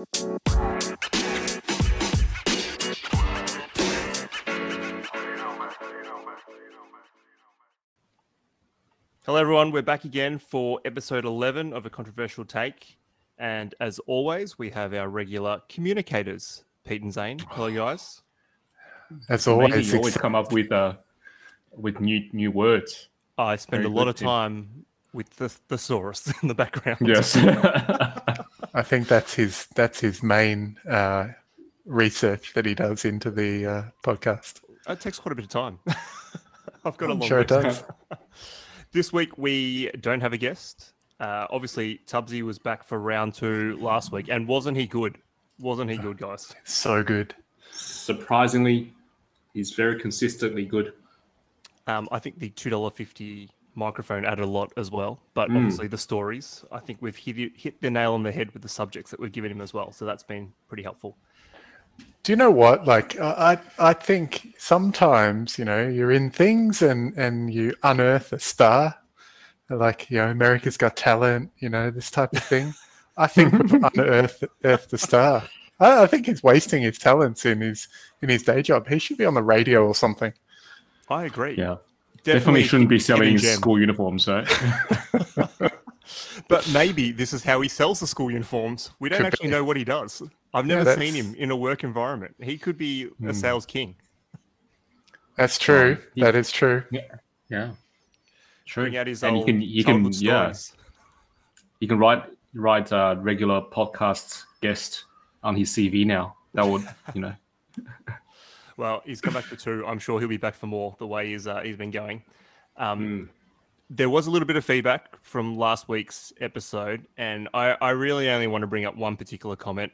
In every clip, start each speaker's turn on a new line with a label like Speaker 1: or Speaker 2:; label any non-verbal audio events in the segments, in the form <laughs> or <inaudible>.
Speaker 1: Hello, everyone. We're back again for episode 11 of A Controversial Take. And as always, we have our regular communicators, Pete and Zane. Hello, guys.
Speaker 2: As
Speaker 3: Amazing,
Speaker 2: always,
Speaker 3: you always come up with uh, with new new words.
Speaker 1: I spend
Speaker 3: Very
Speaker 1: a lot
Speaker 3: good,
Speaker 1: of time with the thesaurus in the background.
Speaker 3: Yes. <laughs>
Speaker 2: I think that's his that's his main uh, research that he does into the uh, podcast.
Speaker 1: It takes quite a bit of time. <laughs> I've got a
Speaker 2: I'm
Speaker 1: long
Speaker 2: sure it does. <laughs>
Speaker 1: This week we don't have a guest. Uh, obviously, Tubbsy was back for round two last week, and wasn't he good? Wasn't he good, guys?
Speaker 2: So good.
Speaker 4: Surprisingly, he's very consistently good.
Speaker 1: Um, I think the two dollar fifty microphone added a lot as well, but
Speaker 4: Mm.
Speaker 1: obviously the stories. I think we've hit hit the nail on the head with the subjects that we've given him as well, so that's been pretty helpful.
Speaker 2: Do you know what? Like I, I I think sometimes you know you're in things and and you unearth a star, like you know America's Got Talent, you know this type of thing. I think we've <laughs> unearthed the star. I, I think he's wasting his talents in his in his day job. He should be on the radio or something.
Speaker 1: I agree.
Speaker 3: yeah. Definitely,
Speaker 1: a
Speaker 3: shouldn't be selling school uniforms, right?
Speaker 1: But maybe this is how he sells the school uniforms. We don't
Speaker 2: Could
Speaker 1: actually
Speaker 2: be.
Speaker 1: know what he does. I've
Speaker 2: Yeah,
Speaker 1: never seen him in a work environment. He could be a
Speaker 2: Hmm.
Speaker 1: sales king.
Speaker 2: That's true.
Speaker 3: He-
Speaker 2: that is true.
Speaker 3: yeah. Yeah. True.
Speaker 1: Bring out his
Speaker 3: and you can you can
Speaker 1: childhood
Speaker 3: yeah you can write write a regular podcast guest on his CV now. That would you know. <laughs>
Speaker 1: Well, he's come back for two. I'm sure he'll be back for more. The way he's uh, he's been going. Um,
Speaker 4: Mm.
Speaker 1: There was a little bit of feedback from last week's episode, and I, I really only want to bring up one particular comment,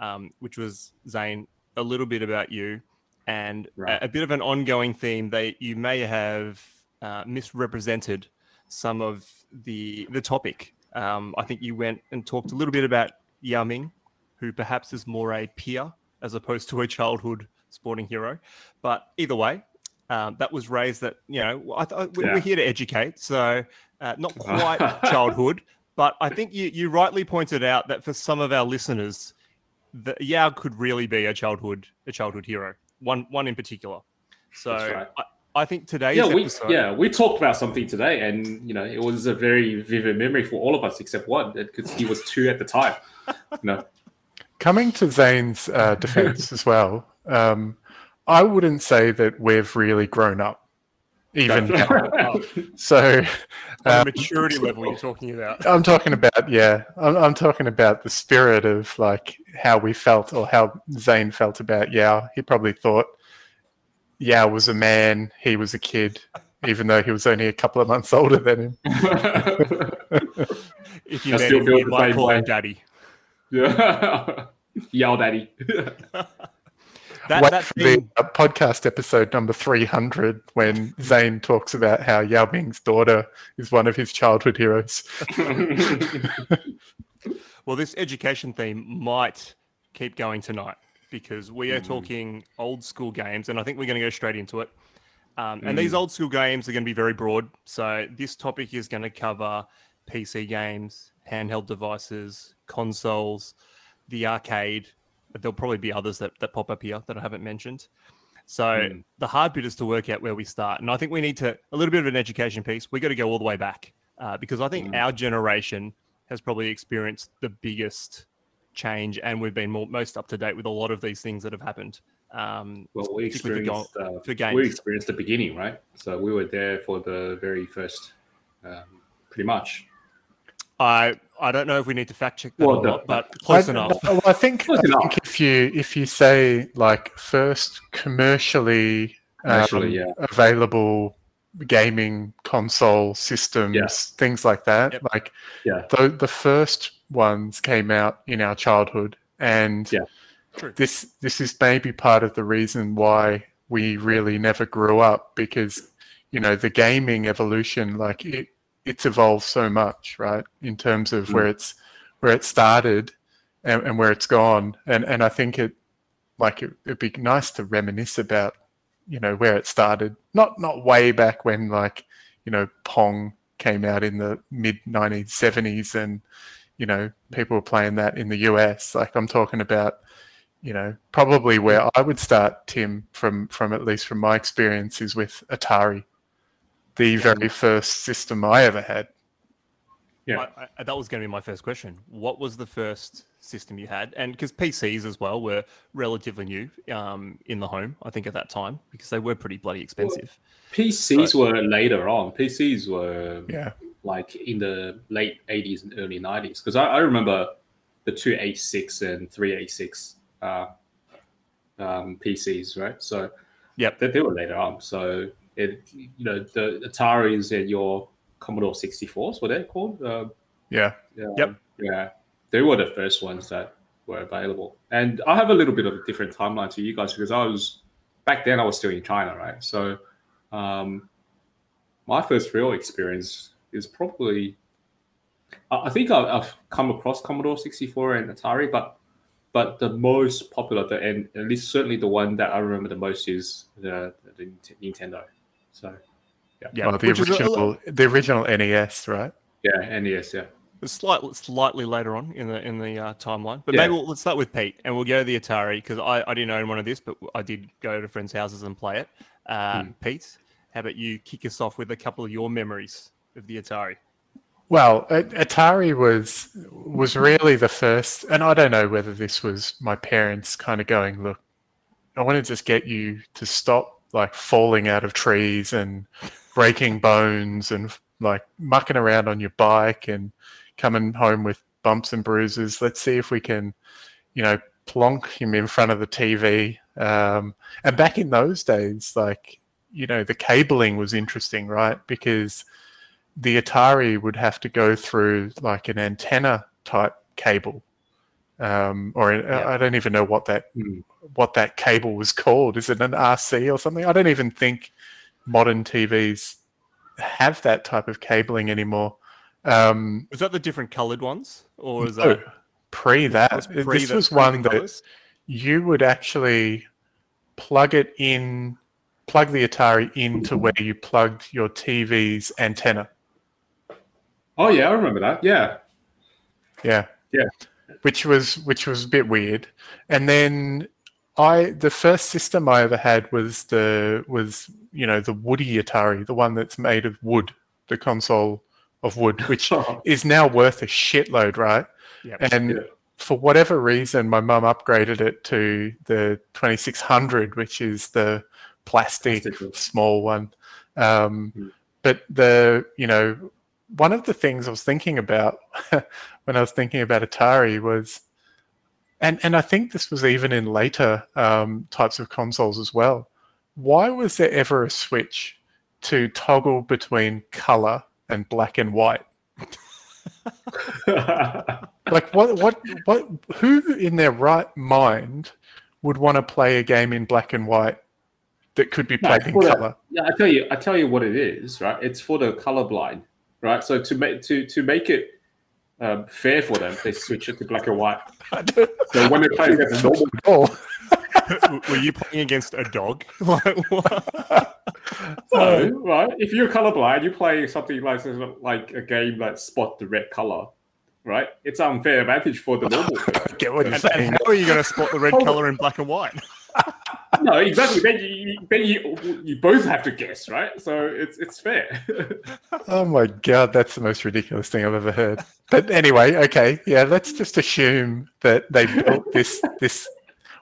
Speaker 1: um, which was Zane, a little bit about you, and
Speaker 4: Right.
Speaker 1: a, a bit of an ongoing theme that you may have uh, misrepresented some of the the topic. Um, I think you went and talked a little bit about Yao Ming, who perhaps is more a peer as opposed to a childhood sporting hero. But either way, um, that was raised that you know I th- we- we're
Speaker 4: Yeah.
Speaker 1: here to educate, so uh, not <laughs> quite childhood, but I think you you rightly pointed out that for some of our listeners, the Yao could really be a childhood a childhood hero. One one in particular. So
Speaker 4: right.
Speaker 1: I, I think today's
Speaker 4: Yeah, we
Speaker 1: episode.
Speaker 4: yeah we talked about something today, and you know it was a very vivid memory for all of us except one because he was two at the time. You know, <laughs>
Speaker 2: Coming to Zane's uh, defense <laughs> as well, um, I wouldn't say that we've really grown up, even now. <laughs> So um,
Speaker 1: maturity level you're talking about.
Speaker 2: I'm talking about, yeah, I'm, I'm talking about the spirit of like how we felt or how Zane felt about Yao. He probably thought Yao was a man, he was a kid, even though he was only a couple of months older than him. <laughs>
Speaker 1: If you
Speaker 4: I
Speaker 1: met
Speaker 4: still
Speaker 1: him,
Speaker 4: feel
Speaker 1: you
Speaker 4: the
Speaker 1: might
Speaker 4: same
Speaker 1: call him
Speaker 4: way.
Speaker 1: daddy. <laughs>
Speaker 4: yeah, yell, daddy.
Speaker 1: That,
Speaker 2: Wait
Speaker 1: that
Speaker 2: for
Speaker 1: theme,
Speaker 2: the uh, podcast episode number 300 when Zane talks about how Yao Ming's daughter is one of his childhood heroes. <laughs>
Speaker 1: well, this education theme might keep going tonight because we are talking old school games, and I think we're going to go straight into it. Um, and these old school games are going to be very broad. So this topic is going to cover PC games, handheld devices, consoles, the arcade. But there'll probably be others that, that pop up here that I haven't mentioned. So
Speaker 4: Mm.
Speaker 1: the hard bit is to work out where we start, and I think we need to a little bit of an education piece. We got to go all the way back uh, because I think
Speaker 4: Mm.
Speaker 1: our generation has probably experienced the biggest change, and we've been more, most up to date with a lot of these things that have happened. Um,
Speaker 4: well, we
Speaker 1: Particularly for
Speaker 4: experienced uh,
Speaker 1: for games.
Speaker 4: we experienced the beginning, right? So we were there for the very first, um, pretty much.
Speaker 1: I I don't know if we need to fact check that
Speaker 4: Well,
Speaker 1: or not, but close
Speaker 2: I,
Speaker 1: enough.
Speaker 2: no, I think,
Speaker 4: Close
Speaker 2: I
Speaker 4: enough.
Speaker 2: think if you if you say like first commercially,
Speaker 4: Commercially,
Speaker 2: um,
Speaker 4: yeah.
Speaker 2: available gaming console systems, things like that,
Speaker 1: Yep.
Speaker 2: like
Speaker 4: Yeah.
Speaker 2: the the first ones came out in our childhood, and
Speaker 4: Yeah.
Speaker 1: True.
Speaker 2: this this is maybe part of the reason why we really never grew up because you know the gaming evolution like it it's evolved so much right in terms of mm. where it's where it started and, and where it's gone. And and i think it like it, it'd be nice to reminisce about you know where it started. Not not way back when like you know pong came out in the mid 1970s and you know people were playing that in the US. Like I'm talking about, you know, probably where I would start, Tim, from from at least from my experience, is with Atari, the very first system I ever had.
Speaker 4: Yeah.
Speaker 1: I, I, that was going to be my first question. What was the first system you had? And because PCs as well were relatively new um, in the home, I think at that time because they were pretty bloody expensive.
Speaker 4: PCs were later on. PCs were
Speaker 2: Yeah,
Speaker 4: like in the late 80s and early 90s because I, I remember the 286 and 386 uh, um, PCs, right? So
Speaker 1: yeah,
Speaker 4: they, they were later on. So it, you know, the Ataris and your Commodore 64s, what they called? Uh,
Speaker 2: yeah,
Speaker 4: yeah,
Speaker 1: Yep.
Speaker 4: Yeah, they were the first ones that were available. And I have a little bit of a different timeline to you guys because I was back then I was still in China, right? So um, my first real experience is probably I I think I- I've come across Commodore 64 and Atari, but but the most popular the, and at least certainly the one that I remember the most is the, the Nint- Nintendo. So
Speaker 1: Yeah,
Speaker 2: well, the
Speaker 1: which is a-
Speaker 2: original, the original NES, right?
Speaker 4: yeah, NES, yeah.
Speaker 1: Slightly, slightly later on in the in the uh, timeline, but
Speaker 4: Yeah.
Speaker 1: maybe we'll, let's start with Pete, and we'll go to the Atari because I, I didn't own one of this, but I did go to friends' houses and play it. Uh,
Speaker 4: Hmm.
Speaker 1: Pete, how about you kick us off with a couple of your memories of the Atari?
Speaker 2: Well, Atari was was really the first, and I don't know whether this was my parents kind of going, "Look, I want to just get you to stop like falling out of trees and breaking <laughs> bones and like mucking around on your bike and coming home with bumps and bruises. Let's see if we can, you know, plonk him in front of the TV." Um, and back in those days, like you know, the cabling was interesting, right? Because the Atari would have to go through like an antenna type cable, um, or an,
Speaker 1: Yeah.
Speaker 2: I don't even know what that
Speaker 4: Hmm.
Speaker 2: what that cable was called. Is it an RC or something? I don't even think modern TVs have that type of cabling anymore. Um,
Speaker 1: Was that the different coloured ones, or was
Speaker 2: no,
Speaker 1: that
Speaker 2: pre that,
Speaker 1: was pre
Speaker 2: this
Speaker 1: the-
Speaker 2: was
Speaker 1: pre the
Speaker 2: one that you would actually plug it in, plug the Atari into where you plugged your TV's antenna.
Speaker 4: Oh yeah, I remember that. Yeah.
Speaker 2: Yeah.
Speaker 4: Yeah.
Speaker 2: Which was which was a bit weird. And then I the first system I ever had was the was you know the Woody Atari, the one that's made of wood, the console of wood, <laughs> which is now worth a shitload, right?
Speaker 1: Yep.
Speaker 2: And
Speaker 4: Yeah.
Speaker 2: for whatever reason, my mum upgraded it to the 2600, which is the plastic
Speaker 4: Plastic
Speaker 2: small one. Um,
Speaker 4: Mm.
Speaker 2: But the you know one of the things I was thinking about <laughs> when I was thinking about Atari was, and and I think this was even in later um, types of consoles as well. Why was there ever a switch to toggle between color and black and white? <laughs> like what what what who in their right mind would want to play a game in black and white that could be
Speaker 4: No,
Speaker 2: played in
Speaker 4: for the-
Speaker 2: color
Speaker 4: Yeah, I tell you, I tell you what it is, right? It's for the colorblind, right? So to make to to make it um, fair for them, they switch it to black and white. So when they play against a normal, <laughs>
Speaker 2: oh
Speaker 1: Were you playing against a dog? <laughs> like, what?
Speaker 4: no, right? If you're colorblind, you play something like like a game that spot the red color, right? It's unfair advantage for the normal. <laughs>
Speaker 2: I get what you're saying
Speaker 1: and how are you going to spot the red colour in black and white?
Speaker 4: No, exactly. Then you, then you you both have to guess, right? So it's it's fair. <laughs>
Speaker 2: oh my god that's the most ridiculous thing i've ever heard but anyway okay yeah let's just assume that they built this this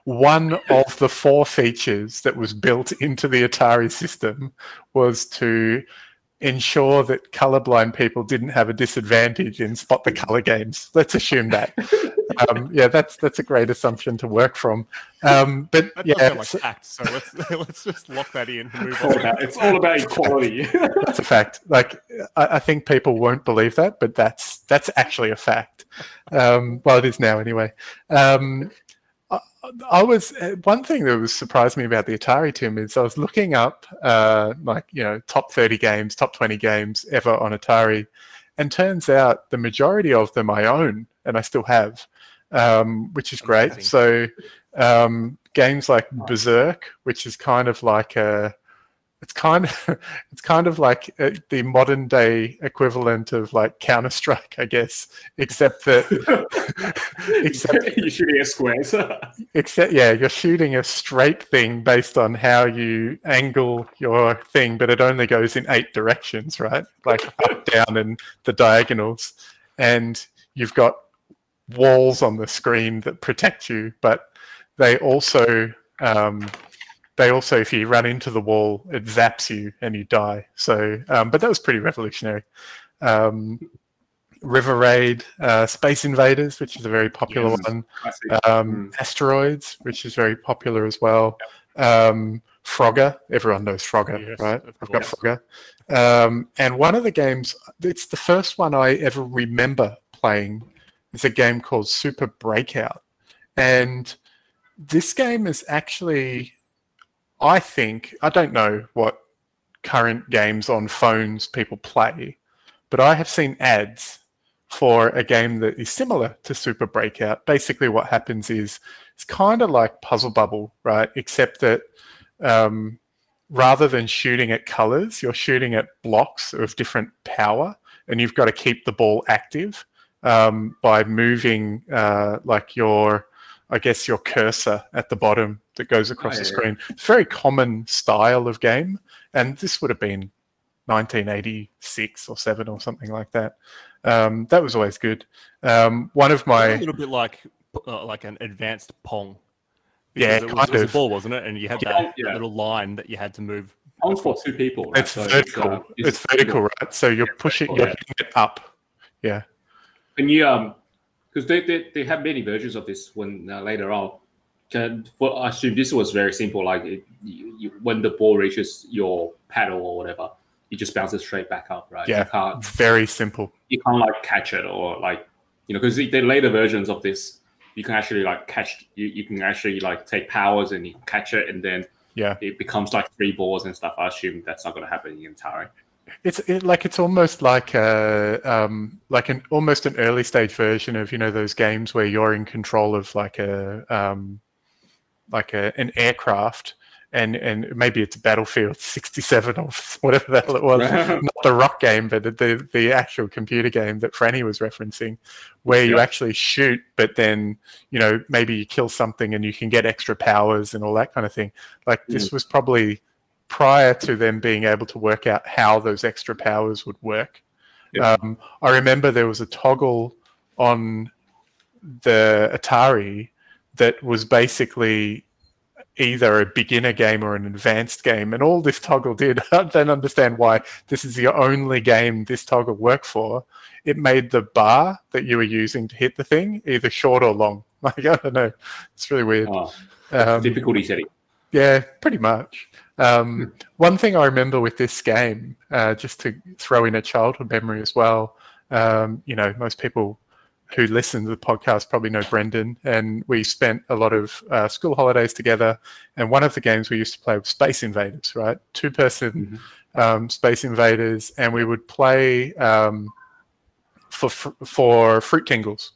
Speaker 2: one of the four features that was built into the atari system was to ensure that colorblind people didn't have a disadvantage in spot the color games let's assume that <laughs> um, yeah that's that's a great assumption to work from um, but
Speaker 1: That
Speaker 2: yeah
Speaker 1: does sound like
Speaker 2: so-
Speaker 1: fact. So let's <laughs> let's just lock that in and move
Speaker 4: It's all
Speaker 1: on.
Speaker 4: about, it's all about equality. <laughs>
Speaker 2: that's a fact. Like I, I think people won't believe that, but that's that's actually a fact. Um, well, it is now anyway. Um, I, I was uh, one thing that was surprised me about the Atari Tim is I was looking up uh, like you know top thirty games, top twenty games ever on Atari, and turns out the majority of them I own and I still have, um, which is great.
Speaker 1: Amazing.
Speaker 2: So um, games like Berserk, which is kind of like a it's kind of <laughs> it's kind of like uh, the modern day equivalent of like Counter Strike, I guess, except that <laughs> except <laughs>
Speaker 4: you're shooting at squares.
Speaker 2: except yeah, you're shooting a straight thing based on how you angle your thing, but it only goes in eight directions, right? Like up, down, and the diagonals, and you've got walls on the screen that protect you, but they also um, they also, if you run into the wall, it zaps you and you die. So, um, but that was pretty revolutionary. Um, River Raid, uh, Space Invaders, which is a very popular
Speaker 4: Yes.
Speaker 2: one. Um, Asteroids, which is very popular as well. Um, Frogger, everyone knows Frogger,
Speaker 1: Yes,
Speaker 2: right? I've got. Frogger. Um, and one of the games, it's the first one I ever remember playing, is a game called Super Breakout. And this game is actually, I think, I don't know what current games on phones people play, but I have seen ads for a game that is similar to Super Breakout. Basically, what happens is it's kind of like Puzzle Bubble, right? Except that um, rather than shooting at colors, you're shooting at blocks of different power, and you've got to keep the ball active um, by moving uh, like your, I guess, your cursor at the bottom that goes across
Speaker 4: Oh,
Speaker 2: the screen. It's a very common style of game, and this would have been 1986 or seven or something like that. Um, that was always good. Um, one of my
Speaker 1: a
Speaker 2: my
Speaker 1: little bit like uh, like an advanced pong.
Speaker 2: Yeah,
Speaker 1: Because it was,
Speaker 2: kind
Speaker 1: it was
Speaker 2: of.
Speaker 1: a ball, wasn't it? And you had
Speaker 4: Yeah,
Speaker 1: that
Speaker 4: yeah.
Speaker 1: little line that you had to move.
Speaker 4: Pong's for two people. Right?
Speaker 2: it's
Speaker 4: So
Speaker 2: vertical.
Speaker 4: uh,
Speaker 2: it's, vertical, right? So you're pushing,
Speaker 4: vertical,
Speaker 2: you're
Speaker 4: yeah.
Speaker 2: hitting it up. Yeah.
Speaker 4: Can you um, because they, they they have many versions of this when uh, later on. Can, well, I assume this was very simple. Like it, you, you, when the ball reaches your paddle or whatever, it just bounces straight back up, right?
Speaker 2: Yeah.
Speaker 4: You can't
Speaker 2: Very simple.
Speaker 4: you can't like catch it or like you know because the, later versions of this you can actually like catch you, you can actually like take powers and you catch it and then
Speaker 2: Yeah.
Speaker 4: it becomes like three balls and stuff. I assume that's not going to happen in Atari.
Speaker 2: It's it, like it's almost like a um, like an almost an early stage version of you know those games where you're in control of like a um, like a, an aircraft and and maybe it's Battlefield <laughs> 67 or <laughs> whatever the hell it was. <laughs> Not the rock game, but the the actual computer game that Franny was referencing, where you actually shoot, but then you know maybe you kill something and you can get extra powers and all that kind of thing. Like this was probably prior to them being able to work out how those extra powers would work.
Speaker 4: Yeah.
Speaker 2: Um, I remember there was a toggle on the Atari that was basically either a beginner game or an advanced game. And all this toggle did, <laughs> I don't understand why this is the only game this toggle worked for. It made the bar that you were using to hit the thing either short or long. <laughs> Like, I don't know. It's really weird.
Speaker 4: Oh,
Speaker 2: Um,
Speaker 4: difficulty setting.
Speaker 2: Yeah, pretty much. Um, one thing I remember with this game, uh, just to throw in a childhood memory as well, um, you know, most people who listen to the podcast probably know Brendan, and we spent a lot of uh, school holidays together. And one of the games we used to play was Space Invaders, right? Two person um, Space Invaders, and we would play um, for for Fruit Tingles.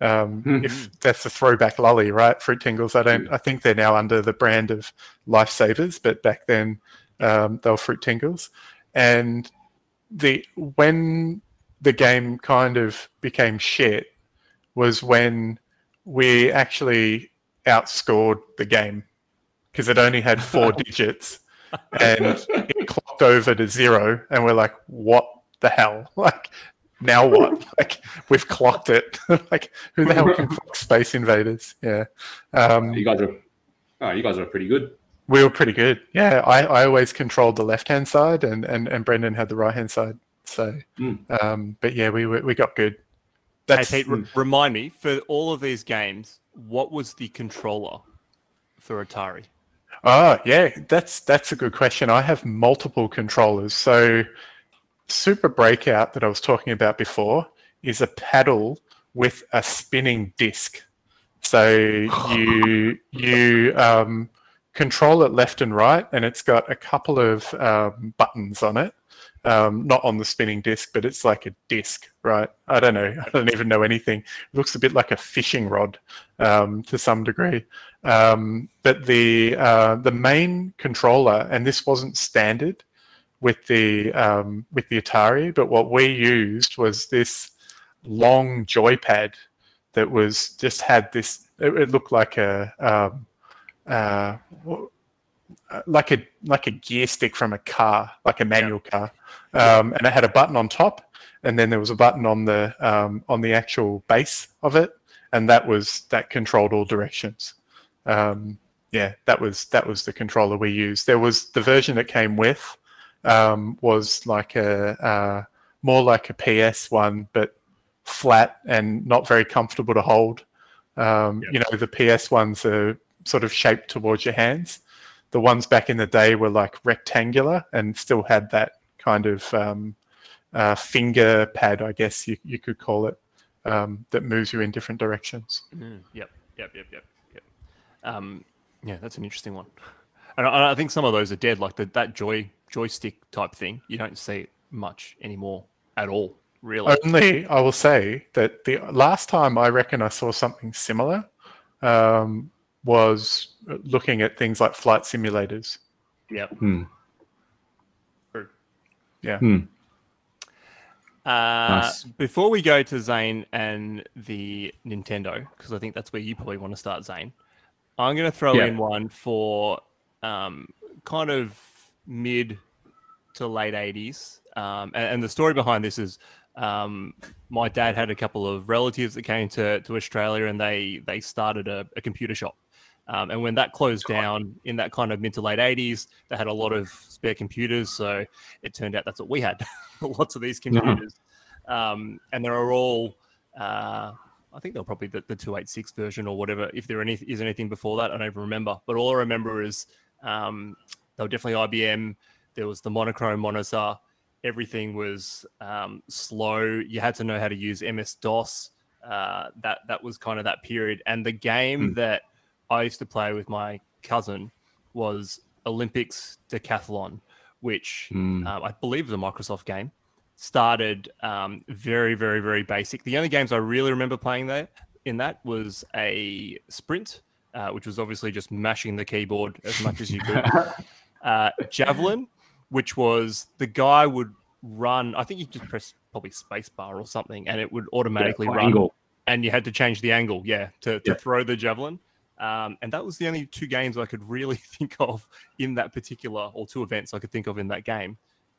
Speaker 2: Um,
Speaker 4: Mhm.
Speaker 2: If that's a throwback lolly, right? Fruit Tingles. I don't. I think they're now under the brand of Lifesavers, but back then um, they were Fruit Tingles. And the when the game kind of became shit was when we actually outscored the game because it only had four <laughs> digits and it clocked over to zero and we're like what the hell <laughs> like now what <laughs> like we've clocked it <laughs> like who the hell can <laughs> clock space invaders yeah um,
Speaker 4: You guys are, oh, you guys are pretty good.
Speaker 2: we were pretty good yeah I, I always controlled the left hand side and, and and brendan had the right hand side so
Speaker 4: Mm.
Speaker 2: um, but yeah we were, we got good
Speaker 1: Hey,
Speaker 2: that's
Speaker 1: Pete, re- remind me for all of these games, what was the controller for Atari?
Speaker 2: Oh, yeah, that's that's a good question. I have multiple controllers. So Super Breakout that I was talking about before is a paddle with a spinning disc. So you <laughs> you um, control it left and right, and it's got a couple of um, buttons on it. um, not on the spinning disc, but it's like a disc, right? I don't know. I don't even know anything. It looks a bit like a fishing rod um, to some degree. Um, but the uh, the main controller, and this wasn't standard with the um, with the Atari, but what we used was this long joypad that was just had this. It, it looked like a um, uh, like a like a gear stick from a car, like a manual yeah. car, um, and it had a button on top, and then there was a button on the um, on the actual base of it, and that was that controlled all directions. Um, yeah, that was that was the controller we used. There was the version that came with um, was like a uh, more like a PS one, but flat and not very comfortable to hold. Um, yep. You know, the PS ones are sort of shaped towards your hands. The ones back in the day were like rectangular and still had that kind of um, uh, finger pad, I guess you, you could call it, um, that moves you in different directions.
Speaker 1: Mm, yep, yep, yep, yep, yep. Um, yeah, that's an interesting one. And I, I, think some of those are dead, like the, that joy joystick type thing. You don't see it much anymore at all, really.
Speaker 2: Only I will say that the last time I reckon I saw something similar um, was looking at things like flight simulators.
Speaker 1: Yep.
Speaker 3: Hmm.
Speaker 2: Yeah.
Speaker 3: Hmm.
Speaker 1: Uh, nice. Before we go to Zane and the Nintendo, because I think that's where you probably want to start, Zane, I'm going to throw yeah. in one for um, kind of mid to late 80s. Um, and, and, the story behind this is um, my dad had a couple of relatives that came to, to Australia and they, they started a, a computer shop. Um, and when that closed down in that kind of mid to late 80s, they had a lot of spare computers. So it turned out that's what we had <laughs> lots of these computers. Um, and they are all, uh, I think they're probably the, the 286 version or whatever. If there any, is anything before that, I don't even remember. But all I remember is um, they were definitely IBM. There was the monochrome monitor. Everything was um, slow. You had to know how to use MS DOS. Uh, that that was kind of that period. And the game mm. that I used to play with my cousin was Olympics Decathlon, which mm. um, I believe is a Microsoft game. Started um, very, very, very basic. The only games I really remember playing there in that was a sprint, uh, which was obviously just mashing the keyboard as much as you could. <laughs> uh, javelin, which was the guy would run. I think you just press probably spacebar or something, and it would automatically yeah, run. Angle. And you had to change the angle, yeah, to, to yeah. throw the javelin. Um, and that was the only two games I could really <laughs> think of in that particular, or two events I could think of in that game.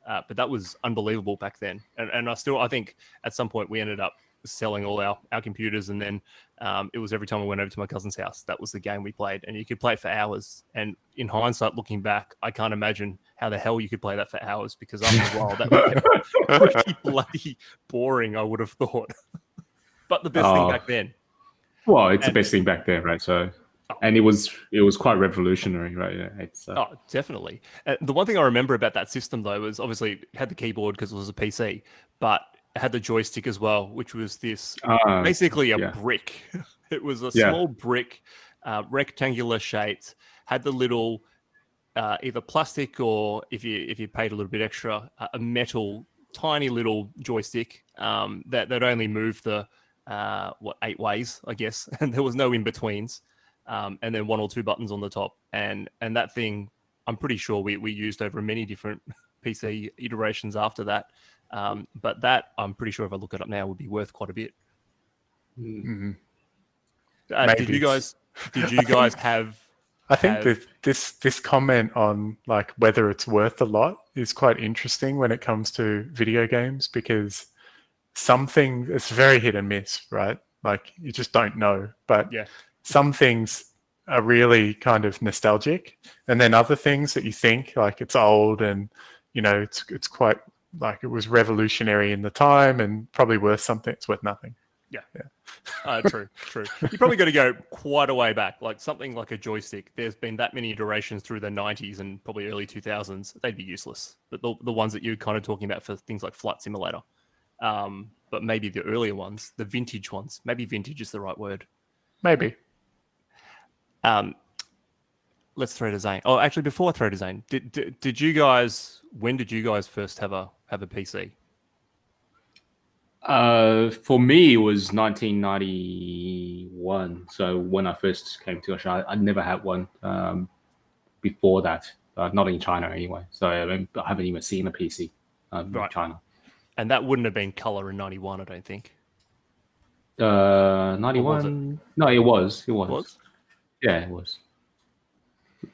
Speaker 1: Uh, but that was unbelievable back then. And, and I still, I think at some point we ended up selling all our, our computers. And then um, it was every time I went over to my cousin's house, that was the game we played. And you could play it for hours. And in hindsight, looking back, I can't imagine how the hell you could play that for hours because after a while, that would <laughs> pretty bloody boring, I would have thought. <laughs> but the best oh. thing back then.
Speaker 3: Well, it's and, the best thing back then, right? So oh. and it was it was quite revolutionary, right? It's uh...
Speaker 1: oh, definitely. Uh, the one thing I remember about that system though was obviously it had the keyboard because it was a PC, but had the joystick as well, which was this uh, basically a yeah. brick. <laughs> it was a yeah. small brick, uh, rectangular shaped, had the little uh, either plastic or if you if you paid a little bit extra, a metal tiny little joystick um, that that only moved the uh, what eight ways, I guess, <laughs> and there was no in betweens, um, and then one or two buttons on the top, and and that thing, I'm pretty sure we we used over many different <laughs> PC iterations after that. Um, but that I'm pretty sure if I look it up now would be worth quite a bit.
Speaker 2: Mm-hmm.
Speaker 1: Uh, did you guys? Did you <laughs> guys have?
Speaker 2: I think have... that this this comment on like whether it's worth a lot is quite interesting when it comes to video games because something it's very hit and miss, right? Like you just don't know. But
Speaker 1: yeah.
Speaker 2: some things are really kind of nostalgic, and then other things that you think like it's old and you know it's it's quite like it was revolutionary in the time and probably worth something. It's worth nothing.
Speaker 1: Yeah, yeah. <laughs> uh, true, true. You probably got to go quite a way back, like something like a joystick. There's been that many iterations through the 90s and probably early 2000s. They'd be useless. But the, the ones that you're kind of talking about for things like Flight Simulator, um, but maybe the earlier ones, the vintage ones. Maybe vintage is the right word.
Speaker 2: Maybe.
Speaker 1: Um, let's throw to Zane. Oh, actually, before I throw to Zane, did, did, did you guys? When did you guys first have a have a PC?
Speaker 4: Uh, for me, it was 1991. So when I first came to Australia, I, I never had one um, before that. Uh, not in China anyway. So I, mean, I haven't even seen a PC um,
Speaker 1: Right.
Speaker 4: in China.
Speaker 1: And that wouldn't have been color in '91, I don't think.
Speaker 4: Uh,
Speaker 1: was
Speaker 4: 91. No, it was. It was.
Speaker 1: It Was?
Speaker 4: Yeah, it was.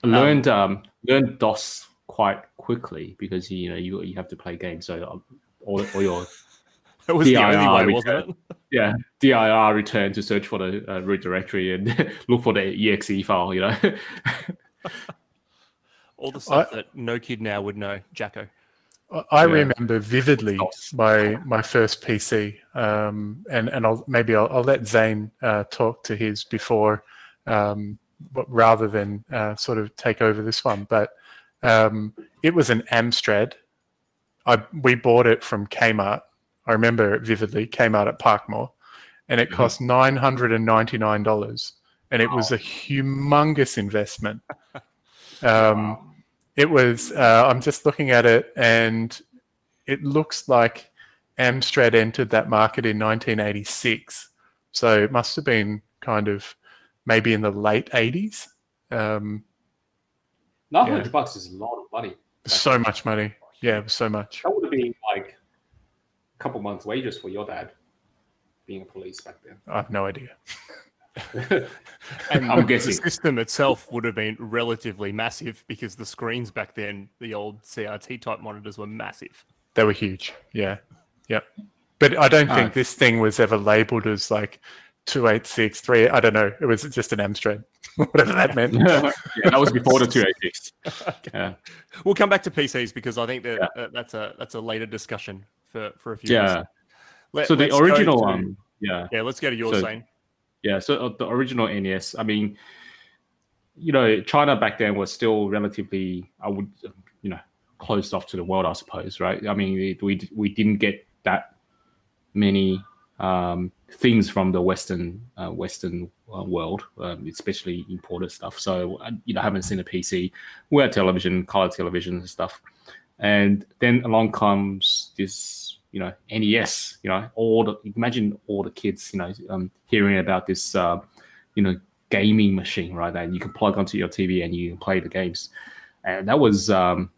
Speaker 4: I learned um, learned DOS quite quickly because you know you you have to play games. So um, all, all your <laughs>
Speaker 1: It was the
Speaker 4: DIR
Speaker 1: only way,
Speaker 4: return.
Speaker 1: wasn't it? <laughs>
Speaker 4: yeah dir return to search for the uh, root directory and <laughs> look for the exe file. You know.
Speaker 1: All the stuff that no kid now would know, Jacko.
Speaker 2: I- I
Speaker 4: Yeah.
Speaker 2: remember vividly my my first PC, um, and and I'll maybe I'll, I'll let Zane uh, talk to his before, um, but rather than uh, sort of take over this one. But um, it was an Amstrad. I we bought it from Kmart. I remember it vividly. Kmart at Parkmore, and it
Speaker 4: Mhm.
Speaker 2: cost nine hundred and ninety nine dollars, and it was a humongous investment. <laughs> Um, it was. Uh, I'm just looking at it, and it looks like Amstrad entered that market in 1986. So it must have been kind of maybe in the late 80s. Um,
Speaker 5: 900
Speaker 2: Yeah.
Speaker 5: bucks is a lot of money.
Speaker 2: so much money. Yeah, so much.
Speaker 5: That would have been like a couple months' wages for your dad being a police back then.
Speaker 2: I have no idea. <laughs>
Speaker 1: And
Speaker 4: I'm guessing the
Speaker 1: system itself would have been relatively massive because the screens back then, the old CRT type monitors, were massive.
Speaker 2: They were huge. Yeah. Yep. But I don't uh, think
Speaker 4: Alright.
Speaker 2: this thing was ever labeled as like 286, 3. I don't know. It was just an Amstrad, <laughs> whatever that meant. <laughs>
Speaker 4: yeah, that was before the 286. <laughs> Yeah.
Speaker 1: We'll come back to PCs because I think that
Speaker 4: Yeah.
Speaker 1: uh, that's a that's a later discussion for for a few. years.
Speaker 4: Yeah.
Speaker 1: Let,
Speaker 4: So the original
Speaker 1: one.
Speaker 4: um yeah.
Speaker 1: yeah, let's go to your
Speaker 4: So-
Speaker 1: Zane.
Speaker 4: Yeah, so uh, the original NES, I mean, you know, China back then was still relatively, I would, you know, closed off to the world, I suppose, right? I mean, it, we we didn't get that many um, things from the Western uh, Western uh, world, um, especially imported stuff. So I, you know, haven't seen a PC. We had television, color television and stuff, and then along comes this, you know, NES. You know, all the imagine all the kids, you know, um, hearing about this, uh, you know, gaming machine, right? That you can plug onto your TV and you can play the games, and that was um,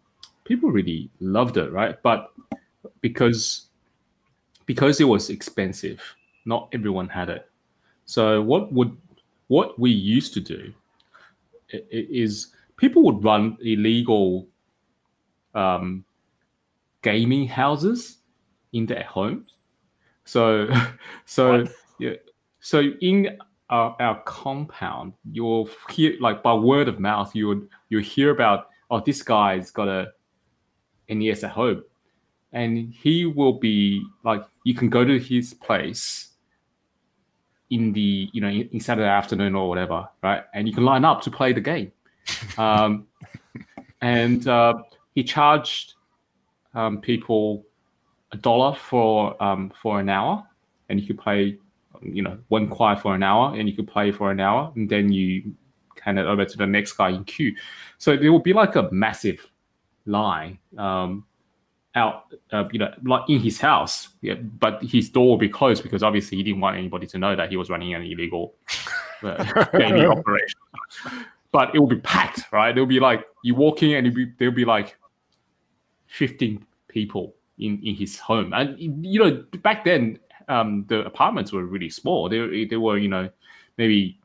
Speaker 4: people really loved it, right? But because because it was expensive, not everyone had it. So what would what we used to do is people would run illegal um, gaming houses in their homes. So <laughs> so
Speaker 1: What?
Speaker 4: yeah, so in our, our compound, you'll hear like by word of mouth, you would you hear about oh this guy's got a NES at home, and he will be like you can go to his place in the you know in, Saturday afternoon or whatever, right? And you can line up to play the game. Um, <laughs> and uh, he charged um, people a dollar for um, for an hour, and you could play, you know, one choir for an hour, and you could play for an hour, and then you hand it over to the next guy in queue. So it will be like a massive line um, out, uh, you know, like in his house. Yeah, but his door will be closed because obviously he didn't want anybody to know that he was running an illegal uh, <laughs> gaming operation. But it will be packed, right? There'll be like you walk in and be, there'll be like fifteen people in in his home, and you know back then um, the apartments were really small. They they were you know maybe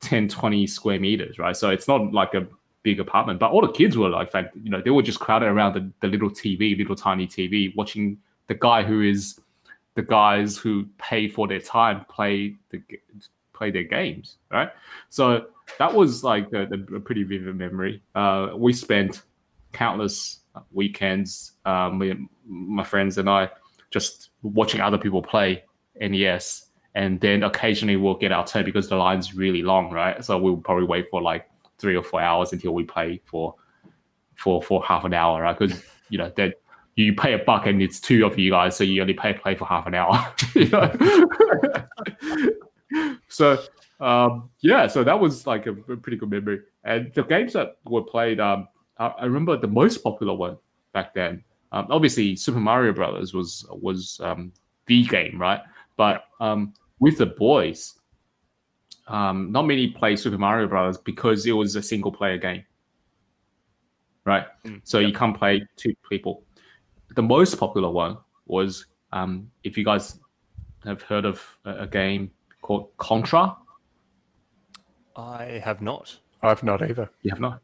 Speaker 4: 10, 20 square meters, right? So it's not like a big apartment, but all the kids were like, you know, they were just crowded around the, the little TV, little tiny TV, watching the guy who is the guys who pay for their time play the play their games, right? So that was like a, a pretty vivid memory. Uh, we spent countless weekends, um, me, my friends and I, just watching other people play NES. And then occasionally we'll get our turn because the line's really long, right? So we'll probably wait for like three or four hours until we play for for for half an hour, right? Because you know that you pay a buck and it's two of you guys, so you only pay play for half an hour. <laughs> <laughs> so um, yeah, so that was like a, a pretty good memory. And the games that were played, um, I, I remember the most popular one back then Um, obviously, Super Mario Brothers was was um, the game, right? But um, with the boys, um, not many play Super Mario Brothers because it was a single player game, right?
Speaker 1: Mm,
Speaker 4: So you can't play two people. The most popular one was um, if you guys have heard of a, a game called Contra.
Speaker 1: I have not.
Speaker 2: I've not either.
Speaker 4: You have not.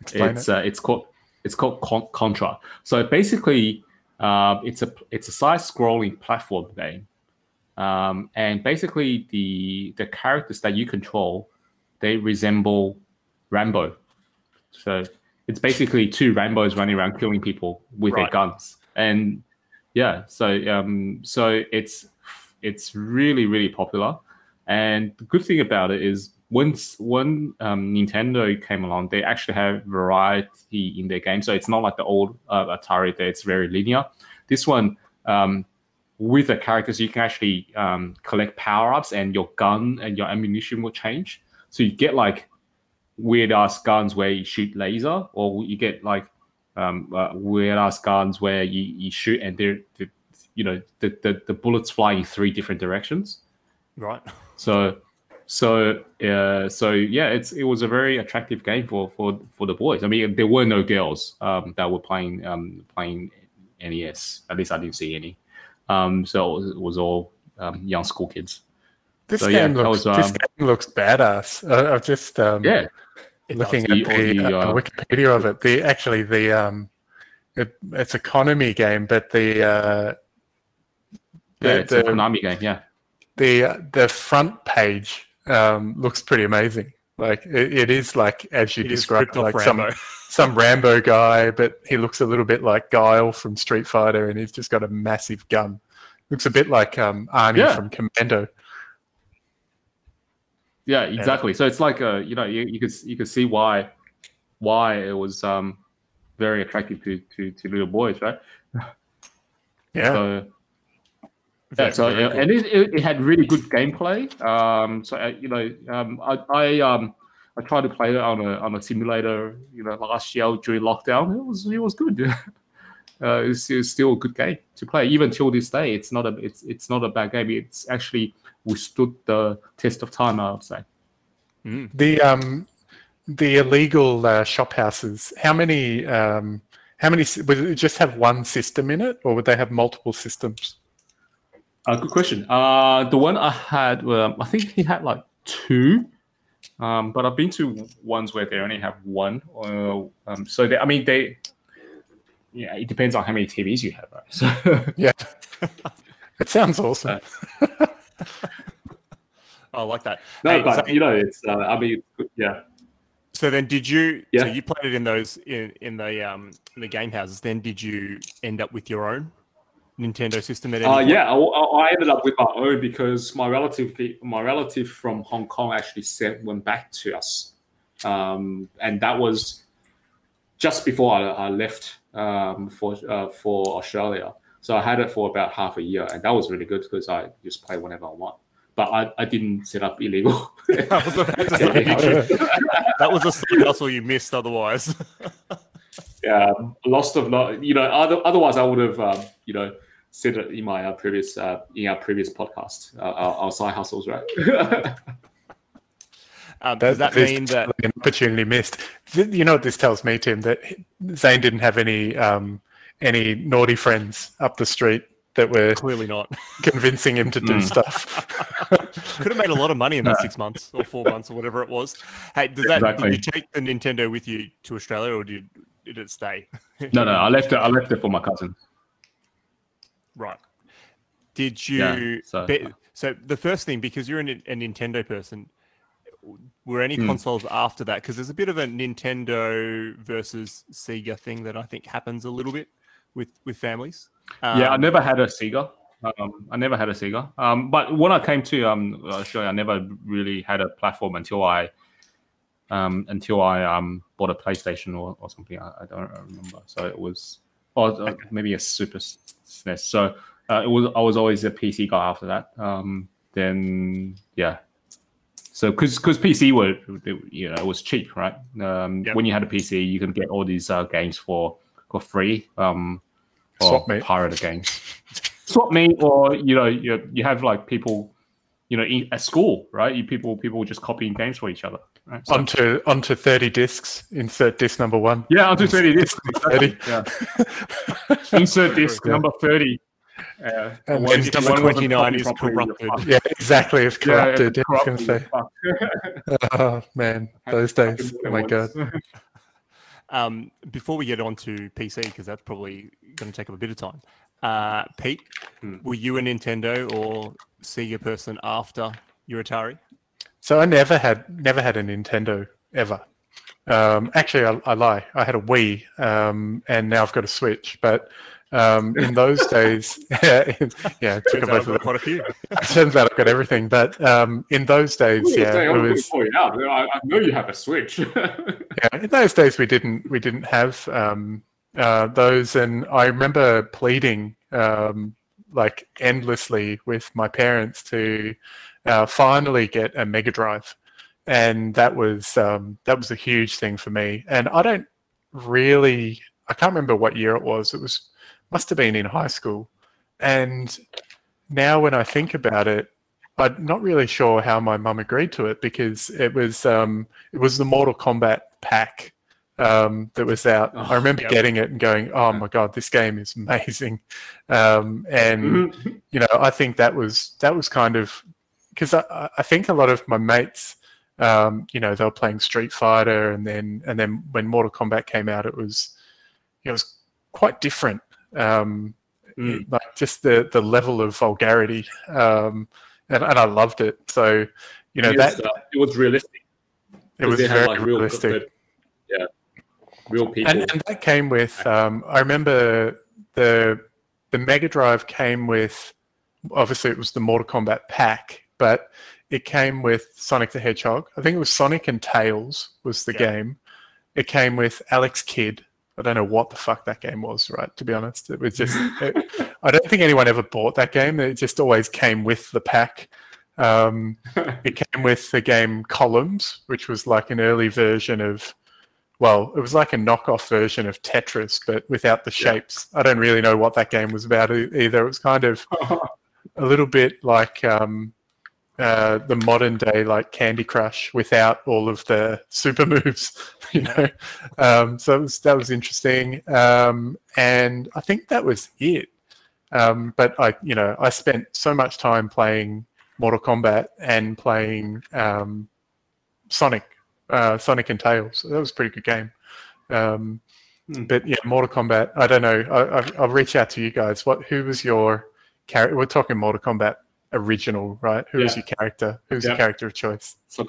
Speaker 2: Explain
Speaker 4: it's
Speaker 2: it.
Speaker 4: uh, it's called it's called Con- Contra. So basically, uh, it's a it's a side-scrolling platform game, um, and basically the the characters that you control they resemble Rambo. So it's basically two Rambos running around killing people with their guns, and yeah, so um, so it's it's really really popular. And the good thing about it is once when um, Nintendo came along, they actually have variety in their game. So it's not like the old uh, Atari that it's very linear. This one, um, with the characters, you can actually um, collect power ups, and your gun and your ammunition will change. So you get like weird ass guns where you shoot laser, or you get like um, uh, weird ass guns where you, you shoot and they're, the you know the, the the bullets fly in three different directions.
Speaker 1: Right.
Speaker 4: So, so, uh, so yeah, it's it was a very attractive game for for for the boys. I mean, there were no girls um, that were playing um, playing NES. At least I didn't see any. Um, so it was, it was all um, young school kids.
Speaker 2: This
Speaker 4: so,
Speaker 2: game
Speaker 4: that
Speaker 2: looks
Speaker 4: was,
Speaker 2: this
Speaker 4: um,
Speaker 2: game looks badass. Uh, I've just um,
Speaker 4: Yeah,
Speaker 2: looking
Speaker 1: does.
Speaker 2: at
Speaker 4: The-
Speaker 2: the,
Speaker 4: or
Speaker 2: uh,
Speaker 4: uh,
Speaker 2: Wikipedia of it. The actually the um, it, it's a Konami game, but the uh,
Speaker 4: yeah,
Speaker 2: the,
Speaker 4: it's a
Speaker 2: the,
Speaker 4: Konami game. Yeah,
Speaker 2: the the front page um, looks pretty amazing. Like it, it is like as you
Speaker 1: It is
Speaker 2: described, like some
Speaker 1: Rambo. <laughs>
Speaker 2: some Rambo guy, but he looks a little bit like Guile from Street Fighter, and he's just got a massive gun. Looks a bit like um, Arnie
Speaker 4: Yeah.
Speaker 2: from Commando.
Speaker 4: yeah, exactly. So it's like uh, you know, you, you could you could see why why it was um very attractive to to, to little boys, right? <laughs>
Speaker 2: Yeah,
Speaker 4: So Yeah, so
Speaker 1: very
Speaker 4: uh, and it, it, it had really good gameplay. Um, so uh, you know, um, I, I um I tried to play it on a on a simulator. You know, last year during lockdown, it was it was good. <laughs> uh, it's, it's still a good game to play even till this day. It's not a it's it's not a bad game. It's actually withstood the test of time. I would say.
Speaker 1: Mm.
Speaker 2: the um, the illegal uh, shop houses. How many? Um, how many? Would it just have one system in it, or would they have multiple systems?
Speaker 4: Uh, good question. Uh, the one I had, um, I think he had like two, um, but I've been to ones where they only have one. Uh, um, so they, I mean, they, yeah, it depends on how many TVs you have, right? <laughs> So,
Speaker 2: Yeah, <laughs> it sounds awesome. <laughs>
Speaker 1: I like that.
Speaker 6: No,
Speaker 1: Hey,
Speaker 6: but
Speaker 1: so,
Speaker 6: you know, it's. Uh, I mean, yeah.
Speaker 1: so then, did you? So
Speaker 6: Yeah.
Speaker 1: you played it in those in, in the um in the game houses. Then did you end up with your own Nintendo system at any
Speaker 6: Uh,
Speaker 1: point?
Speaker 6: yeah, I, I ended up with my own because my relative, my relative from Hong Kong actually sent one back to us, um, and that was just before I, I left um, for uh, for Australia. So I had it for about half a year, and that was really good because I just play whenever I want. But I, I didn't set up illegal. <laughs> <laughs>
Speaker 1: I was about to say, did you- that was a side hustle you missed otherwise. <laughs>
Speaker 6: yeah, lost of lo- you know. Other, otherwise, I would have um, you know said it in my uh, previous uh, in our previous podcast, uh, our, our side hustles, right? <laughs>
Speaker 1: Um, does that mean that?
Speaker 2: an opportunity missed? You know what this tells me, Tim? That Zane didn't have any um, any naughty friends up the street that were
Speaker 1: Clearly not.
Speaker 2: convincing him to do
Speaker 4: Mm.
Speaker 2: stuff. <laughs>
Speaker 1: Could have made a lot of money in that six months or four months or whatever it was. Hey, does that?
Speaker 4: Exactly.
Speaker 1: Did you take the Nintendo with you to Australia, or did did it stay?
Speaker 4: no, no, I left it. I left it for my cousin.
Speaker 1: Right. Did you?
Speaker 4: Yeah, so-
Speaker 1: be- so the first thing, because you're a, a Nintendo person, were any
Speaker 4: Hmm.
Speaker 1: consoles after that? Because there's a bit of a Nintendo versus Sega thing that I think happens a little bit with with families.
Speaker 4: yeah, I
Speaker 1: Um,
Speaker 4: never had a Sega. Um, I never had a Sega. Um, but when I came to um, Australia, I never really had a platform until I um, until I um, bought a PlayStation or, or something. I, I don't remember. So it was, or uh, maybe a Super SNES. So uh, it was. I was always a PC guy after that. Um, then yeah. So because because PC were you know it was cheap, right? Um,
Speaker 1: Yep.
Speaker 4: When you had a PC, you can get all these uh, games for for free. Um,
Speaker 3: or
Speaker 2: Swap meet.
Speaker 3: pirated games. Swap me, or you know, you you have like people, you know, at school, right? You people people just copying games for each other. Right? So-
Speaker 2: Onto onto thirty discs. Insert disc number one.
Speaker 3: yeah, I'll do thirty disc.
Speaker 2: 30.
Speaker 3: Yeah. Insert <laughs> disc
Speaker 2: Yeah.
Speaker 3: number thirty. Uh,
Speaker 2: And
Speaker 3: one-
Speaker 2: then
Speaker 1: number 29 is corrupted.
Speaker 2: Yeah, exactly. It's
Speaker 3: Yeah,
Speaker 2: corrupted.
Speaker 3: it's
Speaker 2: I was gonna
Speaker 3: corrupted,
Speaker 2: say. Oh man, <laughs> those days. Oh my god. <laughs>
Speaker 1: Um, before we get on to PC, because that's probably going to take up a bit of time. Uh, Pete,
Speaker 4: Hmm.
Speaker 1: were you a Nintendo or Sega person after your Atari?
Speaker 2: So I never had never had a Nintendo ever. Um, actually, I, I lie. I had a Wii, um, and now I've got a Switch. But um, in <laughs> those days, <laughs> yeah, it took
Speaker 1: Turns
Speaker 2: a
Speaker 1: out I've
Speaker 2: both
Speaker 1: got
Speaker 2: of
Speaker 1: quite a few. <laughs>
Speaker 2: Turns out I've got everything. But um, in those days,
Speaker 4: Yeah,
Speaker 2: yeah, it
Speaker 4: I'm
Speaker 2: was.
Speaker 4: point out. I, I know you have a Switch.
Speaker 2: Yeah, in those days we didn't we didn't have um, uh, those, and I remember pleading um, like endlessly with my parents to uh, finally get a Mega Drive, and that was um, that was a huge thing for me. And I don't really I can't remember what year it was. It was must have been in high school, and now when I think about it, I'm not really sure how my mum agreed to it because it was um, it was the Mortal Kombat pack um, that was out.
Speaker 4: Oh,
Speaker 2: I remember
Speaker 1: yep.
Speaker 2: getting it and going, "Oh my god, this game is amazing!" Um, and
Speaker 4: Mhm. <laughs>
Speaker 2: you know, I think that was that was kind of because I, I think a lot of my mates, um, you know, they were playing Street Fighter, and then and then when Mortal Kombat came out, it was it was quite different. Um,
Speaker 4: Mm.
Speaker 2: like just the the level of vulgarity, um, and, and I loved it. So you know
Speaker 4: It
Speaker 2: that
Speaker 4: was, uh, it was realistic.
Speaker 2: it was
Speaker 4: had,
Speaker 2: very
Speaker 4: like, real,
Speaker 2: realistic.
Speaker 4: yeah, real people.
Speaker 2: and, and that came with um, i remember the the mega drive came with obviously it was the mortal kombat pack but it came with sonic the hedgehog. I think it was sonic and tails was the
Speaker 1: Yeah.
Speaker 2: game. It came with alex kidd. I don't know what the fuck that game was right to be honest. It was just <laughs> it, i don't think anyone ever bought that game. It just always came with the pack. Um, <laughs> it came with the game columns which was like an early version of well, it was like a knockoff version of Tetris, but without the
Speaker 4: Yeah.
Speaker 2: shapes. I don't really know what that game was about either. It was kind of <laughs> a little bit like um, uh, the modern day like Candy Crush without all of the super moves, <laughs> you know. Um, so it was, that was interesting, um, and I think that was it. Um, but I, you know, I spent so much time playing Mortal Kombat and playing um, Sonic uh, Sonic and Tails. That was a pretty good game. Um,
Speaker 4: Hmm.
Speaker 2: But yeah, Mortal Kombat. I don't know. I, I, I'll reach out to you guys. What? Who was your character? We're talking Mortal Kombat original, right? Who was your character? Who's your
Speaker 4: Yeah.
Speaker 2: character of choice?
Speaker 4: Sub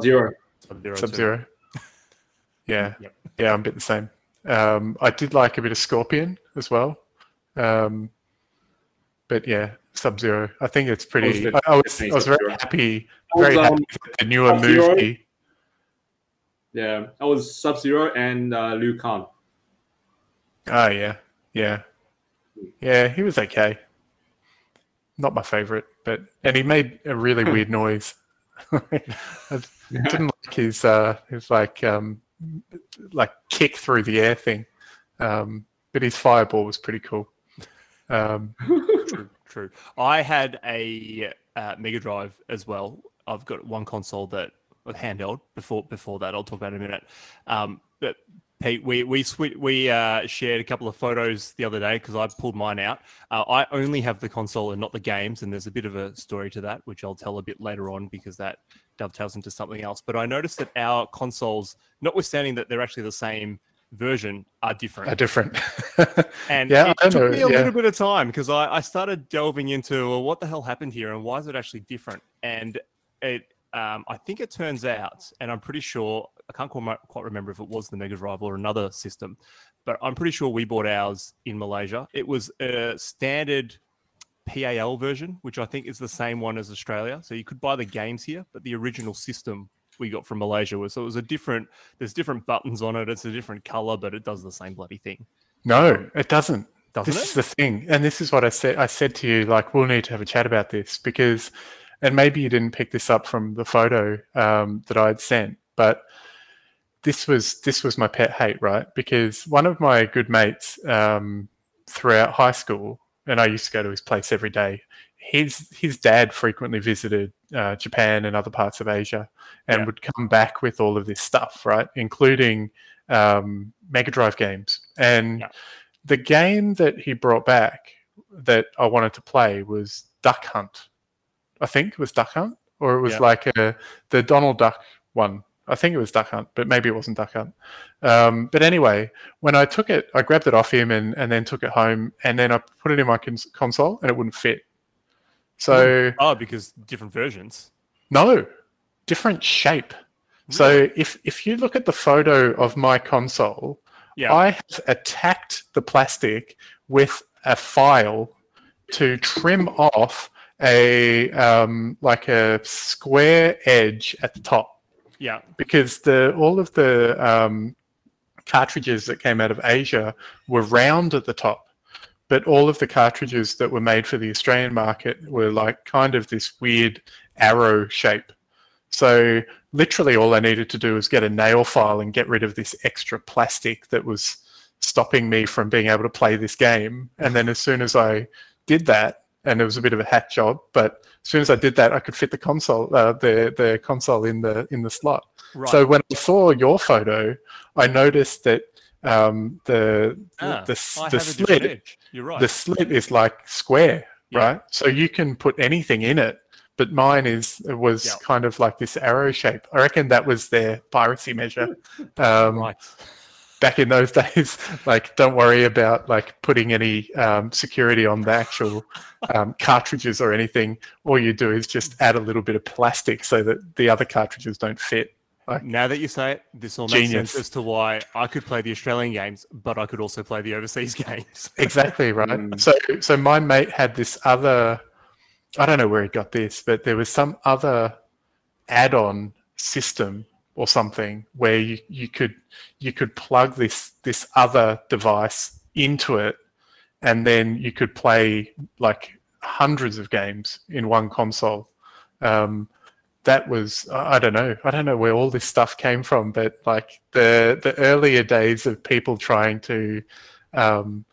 Speaker 4: Zero.
Speaker 1: Sub-Zero
Speaker 2: Sub. Zero. <laughs> Yeah,
Speaker 1: Yep.
Speaker 2: yeah, I'm a bit the same. Um, I did like a bit of Scorpion as well. Um, but yeah, Sub Zero. I think it's pretty.
Speaker 4: good.
Speaker 2: I, I was, I was very happy, very
Speaker 4: um,
Speaker 2: happy with the newer
Speaker 4: Sub-Zero.
Speaker 2: movie.
Speaker 4: Yeah, I was Sub Zero and uh, Liu Kang.
Speaker 2: Oh yeah, yeah, yeah. He was okay. Not my favorite, but and he made a really weird <laughs> noise. <laughs> I didn't <laughs> like his uh, his like um, like kick through the air thing, um, but his fireball was pretty cool. Um,
Speaker 1: True, true. I had a uh, Mega Drive as well. I've got one console that was handheld. Before before that, I'll talk about in a minute. Um, but Pete, we we we uh, shared a couple of photos the other day because I pulled mine out. Uh, I only have the console and not the games, and there's a bit of a story to that, which I'll tell a bit later on because that dovetails into something else. But I noticed that our consoles, notwithstanding that they're actually the same version, are different.
Speaker 2: are different. <laughs>
Speaker 1: And
Speaker 2: Yeah,
Speaker 1: it
Speaker 2: I
Speaker 1: took
Speaker 2: know,
Speaker 1: me a
Speaker 2: yeah.
Speaker 1: little bit of time because I, I started delving into well, what the hell happened here and why is it actually different? And it, um, I think it turns out, and I'm pretty sure I can't quite, quite remember if it was the Mega Drive or another system, but I'm pretty sure we bought ours in Malaysia. It was a standard PAL version, which I think is the same one as Australia. So you could buy the games here, but the original system we got from Malaysia was so it was a different. There's different buttons on it. It's a different color, but it does the same bloody thing.
Speaker 2: no, it doesn't.
Speaker 1: Doesn't
Speaker 2: this
Speaker 1: it?
Speaker 2: is the thing, and this is what I said. I said to you, like, we'll need to have a chat about this because, and maybe you didn't pick this up from the photo um, that I had sent, but this was this was my pet hate, right? Because one of my good mates, um, throughout high school, and I used to go to his place every day. His his dad frequently visited uh, Japan and other parts of Asia, and
Speaker 1: Yeah.
Speaker 2: would come back with all of this stuff, right, including um, Mega Drive games. And
Speaker 1: Yeah.
Speaker 2: the game that he brought back that I wanted to play was Duck Hunt. I think it was Duck Hunt, or it was
Speaker 1: Yeah.
Speaker 2: like a, the Donald Duck one. I think it was Duck Hunt, but maybe it wasn't Duck Hunt. Um, but anyway, when I took it, I grabbed it off him and, and then took it home, and then I put it in my cons- console, and it wouldn't fit. So
Speaker 1: Oh, because different versions.
Speaker 2: no, different shape. So if if you look at the photo of my console,
Speaker 1: Yeah.
Speaker 2: I have attacked the plastic with a file to trim off a um, like a square edge at the top
Speaker 1: Yeah.
Speaker 2: because the all of the um, cartridges that came out of Asia were round at the top, but all of the cartridges that were made for the Australian market were like kind of this weird arrow shape. So literally, all I needed to do was get a nail file and get rid of this extra plastic that was stopping me from being able to play this game. And then as soon as I did that, and it was a bit of a hack job, but as soon as I did that, I could fit the console, uh, the the console in the in the slot.
Speaker 1: Right.
Speaker 2: So when I saw your photo, I noticed that um, the
Speaker 1: Ah,
Speaker 2: the, the
Speaker 1: have a different
Speaker 2: slit.
Speaker 1: You're right.
Speaker 2: the slit is like square,
Speaker 1: Yeah.
Speaker 2: right? So you can put anything in it. But mine is it was kind of like this arrow shape. I reckon that was their piracy measure. <laughs> Um,
Speaker 1: right.
Speaker 2: Back in those <laughs> days, like don't worry about like putting any um, security on the actual um, cartridges or anything. All you do is just add a little bit of plastic so that the other cartridges don't fit.
Speaker 1: Like, Now that you say it, this all makes
Speaker 2: Genius.
Speaker 1: sense as to why I could play the Australian games, but I could also play the overseas <laughs> games.
Speaker 2: Exactly right.
Speaker 4: Mm.
Speaker 2: So, so my mate had this other. I don't know where he got this, but there was some other add-on system or something where you, you could you could plug this this other device into it, and then you could play like hundreds of games in one console. Um, that was I don't know I don't know where all this stuff came from, but like the the earlier days of people trying to um,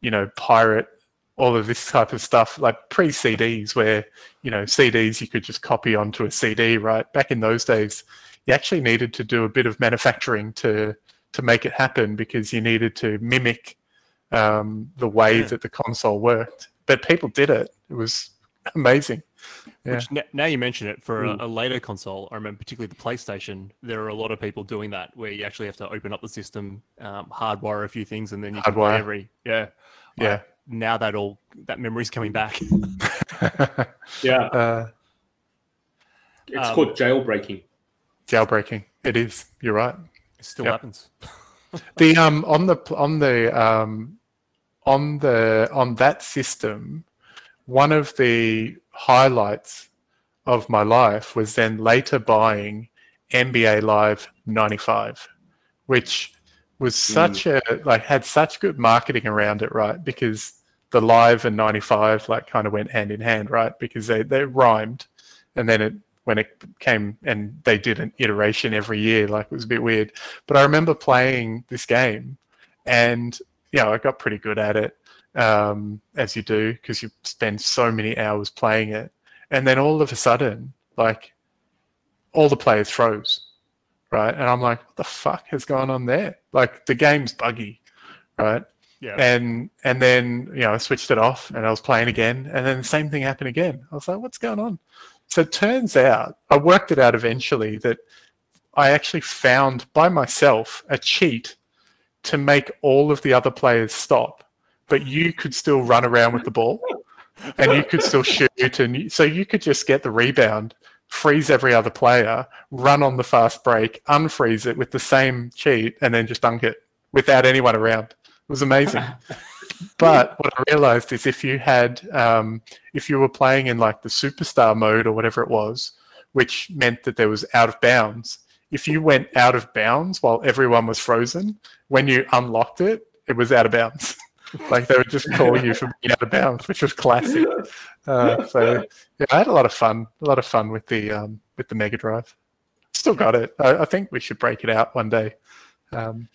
Speaker 2: you know, pirate all of this type of stuff, like pre CDs, where, you know, CDs you could just copy onto a CD, right? Back in those days, you actually needed to do a bit of manufacturing to to make it happen because you needed to mimic um, the way
Speaker 1: Yeah.
Speaker 2: that the console worked. But people did it. It was amazing. Yeah.
Speaker 1: Which n- now you mention it for
Speaker 4: Mm.
Speaker 1: a, a later console, I remember particularly the PlayStation. There are a lot of people doing that where you actually have to open up the system, um, hardwire a few things, and then you can play
Speaker 2: Hardwire.
Speaker 1: every yeah.
Speaker 2: Yeah.
Speaker 1: Now that all that memory's coming back. <laughs>
Speaker 4: Yeah,
Speaker 2: uh,
Speaker 4: it's
Speaker 1: Um,
Speaker 4: called jailbreaking.
Speaker 2: Jailbreaking. It is. You're right.
Speaker 1: It still
Speaker 2: Yep.
Speaker 1: happens. <laughs>
Speaker 2: the um on the on the um on the on that system one of the highlights of my life was then later buying NBA Live 95 which was such a like had such good marketing around it right because the live and 95 like kind of went hand in hand right because they they rhymed and then it when it came and they did an iteration every year like it was a bit weird but I remember playing this game, and you know, I got pretty good at it, um, as you do, because you spend so many hours playing it. And then all of a sudden, like, all the players froze, right? And I'm like, what the fuck has gone on there? Like, the game's buggy, right?
Speaker 1: Yeah.
Speaker 2: And and then you know, I switched it off, and I was playing again, and then the same thing happened again. I was like, what's going on? So it turns out, I worked it out eventually that I actually found by myself a cheat to make all of the other players stop, but you could still run around with the ball and you could still shoot. And you, so you could just get the rebound, freeze every other player, run on the fast break, unfreeze it with the same cheat, and then just dunk it without anyone around. It was amazing. <laughs> But what I realized is if you had, um, if you were playing in like the superstar mode or whatever it was, which meant that there was out of bounds, if you went out of bounds while everyone was frozen, when you unlocked it, it was out of bounds. <laughs> like they would just call you for being out of bounds, which was classic. Uh, so yeah, I had a lot of fun, a lot of fun with the um, with the Mega Drive. Still got it. I, I think we should break it out one day. Um,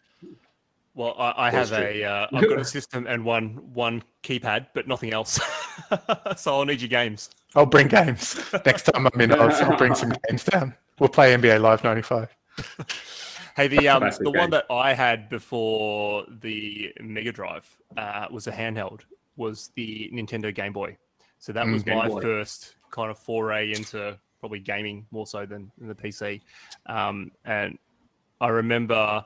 Speaker 1: Well, I, I have a, uh, <laughs> I've got a system and one one keypad, but nothing else. <laughs> so I'll need your games.
Speaker 2: I'll bring games next time I'm in Oz. <laughs> I'll bring some games down. We'll play NBA Live '95.
Speaker 1: Hey, the um,
Speaker 4: Classic
Speaker 1: the one that I had before the Mega Drive uh, was a handheld. Was the Nintendo Game Boy. So that
Speaker 2: Mm,
Speaker 1: was
Speaker 4: Game
Speaker 1: my
Speaker 4: Boy.
Speaker 1: first kind of foray into probably gaming more so than, than the PC. Um, and I remember,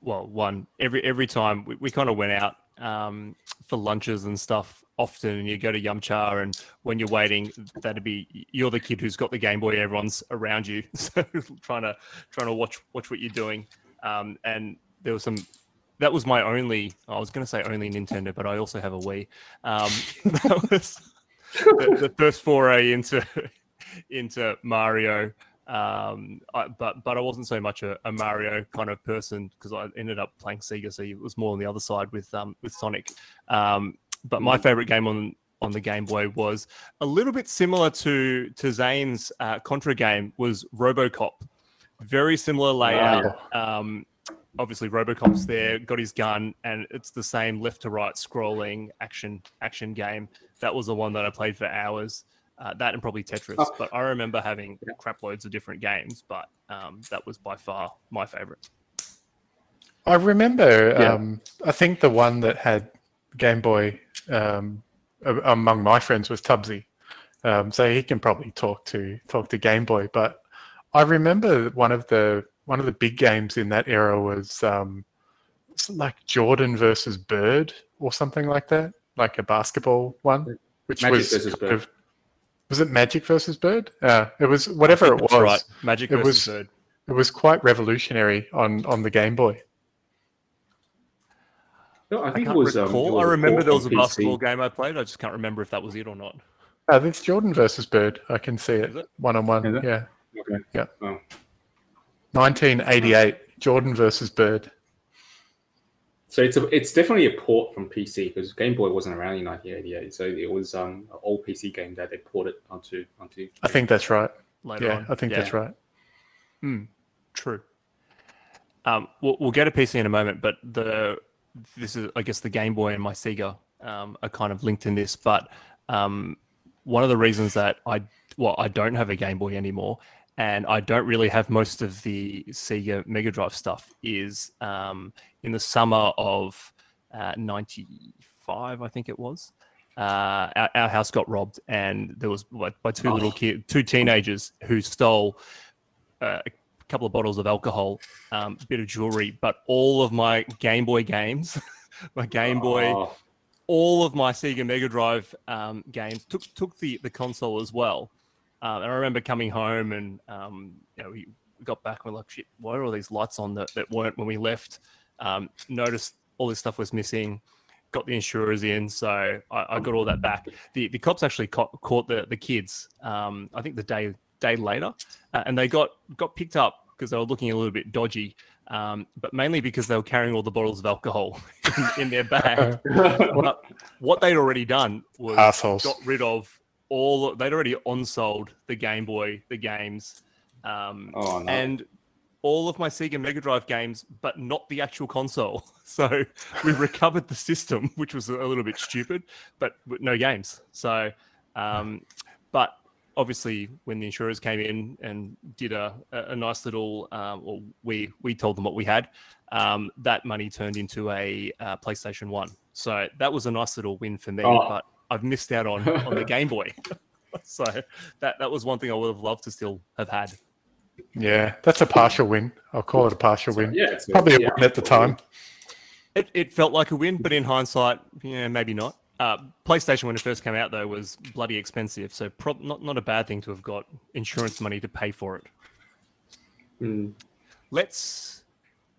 Speaker 1: well, one every every time we, we kind of went out um, for lunches and stuff often, and you go to Yumcha, and when you're waiting, that'd be you're the kid who's got the Game Boy, everyone's around you, <laughs> so trying to trying to watch watch what you're doing. Um, and there was some. That was my only. I was going to say only Nintendo, but I also have a Wii. Um, <laughs> that was the, the first foray into into Mario. Um, I, but but I wasn't so much a, a Mario kind of person because I ended up playing Sega, so it was more on the other side with um, with Sonic. Um, but my favorite game on on the Game Boy was a little bit similar to to Zane's uh, Contra game was RoboCop. Very similar layout. Um, obviously, RoboCop's there, got his gun, and it's the same left to right scrolling action action game. That was the one that I played for hours. Uh, that and probably Tetris.
Speaker 4: Oh.
Speaker 1: But I remember having
Speaker 4: Yeah.
Speaker 1: crap loads of different games, but um, that was by far my favorite.
Speaker 2: I remember.
Speaker 4: Yeah.
Speaker 2: Um, I think the one that had Game Boy um, among my friends was Tubbsy, um, so he can probably talk to talk to Game Boy. But I remember one of the one of the big games in that era was um, it's like Jordan versus Bird or something like that, like a basketball one, which
Speaker 4: Magic
Speaker 2: was
Speaker 4: versus
Speaker 2: kind
Speaker 4: Bird.
Speaker 2: of- was it Magic versus Bird? Uh, it was whatever it was.
Speaker 1: Right. Magic
Speaker 2: It
Speaker 1: versus
Speaker 2: was-
Speaker 1: Bird.
Speaker 2: It was quite revolutionary on on the Game Boy.
Speaker 4: No, I
Speaker 1: I
Speaker 4: think
Speaker 1: can't
Speaker 4: it was. Um,
Speaker 1: recall.
Speaker 4: it was
Speaker 1: I remember there was a
Speaker 4: from PC.
Speaker 1: basketball game I played. I just can't remember if that was it or not.
Speaker 2: Uh, it's Jordan versus Bird. I can see it
Speaker 1: it?
Speaker 2: one on one. Yeah.
Speaker 4: Okay.
Speaker 2: Yeah.
Speaker 4: Oh.
Speaker 2: 1988. Jordan versus Bird.
Speaker 4: So it's a, it's definitely a port from PC because Game Boy wasn't around in 1988. So it was um an old PC game that they ported onto onto.
Speaker 2: I think that's right.
Speaker 1: Later
Speaker 2: Yeah,
Speaker 1: on.
Speaker 2: I think that's right.
Speaker 1: Hmm. True. Um, we'll, we'll get a PC in a moment, but the this is I guess the Game Boy and my Sega um, are kind of linked in this. But um, one of the reasons that I well I don't have a Game Boy anymore, and I don't really have most of the Sega Mega Drive stuff is um, in the summer of uh, '95, I think it was. Uh, our, our house got robbed, and there was like by two little
Speaker 4: Oh.
Speaker 1: kids, two teenagers who stole uh, a couple of bottles of alcohol, um, a bit of jewelry, but all of my Game Boy games, <laughs> my Game Boy,
Speaker 4: Oh,
Speaker 1: all of my Sega Mega Drive um, games took took the the console as well. Um, and I remember coming home and um, you know we got back and we're like, shit, why are all these lights on that, that weren't when we left? Um, noticed all this stuff was missing. Got the insurers in, so I, I got all that back. The the cops actually caught, caught the the kids. Um, I think the day day later, uh, and they got got picked up because they were looking a little bit dodgy. Um, but mainly because they were carrying all the bottles of alcohol <laughs> in, in their bag. <laughs> What they'd already done was
Speaker 2: Assholes.
Speaker 1: got rid of all. They'd already on-sold the Game Boy, the games, um,
Speaker 4: oh no.
Speaker 1: and all of my Sega Mega Drive games, but not the actual console. <laughs> So we <laughs> recovered the system, which was a little bit stupid, but no games. So, um, but obviously, when the insurers came in and did a, a nice little, um, well, we we told them what we had. Um, that money turned into a uh, PlayStation One. So that was a nice little win for me.
Speaker 4: Oh.
Speaker 1: But I've missed out on on the <laughs> Game Boy. <laughs> so that that was one thing I would have loved to still have had.
Speaker 2: Yeah, that's a partial win. I'll call it a partial win.
Speaker 4: yeah, it's
Speaker 2: Probably a
Speaker 4: yeah,
Speaker 2: win at the time.
Speaker 1: It, it felt like a win, but in hindsight, yeah, maybe not. Uh, PlayStation when it first came out though was bloody expensive, so prob- not not a bad thing to have got insurance money to pay for it.
Speaker 4: Mm.
Speaker 1: Let's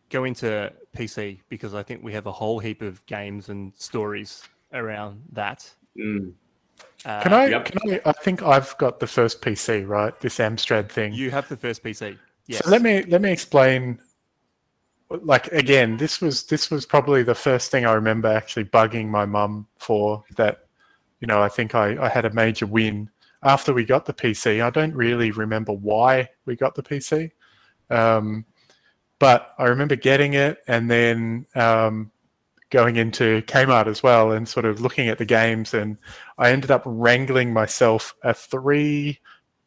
Speaker 1: go into PC because I think we have a whole heap of games and stories around that.
Speaker 4: Mm.
Speaker 1: Uh,
Speaker 2: Can I?
Speaker 4: Yep.
Speaker 2: Can I? I think I've got the first PC, right? This Amstrad thing.
Speaker 1: You have the first PC. Yes.
Speaker 2: So let me let me explain. Like again, this was this was probably the first thing I remember actually bugging my mum for. That you know, I think I, I had a major win after we got the PC. I don't really remember why we got the PC, um, But I remember getting it and then um, going into Kmart as well and sort of looking at the games. And I ended up wrangling myself a three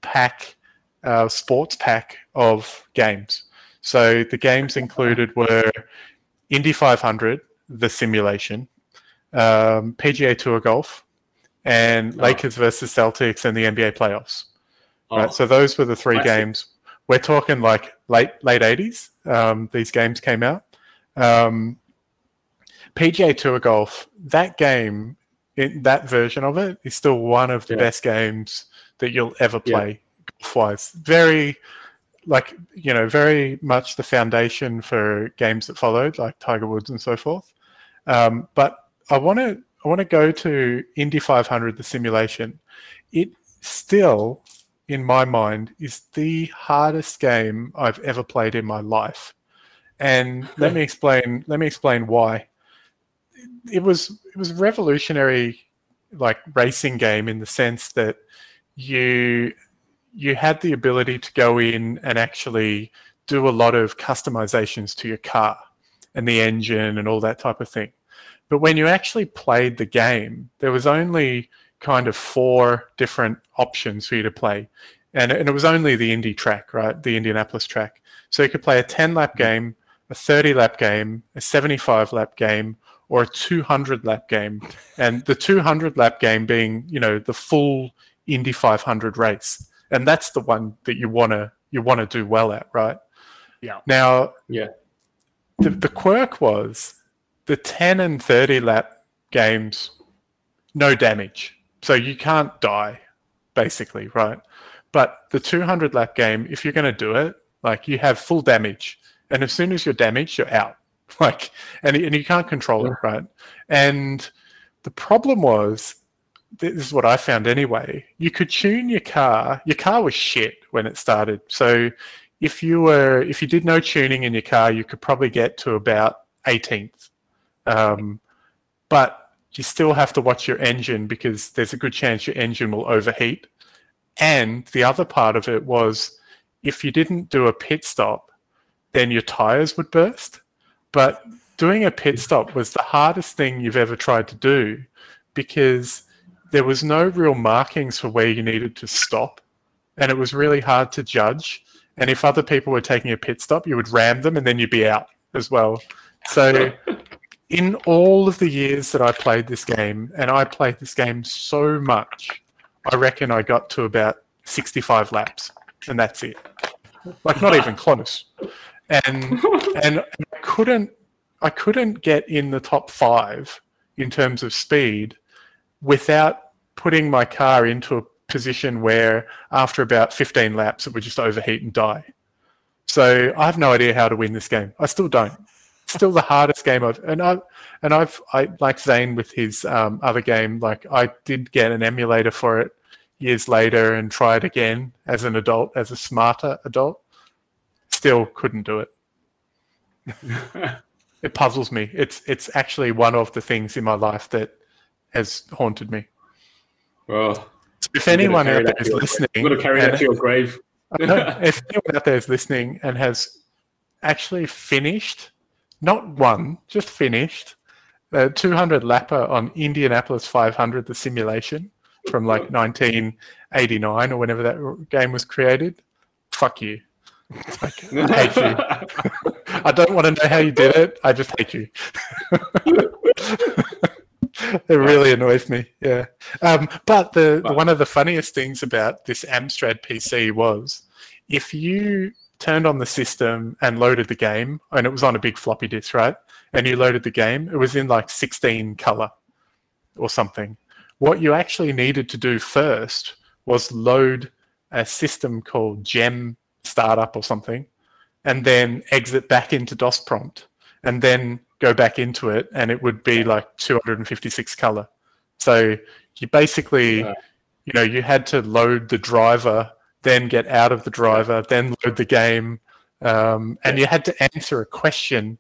Speaker 2: pack uh, sports pack of games. So the games included were Indy 500, the simulation, um, PGA Tour Golf, and
Speaker 4: Oh.
Speaker 2: Lakers versus Celtics and the NBA playoffs.
Speaker 4: Oh,
Speaker 2: Right. So those were the three
Speaker 4: I see.
Speaker 2: games. We're talking like late late eighties. Um, these games came out. Um, PGA Tour Golf. That game, in that version of it, is still one of the
Speaker 4: Yeah.
Speaker 2: best games that you'll ever play golf wise. Very, like you know, very much the foundation for games that followed, like Tiger Woods and so forth. Um, but I want to I want to go to Indy 500, the simulation. It still, in my mind, is the hardest game I've ever played in my life. And let me explain. Let me explain why. It was it was revolutionary, like racing game in the sense that you you had the ability to go in and actually do a lot of customizations to your car and the engine and all that type of thing. But when you actually played the game, there was only kind of four different options for you to play. And, and it was only the Indy track, right? The Indianapolis track. So you could play a 10 lap game, a 30 lap game, a 75 lap game, or a 200 lap game. And the 200 lap game being, you know, the full Indy 500 race. And that's the one that you want to you want to do well at, right?
Speaker 1: Yeah.
Speaker 2: Now,
Speaker 4: Yeah.
Speaker 2: the, the quirk was the 10 and 30 lap games, no damage. So you can't die, basically, right? But the 200 lap game, if you're going to do it, like you have full damage. And as soon as you're damaged, you're out. <laughs> Like, and, and you can't control it, right? And the problem was, this is what I found anyway. You could tune your car. Your car was shit when it started. So if you were if you did no tuning in your car, you could probably get to about 18th. Um, but you still have to watch your engine because there's a good chance your engine will overheat. And the other part of it was if you didn't do a pit stop, then your tires would burst. But doing a pit stop was the hardest thing you've ever tried to do because there was no real markings for where you needed to stop. And it was really hard to judge. And if other people were taking a pit stop, you would ram them and then you'd be out as well. So, <laughs> in all of the years that I played this game, and I played this game so much, I reckon I got to about 65 laps, and that's it. Like, not even close. And and I couldn't I couldn't get in the top five in terms of speed without putting my car into a position where after about 15 laps it would just overheat and die. So I have no idea how to win this game. I still don't. Still the hardest game I've and I and I've I like Zane with his um, other game. Like I did get an emulator for it years later and it again as an adult, as a smarter adult. Still couldn't do it. <laughs> It puzzles me. It's it's actually one of the things in my life that has haunted me.
Speaker 4: well,
Speaker 2: So if anyone out there is
Speaker 4: your-
Speaker 2: listening,
Speaker 4: I'm going to carry that to your grave.
Speaker 2: if anyone out there is listening and has actually finished, not one, just finished, a 200 lapper on Indianapolis 500, the simulation from like 1989 or whenever that game was created, fuck you. Like, I hate you. I don't want to know how you did it. I just hate you. <laughs> it really annoys me. Yeah. Um, but the, the
Speaker 4: But-
Speaker 2: one of the funniest things about this Amstrad PC was if you turned on the system and loaded the game, and it was on a big floppy disk, right? And you loaded the game, it was in like 16 color or something. What you actually needed to do first was load a system called Gem Startup or something, and then exit back into DOS prompt, and then go back into it, and it would be like 256 color. So you basically,
Speaker 4: Yeah.
Speaker 2: you know, you had to load the driver, then get out of the driver, then load the game, um, and you had to answer a question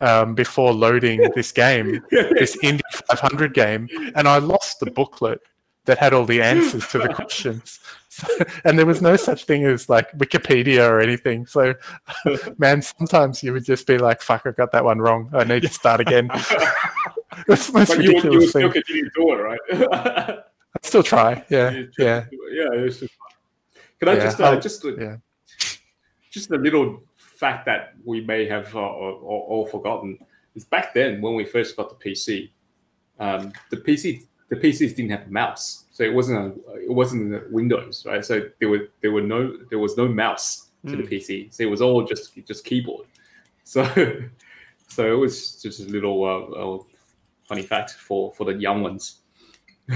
Speaker 2: um, before loading this game, <laughs> this Indy 500 game, and I lost the booklet that had all the answers to the <laughs> questions. So, <laughs> and there was no such thing as like Wikipedia or anything. So, <laughs> man, sometimes you would just be like, "Fuck, I got that one wrong. I need to start again." The most
Speaker 4: but you, you would
Speaker 2: ridiculous
Speaker 4: still continue to do it, right?
Speaker 2: I'd still try. Yeah,
Speaker 4: You
Speaker 2: yeah,
Speaker 4: yeah. Just. Can I
Speaker 2: Yeah,
Speaker 4: just uh,
Speaker 2: I'll-
Speaker 4: just
Speaker 2: yeah.
Speaker 4: just a little fact that we may have uh, all, all forgotten is back then when we first got the PC, um, the PC the PCs didn't have a mouse, so it wasn't a, it wasn't a Windows, right? So there were there were no there was no mouse to the
Speaker 1: Hmm.
Speaker 4: PC, so it was all just just keyboard. <laughs> So so it was just a little uh, uh, funny fact for for the young ones. <laughs>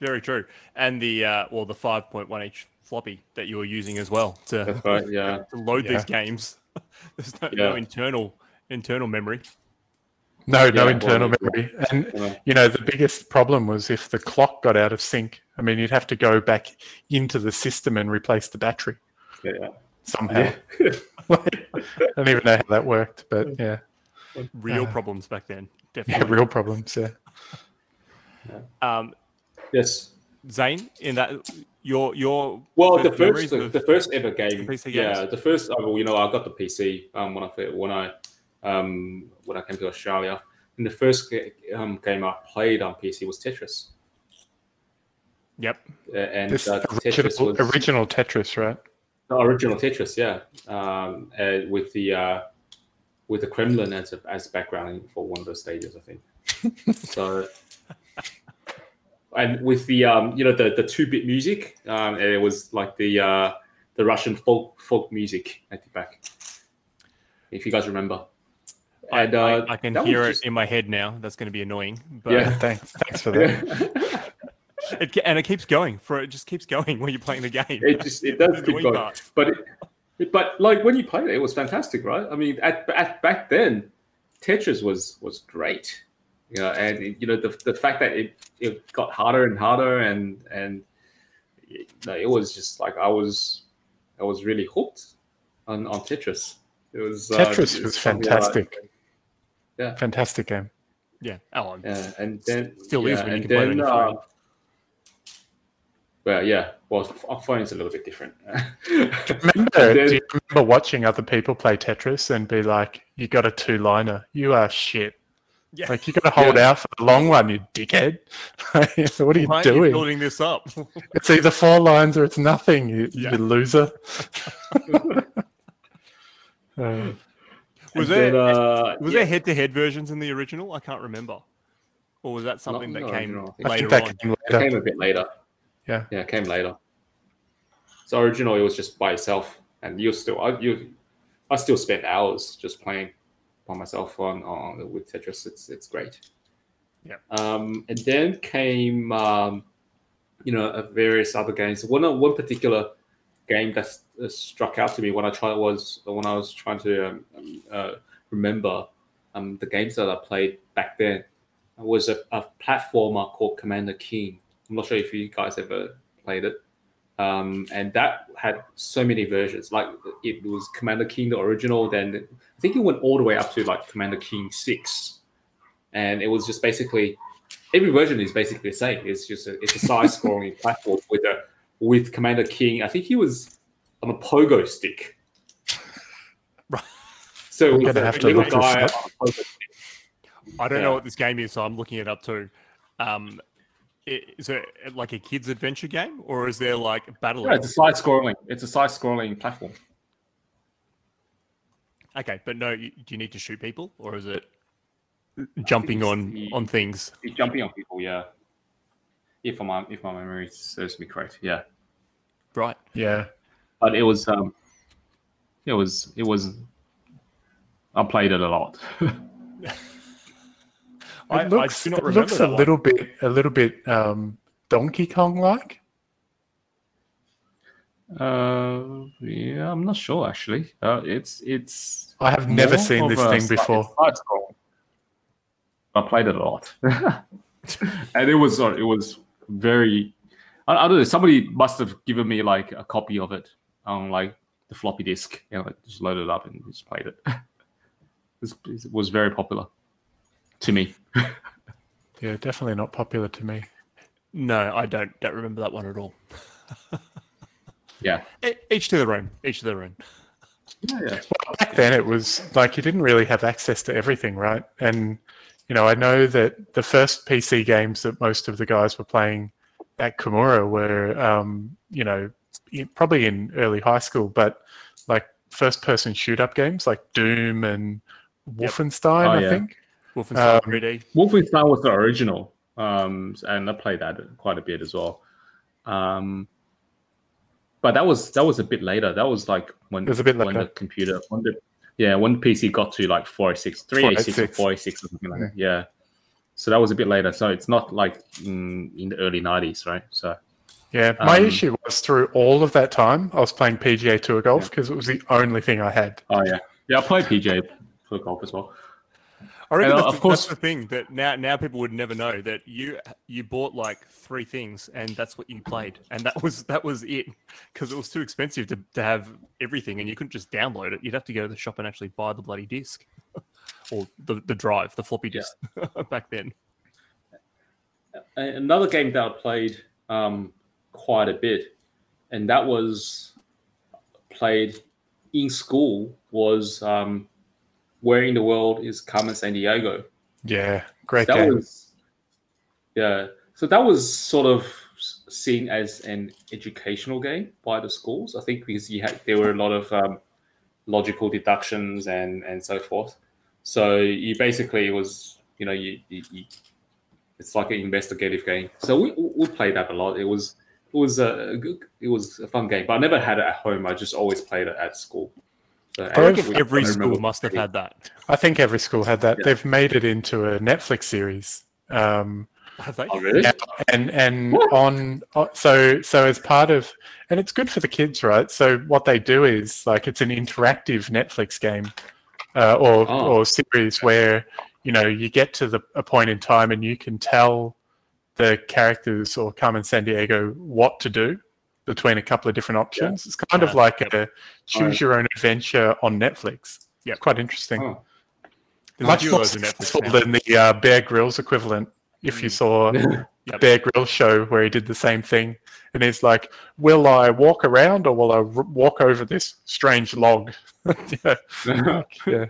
Speaker 1: Very true. And the uh, well, the 5.1 inch floppy that you were using as well to,
Speaker 4: right. Yeah.
Speaker 1: to load
Speaker 2: Yeah.
Speaker 1: these games. <laughs> There's no,
Speaker 4: Yeah.
Speaker 1: no internal internal memory.
Speaker 2: No, no
Speaker 4: Yeah,
Speaker 2: internal
Speaker 4: well,
Speaker 2: memory. And
Speaker 4: Yeah.
Speaker 2: you know, the biggest problem was if the clock got out of sync. I mean, you'd have to go back into the system and replace the battery
Speaker 4: yeah.
Speaker 2: somehow.
Speaker 4: yeah. <laughs>
Speaker 2: I don't even know how that worked, but yeah,
Speaker 1: Real
Speaker 2: Uh,
Speaker 1: problems back then. <laughs>
Speaker 2: yeah,
Speaker 1: Definitely.
Speaker 2: real problems. Yeah.
Speaker 1: Um,
Speaker 4: yes.
Speaker 1: Zane, in that your your
Speaker 4: Well, the
Speaker 1: first memories
Speaker 4: first the, the first ever game,
Speaker 1: PC
Speaker 4: yeah, the first. well, you know, I got the PC um, when I when I um, when I came to Australia, and the first um, game I played on PC was Tetris,
Speaker 1: Yep.
Speaker 4: uh, and
Speaker 2: This
Speaker 4: uh, Tetris
Speaker 2: original,
Speaker 4: was
Speaker 2: original Tetris, right?
Speaker 4: the original Tetris, yeah, um, uh, with the uh, with the Kremlin as a, as background for one of those stages, I think. <laughs> so, and with the um, you know the the two bit music, um, and it was like the uh, the Russian folk folk music at the back. If you guys remember,
Speaker 1: I,
Speaker 4: and uh,
Speaker 1: I, I can
Speaker 4: that was
Speaker 1: hear it
Speaker 4: just-
Speaker 1: in my head now. That's going to be annoying. But
Speaker 4: Yeah. <laughs>
Speaker 2: Thanks, thanks for that. <laughs>
Speaker 1: it, and it keeps going for it just keeps going when you're playing the game.
Speaker 4: it just it does <laughs> keep going.
Speaker 1: part.
Speaker 4: But it, but like when you played it, it was fantastic, right? I mean, at, at back then, Tetris was was great, you know, and it- you know the, the fact that it, it got harder and harder, and and it, no, it was just like I was I was really hooked on on Tetris. It was uh,
Speaker 2: Tetris
Speaker 4: it's
Speaker 2: was
Speaker 4: fantastic. that I-
Speaker 2: fantastic. Fantastic game.
Speaker 1: Yeah. Oh,
Speaker 4: yeah, and then
Speaker 1: Still is
Speaker 4: yeah,
Speaker 1: when you
Speaker 4: and
Speaker 1: can play it on
Speaker 4: then,
Speaker 1: your
Speaker 4: uh,
Speaker 1: phone.
Speaker 4: well, yeah. Well, on phone is a little bit different. <laughs>
Speaker 2: Remember,
Speaker 4: Then-
Speaker 2: do you remember watching other people play Tetris and be like, "You got a two-liner. You are shit.
Speaker 1: yeah.
Speaker 2: Like you got to hold out for the long one, you dickhead. So <laughs> what are you
Speaker 1: Why are you
Speaker 2: doing?
Speaker 1: building this up? <laughs>
Speaker 2: It's either four lines or it's nothing. You,
Speaker 1: Yeah.
Speaker 2: you loser." Uh,
Speaker 1: was
Speaker 4: And
Speaker 1: there
Speaker 4: then, uh,
Speaker 1: was
Speaker 4: yeah.
Speaker 1: there head-to-head versions in the original? I can't remember. Or was that something
Speaker 4: Not
Speaker 1: that
Speaker 4: in the
Speaker 1: came
Speaker 4: original.
Speaker 2: I
Speaker 1: later
Speaker 2: think that
Speaker 1: on?
Speaker 2: came
Speaker 4: It came a bit later.
Speaker 2: Yeah.
Speaker 4: Yeah, it came later. So originally it was just by itself, and you still, I, you, I still spend hours just playing by myself on, on with Tetris. It's it's great.
Speaker 1: Yeah.
Speaker 4: Um, and then came, um, you know, various other games. One one particular game that struck out to me when I tried was when I was trying to um, um, uh, remember um, the games that I played back then was a, a platformer called Commander Keen. I'm not sure if you guys ever played it. Um, and that had so many versions. Like it was Commander Keen, the original. Then I think it went all the way up to like Commander Keen Six, and it was just basically every version is basically the same. It's just a, it's a side-scrolling <laughs> platform with a with Commander Keen. I think he was on a pogo stick. <laughs>
Speaker 1: Right.
Speaker 4: So
Speaker 2: I'm gonna have to look
Speaker 4: guy
Speaker 2: up.
Speaker 4: a pogo stick.
Speaker 1: I don't know what this game is, so I'm looking it up too. Um, is it like a kids' adventure game, or is there like
Speaker 4: battle? It's a side-scrolling. It's a side-scrolling platform.
Speaker 1: Okay, but no, you, do you need to shoot people, or is it jumping on on things?
Speaker 4: He's jumping on people, yeah. If my if my memory serves me correct, yeah.
Speaker 1: Right.
Speaker 2: Yeah.
Speaker 4: But it was um, it was it was. I played it a lot. <laughs>
Speaker 1: I,
Speaker 2: It looks,
Speaker 1: I do not
Speaker 2: it looks a
Speaker 1: one.
Speaker 2: little bit, a little bit um, Donkey Kong like.
Speaker 4: uh, yeah, I'm not sure actually. Uh, it's it's.
Speaker 2: I have never seen this thing
Speaker 4: side-
Speaker 2: before.
Speaker 4: I played it a lot, <laughs> and it was uh, it was very. I, I don't know. Somebody must have given me like a copy of it on like the floppy disk, and I just loaded it up and just played it. <laughs> This it was very popular to me. <laughs>
Speaker 2: Yeah, definitely not popular to me.
Speaker 1: No, I don't. Don't remember that one at all. <laughs>
Speaker 3: Yeah.
Speaker 1: Each to their own. Each to their own.
Speaker 4: Yeah, yeah.
Speaker 2: Well, back then it was like you didn't really have access to everything, right? And you know, I know that the first PC games that most of the guys were playing at Kimura were, um, you know, probably in early high school, but like first-person shoot-up games like Doom and
Speaker 1: Yep.
Speaker 2: Wolfenstein,
Speaker 3: Oh,
Speaker 2: I
Speaker 3: yeah.
Speaker 2: think.
Speaker 1: Wolfenstein
Speaker 2: Um,
Speaker 1: 3D.
Speaker 3: Wolfenstein was the original, um, and I played that quite a bit as well. Um, but that was that was a bit later. That was like when
Speaker 2: It was a bit
Speaker 3: when
Speaker 2: later.
Speaker 3: the computer, when the yeah, when the PC got to like 486, 386 or
Speaker 2: 486.
Speaker 3: 486 or something like that. Yeah. So that was a bit later. So it's not like in, in the early 90s, right? So
Speaker 2: Yeah, my
Speaker 3: Um,
Speaker 2: issue was through all of that time, I was playing PGA Tour golf because it was the only thing I had.
Speaker 3: oh yeah, yeah, I played PGA Tour golf as well.
Speaker 1: I reckon
Speaker 3: and, uh,
Speaker 1: that's,
Speaker 3: of course-
Speaker 1: that's the thing that now now people would never know that you you bought like three things and that's what you played and that was that was it because it was too expensive to, to have everything and you couldn't just download it. You'd have to go to the shop and actually buy the bloody disc <laughs> or the, the drive, the floppy
Speaker 4: Yeah.
Speaker 1: disk <laughs> back then.
Speaker 4: Another game that I played um, quite a bit, and that was played in school, was um, Where in the World is Carmen Sandiego?
Speaker 2: Yeah, great
Speaker 4: that
Speaker 2: game.
Speaker 4: was yeah. So that was sort of seen as an educational game by the schools. I think because you had there were a lot of um, logical deductions and and so forth. So you basically it was you know you, you, you it's like an investigative game. So we, we played that a lot. It was it was a good it was a fun game but i never had it at home. I just always played it at school
Speaker 1: I
Speaker 4: think
Speaker 1: reckon
Speaker 4: we-
Speaker 1: every
Speaker 4: I
Speaker 1: school must have had that.
Speaker 2: I think every school had that.
Speaker 4: Yeah.
Speaker 2: They've made it into a Netflix series. Um,
Speaker 1: Have they?
Speaker 4: oh really
Speaker 2: Yeah. and and
Speaker 4: What?
Speaker 2: on uh, so so as part of and it's good for the kids right so what they do is like it's an interactive netflix game uh, or
Speaker 4: Oh.
Speaker 2: or series where you know you get to the a point in time and you can tell the characters or Carmen Sandiego what to do between a couple of different options. It's kind of like a choose your own adventure on Netflix. Yeah, quite interesting.
Speaker 4: Oh.
Speaker 2: Much more
Speaker 1: of Netflix
Speaker 2: successful than the uh, Bear Grylls equivalent. If you
Speaker 1: Mm.
Speaker 2: saw <laughs>
Speaker 1: Yep.
Speaker 2: Bear Grylls show where he did the same thing, and he's like, "Will I walk around or will I r- walk over this strange log?" yeah, <laughs> <laughs> yeah.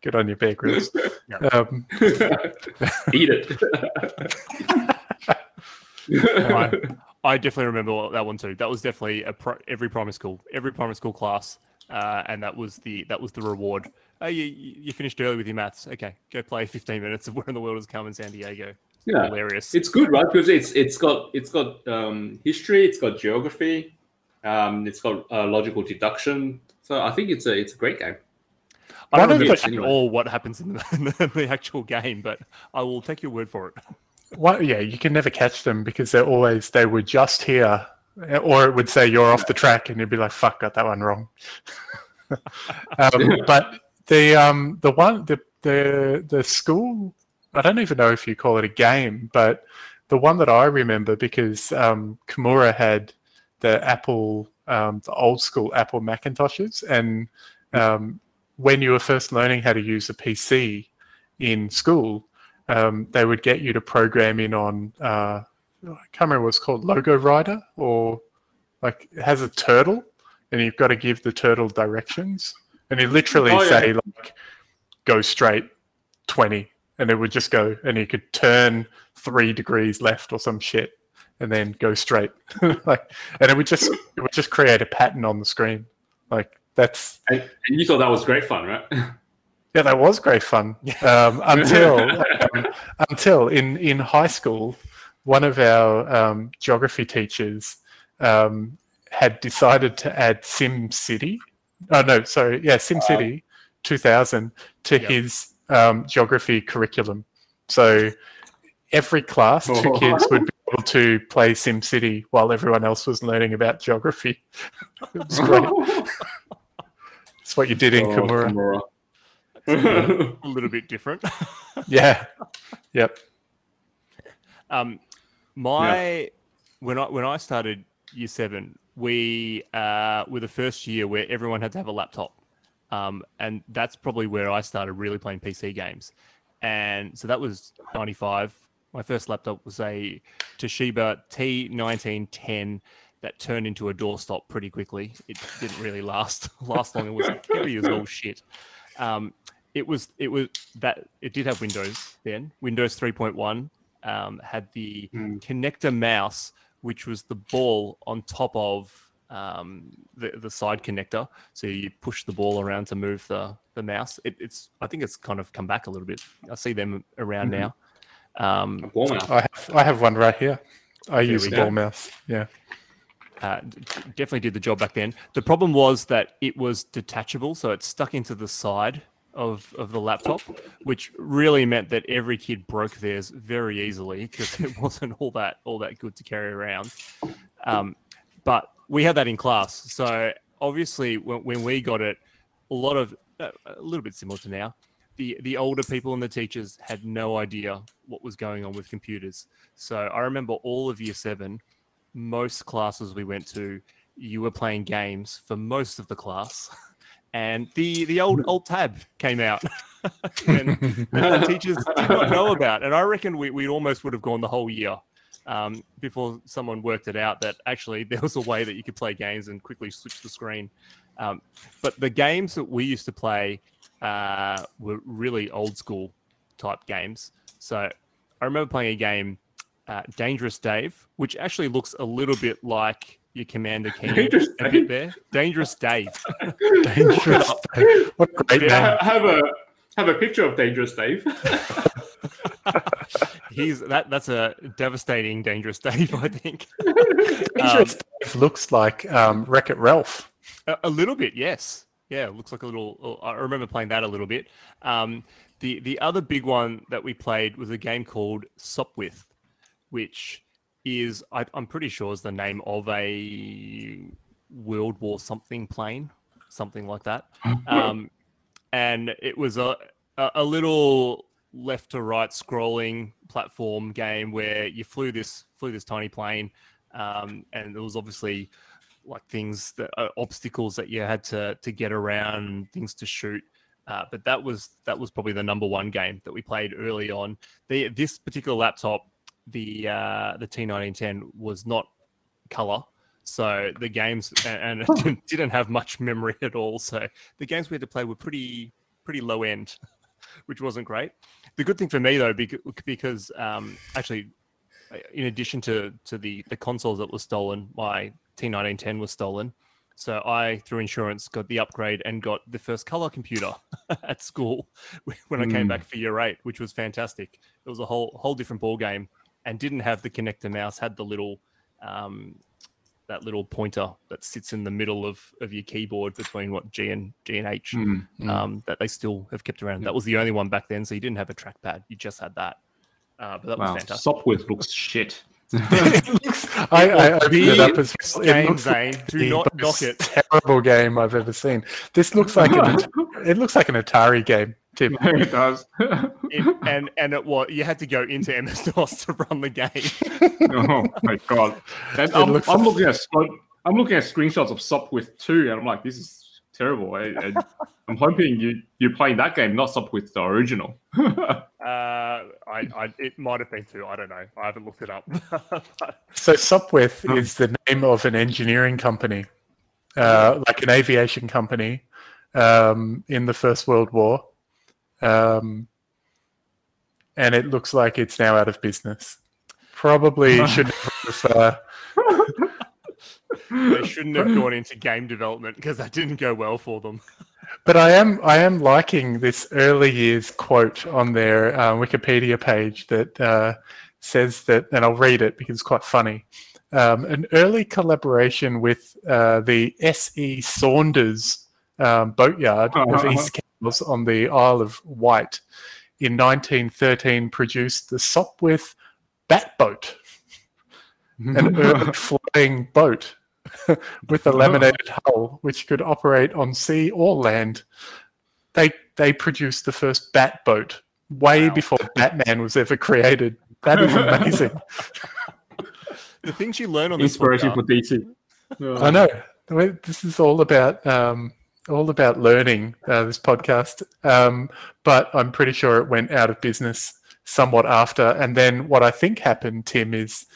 Speaker 2: Good on you, Bear Grylls.
Speaker 1: Yep.
Speaker 2: Um,
Speaker 4: Eat it.
Speaker 1: I, I definitely remember that one too. That was definitely a pro, every primary school, every primary school class, uh, and that was the that was the reward. Oh, you, you finished early with your maths. Okay, go play <laughs> 15 minutes of Where in the World is Carmen Sandiego.
Speaker 4: yeah.
Speaker 1: Hilarious.
Speaker 4: It's good, right? Because it's it's got it's got um, history, it's got geography, um, it's got uh, logical deduction. So I think it's a it's a great game.
Speaker 1: I don't
Speaker 2: of
Speaker 1: remember all what happens in the, <laughs> in the actual game, but I will take your word for it.
Speaker 2: What, yeah, you can never catch them because they're always they were just here, or it would say you're off the track, and you'd be like, "Fuck, got that one wrong." <laughs> um, but the um the one the the the school I don't even know if you call it a game, but the one that I remember because um, Kimura had the Apple um, the old school Apple Macintoshes, and um, when you were first learning how to use a PC in school, um, they would get you to program in on uh, I can't remember what it's called, LogoWriter, or like it has a turtle, and you've got to give the turtle directions, and you literally
Speaker 4: Oh, yeah.
Speaker 2: say like, "Go straight, 20," and it would just go, and you could turn three degrees left or some shit, and then go straight, <laughs> like, and it would just it would just create a pattern on the screen, like that's
Speaker 4: And, and you thought that was great fun, right? <laughs>
Speaker 2: yeah, that was great fun. Um, <laughs> until um, until in in high school, one of our um, geography teachers um, had decided to add Sim City. Oh no, sorry, yeah, Sim City, two thousand to
Speaker 1: Yep.
Speaker 2: his um, geography curriculum. So every class, two kids would be able to play Sim City while everyone else was learning about geography. <laughs> It was great. <laughs> It's what you did in
Speaker 4: Oh,
Speaker 2: Kimura.
Speaker 4: Kimura. <laughs>
Speaker 1: A little bit different. <laughs>
Speaker 2: Yeah. Yep.
Speaker 1: Um, my when I when I started year seven, we uh, were the first year where everyone had to have a laptop, um, and that's probably where I started really playing PC games. And so that was 95, My first laptop was a Toshiba T1910 that turned into a doorstop pretty quickly. It didn't really last <laughs> last long. It was heavy as all shit. Um, it was it was that it did have Windows then. Windows 3.1 um, had the
Speaker 4: Mm.
Speaker 1: connector mouse, which was the ball on top of um, the the side connector. So you push the ball around to move the the mouse. It, it's I think it's kind of come back a little bit. I see them around
Speaker 4: Mhm.
Speaker 1: now. Um,
Speaker 4: A ball mouse.
Speaker 2: I have I have one right here. I use
Speaker 1: we
Speaker 2: a ball mouse. Yeah.
Speaker 1: Uh, definitely did the job back then. The problem was that it was detachable, so it stuck into the side of, of the laptop, which really meant that every kid broke theirs very easily because it <laughs> wasn't all that all that good to carry around. Um, but we had that in class, so obviously when, when we got it, a lot of uh, a little bit similar to now. The, the older people and the teachers had no idea what was going on with computers. So I remember all of year seven, most classes we went to, you were playing games for most of the class, <laughs> and the the old alt tab came out, <laughs> and <laughs> the teachers did not know about. And I reckon we, we almost would have gone the whole year um, before someone worked it out that actually there was a way that you could play games and quickly switch the screen. Um, but the games that we used to play uh, were really old school type games. So I remember playing a game, uh, Dangerous Dave, which actually looks a little bit like your Commander Keen
Speaker 4: Dangerous
Speaker 1: a
Speaker 4: Dave?
Speaker 1: bit there. Dangerous Dave. <laughs>
Speaker 2: Dangerous. what a great
Speaker 4: Yeah,
Speaker 2: name.
Speaker 4: have a have a picture of Dangerous Dave. <laughs>
Speaker 1: He's that. That's a devastating Dangerous Dave. I think.
Speaker 2: Dangerous Dave looks like um, Wreck It Ralph.
Speaker 1: A, a little bit, yes. Yeah, it looks like a little. I remember playing that a little bit. Um, the the other big one that we played was a game called Sopwith, which is I, I'm pretty sure is the name of a World War something plane, something like that. <laughs> Um, and it was a, a little left to right scrolling platform game where you flew this flew this tiny plane, um, and there was obviously like things that are obstacles that you had to to get around, things to shoot. Uh, but that was that was probably the number one game that we played early on. The this particular laptop, the uh, the T1910 was not color, so the games and, and it didn't, have much memory at all. So the games we had to play were pretty pretty low end, <laughs> which wasn't great. The good thing for me though, because, um, actually, uh, in addition to to the the consoles that were stolen, my T1910 was stolen. So I, through insurance, got the upgrade and got the first color computer <laughs> at school <laughs> when I came
Speaker 3: Mm.
Speaker 1: back for year eight, which was fantastic. It was a whole whole different ball game, and didn't have the connector mouse. Had the little um, that little pointer that sits in the middle of, of your keyboard between what G and G and H
Speaker 3: Mm.
Speaker 2: Mm.
Speaker 1: um, that they still have kept around. That was the only one back then, so you didn't have a trackpad. You just had that. Uh, but that
Speaker 3: Wow,
Speaker 1: was fantastic.
Speaker 3: Sopwith looks shit.
Speaker 2: I, I opened it up as well. It
Speaker 1: game,
Speaker 2: looks
Speaker 1: Zane. Do
Speaker 2: the
Speaker 1: not knock it.
Speaker 2: Terrible game I've ever seen. This looks like an it looks like an Atari game. Tim.
Speaker 3: it does.
Speaker 1: It, and and it was you had to go into MS <laughs> DOS to run the game. <laughs>
Speaker 3: oh my god! And I'm,
Speaker 2: looks
Speaker 3: I'm
Speaker 2: like-
Speaker 3: looking at I'm looking at screenshots of Sopwith 2, and I'm like, this is terrible. I, I, <laughs> I'm hoping you you're playing that game, not Sopwith the original.
Speaker 1: Uh, I, I it might have been two. I don't know. I haven't looked it up. But,
Speaker 2: So Sopwith
Speaker 3: Oh.
Speaker 2: is the name of an engineering company, uh, like an aviation company, um, in the First World War, um, and it looks like it's now out of business. Probably <laughs> should. Uh, <laughs>
Speaker 1: they shouldn't have gone into game development because that didn't go well for them.
Speaker 2: But I am I am liking this early years quote on their uh, Wikipedia page that uh, says that, and I'll read it because it's quite funny. Um, an early collaboration with uh, the S.E. Saunders um, boatyard <laughs> of East Kells on the Isle of Wight in 1913 produced the Sopwith Bat Boat, an <laughs> early flying boat <laughs> with a laminated hull which could operate on sea or land. They they produced the first bat boat way
Speaker 1: Wow.
Speaker 2: before Batman was ever created. That is amazing. <laughs>
Speaker 1: The things you learn on this
Speaker 3: Inspiration
Speaker 1: podcast,
Speaker 3: for DC.
Speaker 2: I know. I mean, This is all about um, all about learning. Uh, this podcast, um, but I'm pretty sure it went out of business somewhat after. And then what I think happened, Tim, is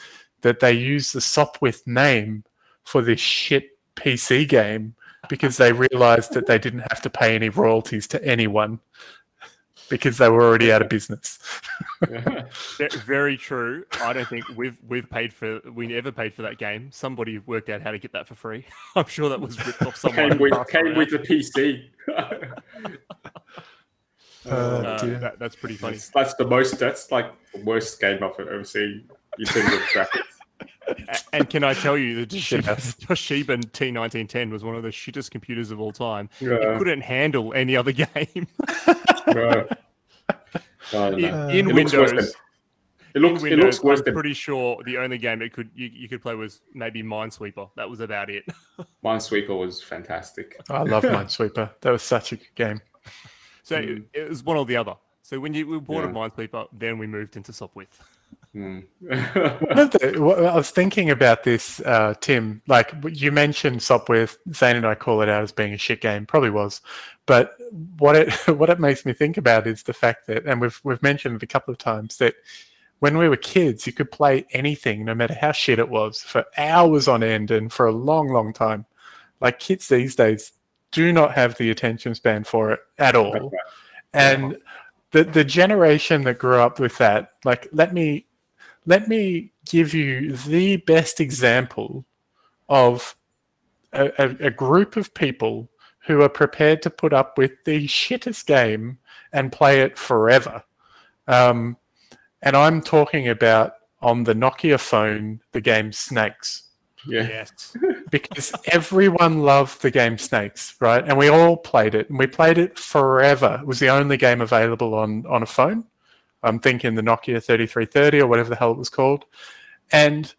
Speaker 2: that they used the Sopwith name for this shit PC game because they realized that they didn't have to pay any royalties to anyone because they were already out of business. <laughs>
Speaker 1: Ve- Very true. I don't think we've we've paid for we never paid for that game. Somebody worked out how to get that for free. <laughs> I'm sure that was ripped off someone.
Speaker 4: came with came with the PC. <laughs>
Speaker 2: Oh,
Speaker 1: Uh, that- that's pretty funny.
Speaker 4: that's, that's the most. That's like the worst game I've ever seen in terms of graphics.
Speaker 1: A- And can I tell you, the <laughs>
Speaker 2: Shit
Speaker 1: Toshiba. Toshiba T1910 was one of the shittest computers of all time. It couldn't handle any other <laughs> game
Speaker 4: yeah. I
Speaker 1: in,
Speaker 4: know.
Speaker 1: in
Speaker 4: It looks
Speaker 1: Windows.
Speaker 4: than- It looks.
Speaker 1: in
Speaker 4: It looks worse
Speaker 1: I'm
Speaker 4: than
Speaker 1: pretty sure the only game it could you, you could play was maybe Minesweeper. That was about it. <laughs>
Speaker 4: Minesweeper was fantastic.
Speaker 2: I love Minesweeper. That was such a good game.
Speaker 1: So
Speaker 4: Mm.
Speaker 1: it, it was one or the other. So when you we bought a Minesweeper, then we moved into Sopwith.
Speaker 2: Of the- I was thinking about this, uh, Tim. Like you mentioned, Sopwith. Zane and I call it out as being a shit game. Probably was, but what it <laughs> what it makes me think about is the fact that, and we've we've mentioned it a couple of times that when we were kids, you could play anything, no matter how shit it was, for hours on end and for a long, long time. Like kids these days do not have the attention span for it at all.
Speaker 4: Right.
Speaker 2: and the the generation that grew up with that like let me let me give you the best example of a, a, a group of people who are prepared to put up with the shittest game and play it forever um, and i'm talking about on the nokia phone the game snakes
Speaker 4: Yeah.
Speaker 1: Yes. <laughs>
Speaker 2: because everyone loved the game Snakes, right? And we all played it, and we played it forever. It was the only game available on on a phone. I'm thinking the Nokia 3330 or whatever the hell it was called. And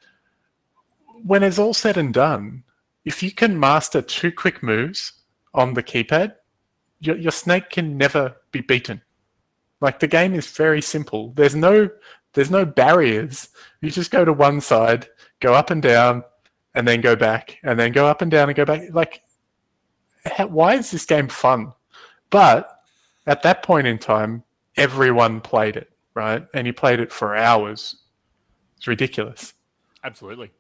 Speaker 2: when it's all said and done, if you can master two quick moves on the keypad, your, your snake can never be beaten. Like the game is very simple. There's no there's no barriers. You just go to one side, go up and down, and then go back, and then go up and down and go back. Like, how, why is this game fun? But at that point in time, everyone played it, right? And you played it for hours. It's ridiculous.
Speaker 1: Absolutely.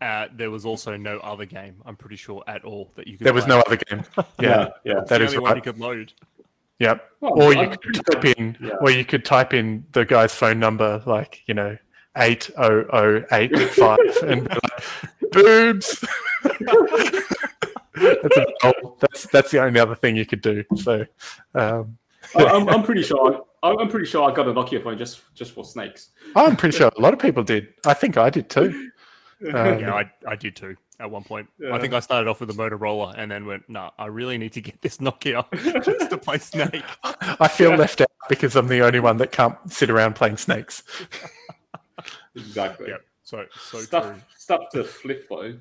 Speaker 1: Uh, there was also no other game, I'm pretty sure, at all that you could.
Speaker 2: There was
Speaker 1: play.
Speaker 2: no other game. <laughs> Yeah,
Speaker 4: yeah.
Speaker 1: It's
Speaker 2: that
Speaker 1: the
Speaker 2: is
Speaker 1: only one you
Speaker 2: right.
Speaker 1: could load.
Speaker 2: Yep.
Speaker 4: Well,
Speaker 2: Or you could type
Speaker 4: sure-
Speaker 2: in,
Speaker 4: yeah.
Speaker 2: or you could type in the guy's phone number, like you know, eight oh oh eight five, and be like, boobs. <laughs> that's, that's that's the only other thing you could do. So, um,
Speaker 4: I- I'm, I'm pretty sure. I- I'm pretty sure I got a Nokia phone just just for snakes.
Speaker 2: I'm pretty sure a lot of people did. I think I did too. <laughs> Um,
Speaker 1: Yeah, I, I did too at one point. I think I started off with a Motorola and then went, nah, I really need to get this Nokia <laughs> just to play Snake.
Speaker 2: I feel left out because I'm the only one that can't sit around playing snakes. <laughs>
Speaker 4: Exactly.
Speaker 1: Yep. So, so
Speaker 4: Stuff
Speaker 1: true.
Speaker 4: stuff to flip phone.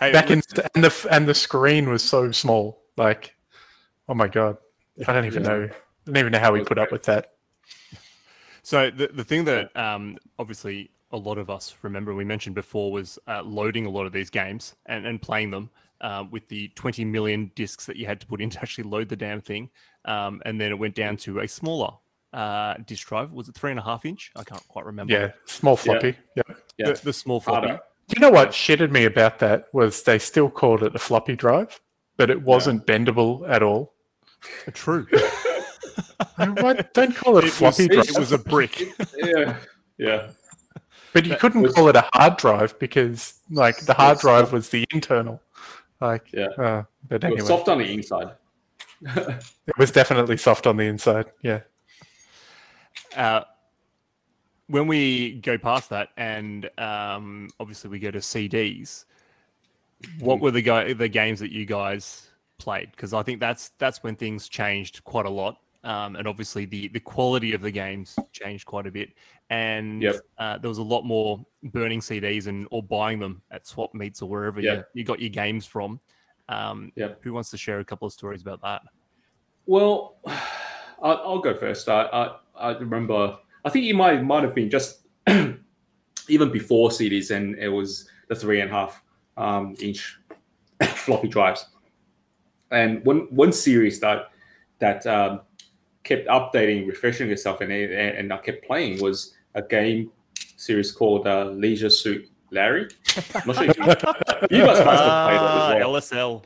Speaker 1: Hey,
Speaker 2: Back in and the and the screen was so small. Like, oh my god, I don't even
Speaker 4: Yeah.
Speaker 2: know. I don't even know how we put up with that.
Speaker 1: So the, the thing that um, obviously a lot of us remember we mentioned before was uh, loading a lot of these games and, and playing them uh, with the 20 million discs that you had to put in to actually load the damn thing. Um, and then it went down to a smaller uh, disk drive. Was it three and a half inch? I can't quite remember.
Speaker 2: Yeah, small floppy. Yeah.
Speaker 4: yeah.
Speaker 1: The, the small floppy.
Speaker 4: Harder.
Speaker 2: You know what shitted me about that was they still called it a floppy drive, but it wasn't bendable at all.
Speaker 1: True. <laughs>
Speaker 2: I mean, What? Don't call it a
Speaker 1: It was,
Speaker 2: floppy drive.
Speaker 1: it was a brick.
Speaker 4: Yeah. Yeah.
Speaker 2: But you
Speaker 4: That
Speaker 2: couldn't
Speaker 4: was-
Speaker 2: call it a hard drive because, like, the hard drive was the internal. Like,
Speaker 4: Yeah.
Speaker 2: uh, but
Speaker 4: It was
Speaker 2: anyway,
Speaker 4: soft on the inside. <laughs>
Speaker 2: it was definitely soft on the inside. Yeah.
Speaker 1: uh, when we go past that, and um, obviously we go to CDs, what were the go- the games that you guys played? Because I think that's that's when things changed quite a lot, um, and obviously the the quality of the games changed quite a bit, and
Speaker 4: Yep.
Speaker 1: uh, there was a lot more burning CDs and or buying them at swap meets or wherever you,
Speaker 4: Yep.
Speaker 1: you got your games from. Um,
Speaker 4: Yep.
Speaker 1: Who wants to share a couple of stories about that?
Speaker 4: Well, <sighs> I'll, I'll go first. I, I I remember. I think you might might have been just <clears throat> even before CDs, and it was the three and a half um, inch <laughs> floppy drives. And one one series that that um, kept updating, refreshing itself, and and I kept playing was a game series called uh, Leisure Suit Larry. I'm not sure if you, you must, must have played it
Speaker 1: Ah,
Speaker 4: as well.
Speaker 1: LSL.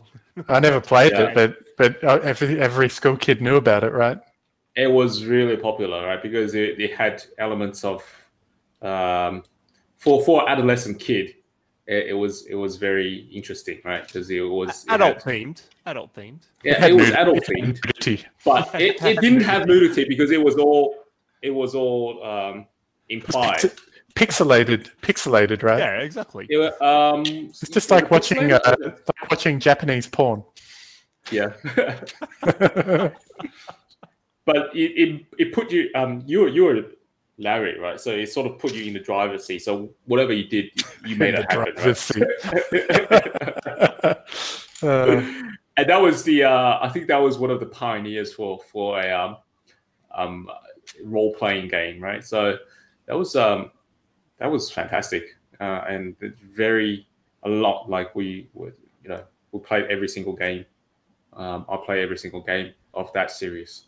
Speaker 2: I never played
Speaker 4: Yeah.
Speaker 2: it, but but uh, every every school kid knew about it, right?
Speaker 4: It was really popular, right? Because it, it had elements of um, for for adolescent kid. It, it was it was very interesting, right? Because it was it
Speaker 1: Adult
Speaker 4: had-
Speaker 1: themed. Adult themed.
Speaker 4: yeah,
Speaker 2: had
Speaker 4: it was adult themed.
Speaker 2: nudity.
Speaker 4: but it, it <laughs> didn't have nudity because it was all it was all um, implied.
Speaker 2: Pixelated, pixelated, right?
Speaker 1: Yeah, exactly.
Speaker 4: It, um,
Speaker 2: It's just like watching uh, like watching Japanese porn.
Speaker 4: yeah, <laughs> <laughs> but it, it, it put you um you were you were Larry right, so it sort of put you in the driver's seat. So whatever you did, you made it happen.
Speaker 2: driver's
Speaker 4: Right?
Speaker 2: seat. <laughs> Uh,
Speaker 4: and that was the uh, I think that was one of the pioneers for for a um, um, role playing game, right? So that was um, that was fantastic, uh, and very a lot like we would you know we played every single game. Um, I play every single game of that series,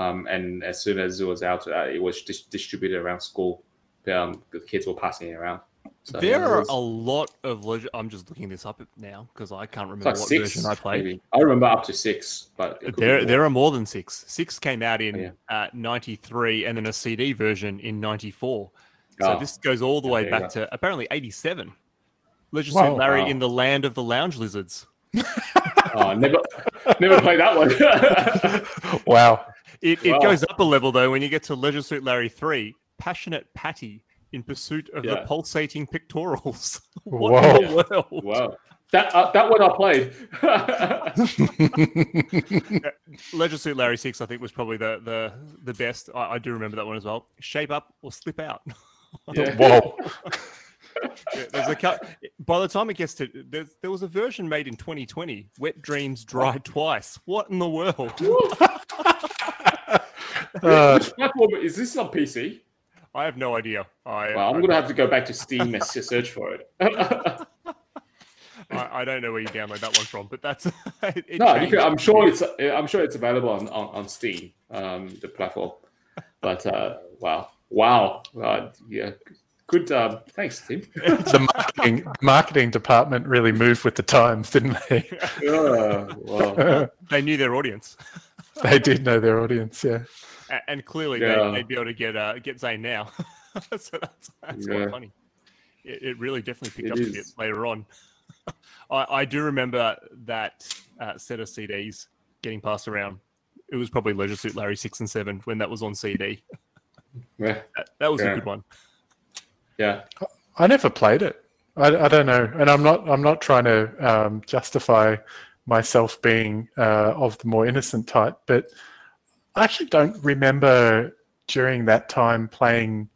Speaker 4: um, and as soon as it was out, uh, it was dis- distributed around school. Um, the kids were passing it around. So
Speaker 1: there
Speaker 4: it
Speaker 1: are
Speaker 4: was-
Speaker 1: a lot of. Leg- I'm just looking this up now because I can't remember
Speaker 4: like
Speaker 1: what
Speaker 4: six.
Speaker 1: version I played.
Speaker 4: Maybe. I remember up to six, but it could be
Speaker 1: There, there are more than six. Six came out in
Speaker 4: Yeah.
Speaker 1: uh, '93, and then a CD version in '94. So
Speaker 4: Oh.
Speaker 1: this goes all the
Speaker 4: Yeah,
Speaker 1: way
Speaker 4: there
Speaker 1: back to apparently '87. Leisure
Speaker 2: Wow.
Speaker 1: Larry
Speaker 4: Wow.
Speaker 1: in the land of the lounge lizards. <laughs>
Speaker 4: Oh, never, never played that one. <laughs>
Speaker 2: wow.
Speaker 1: It, it
Speaker 4: Wow.
Speaker 1: goes up a level though when you get to Leisure Suit Larry 3, Passionate Patty in pursuit of the pulsating pectorals. <laughs> what in the world?
Speaker 4: wow, that uh, that one I played. <laughs>
Speaker 1: Leisure Suit Larry 6, I think, was probably the the, the best. I, I do remember that one as well. Shape up or slip out. <laughs>
Speaker 4: yeah.
Speaker 2: Whoa.
Speaker 1: Yeah, There's a cut. By the time it gets to there's, there was a version made in 2020. Wet dreams dry twice. What in the world? <laughs>
Speaker 2: Uh,
Speaker 4: Which platform is this on PC?
Speaker 1: I have no idea. I
Speaker 4: Well, I'm
Speaker 1: I,
Speaker 4: gonna have to go back to Steam and search for it. <laughs>
Speaker 1: I, I don't know where you download that one from, but that's it, <laughs> it
Speaker 4: no, you can, I'm sure it's uh, I'm sure it's available on on, on Steam, um, the platform. But uh, wow, wow, uh, yeah, good. Um, thanks, Tim.
Speaker 2: the marketing marketing department really moved with the times, didn't they?
Speaker 4: Uh, wow.
Speaker 1: they knew their audience,
Speaker 2: they did know their audience. Yeah.
Speaker 1: A- and clearly
Speaker 4: Yeah.
Speaker 1: they, they'd be able to get uh, get Zane now. <laughs> so that's that's
Speaker 4: Yeah.
Speaker 1: quite funny. It, it really definitely picked
Speaker 4: It
Speaker 1: up a bit later on. <laughs> I, I do remember that uh, set of CDs getting passed around. It was probably Leisure Suit Larry six and seven when that was on CD. <laughs>
Speaker 4: Yeah,
Speaker 1: That, that was
Speaker 4: Yeah.
Speaker 1: a good one.
Speaker 4: yeah.
Speaker 2: I never played it. I, I don't know, and I'm not. I'm not trying to um, justify myself being uh, of the more innocent type, but I actually don't remember during that time playing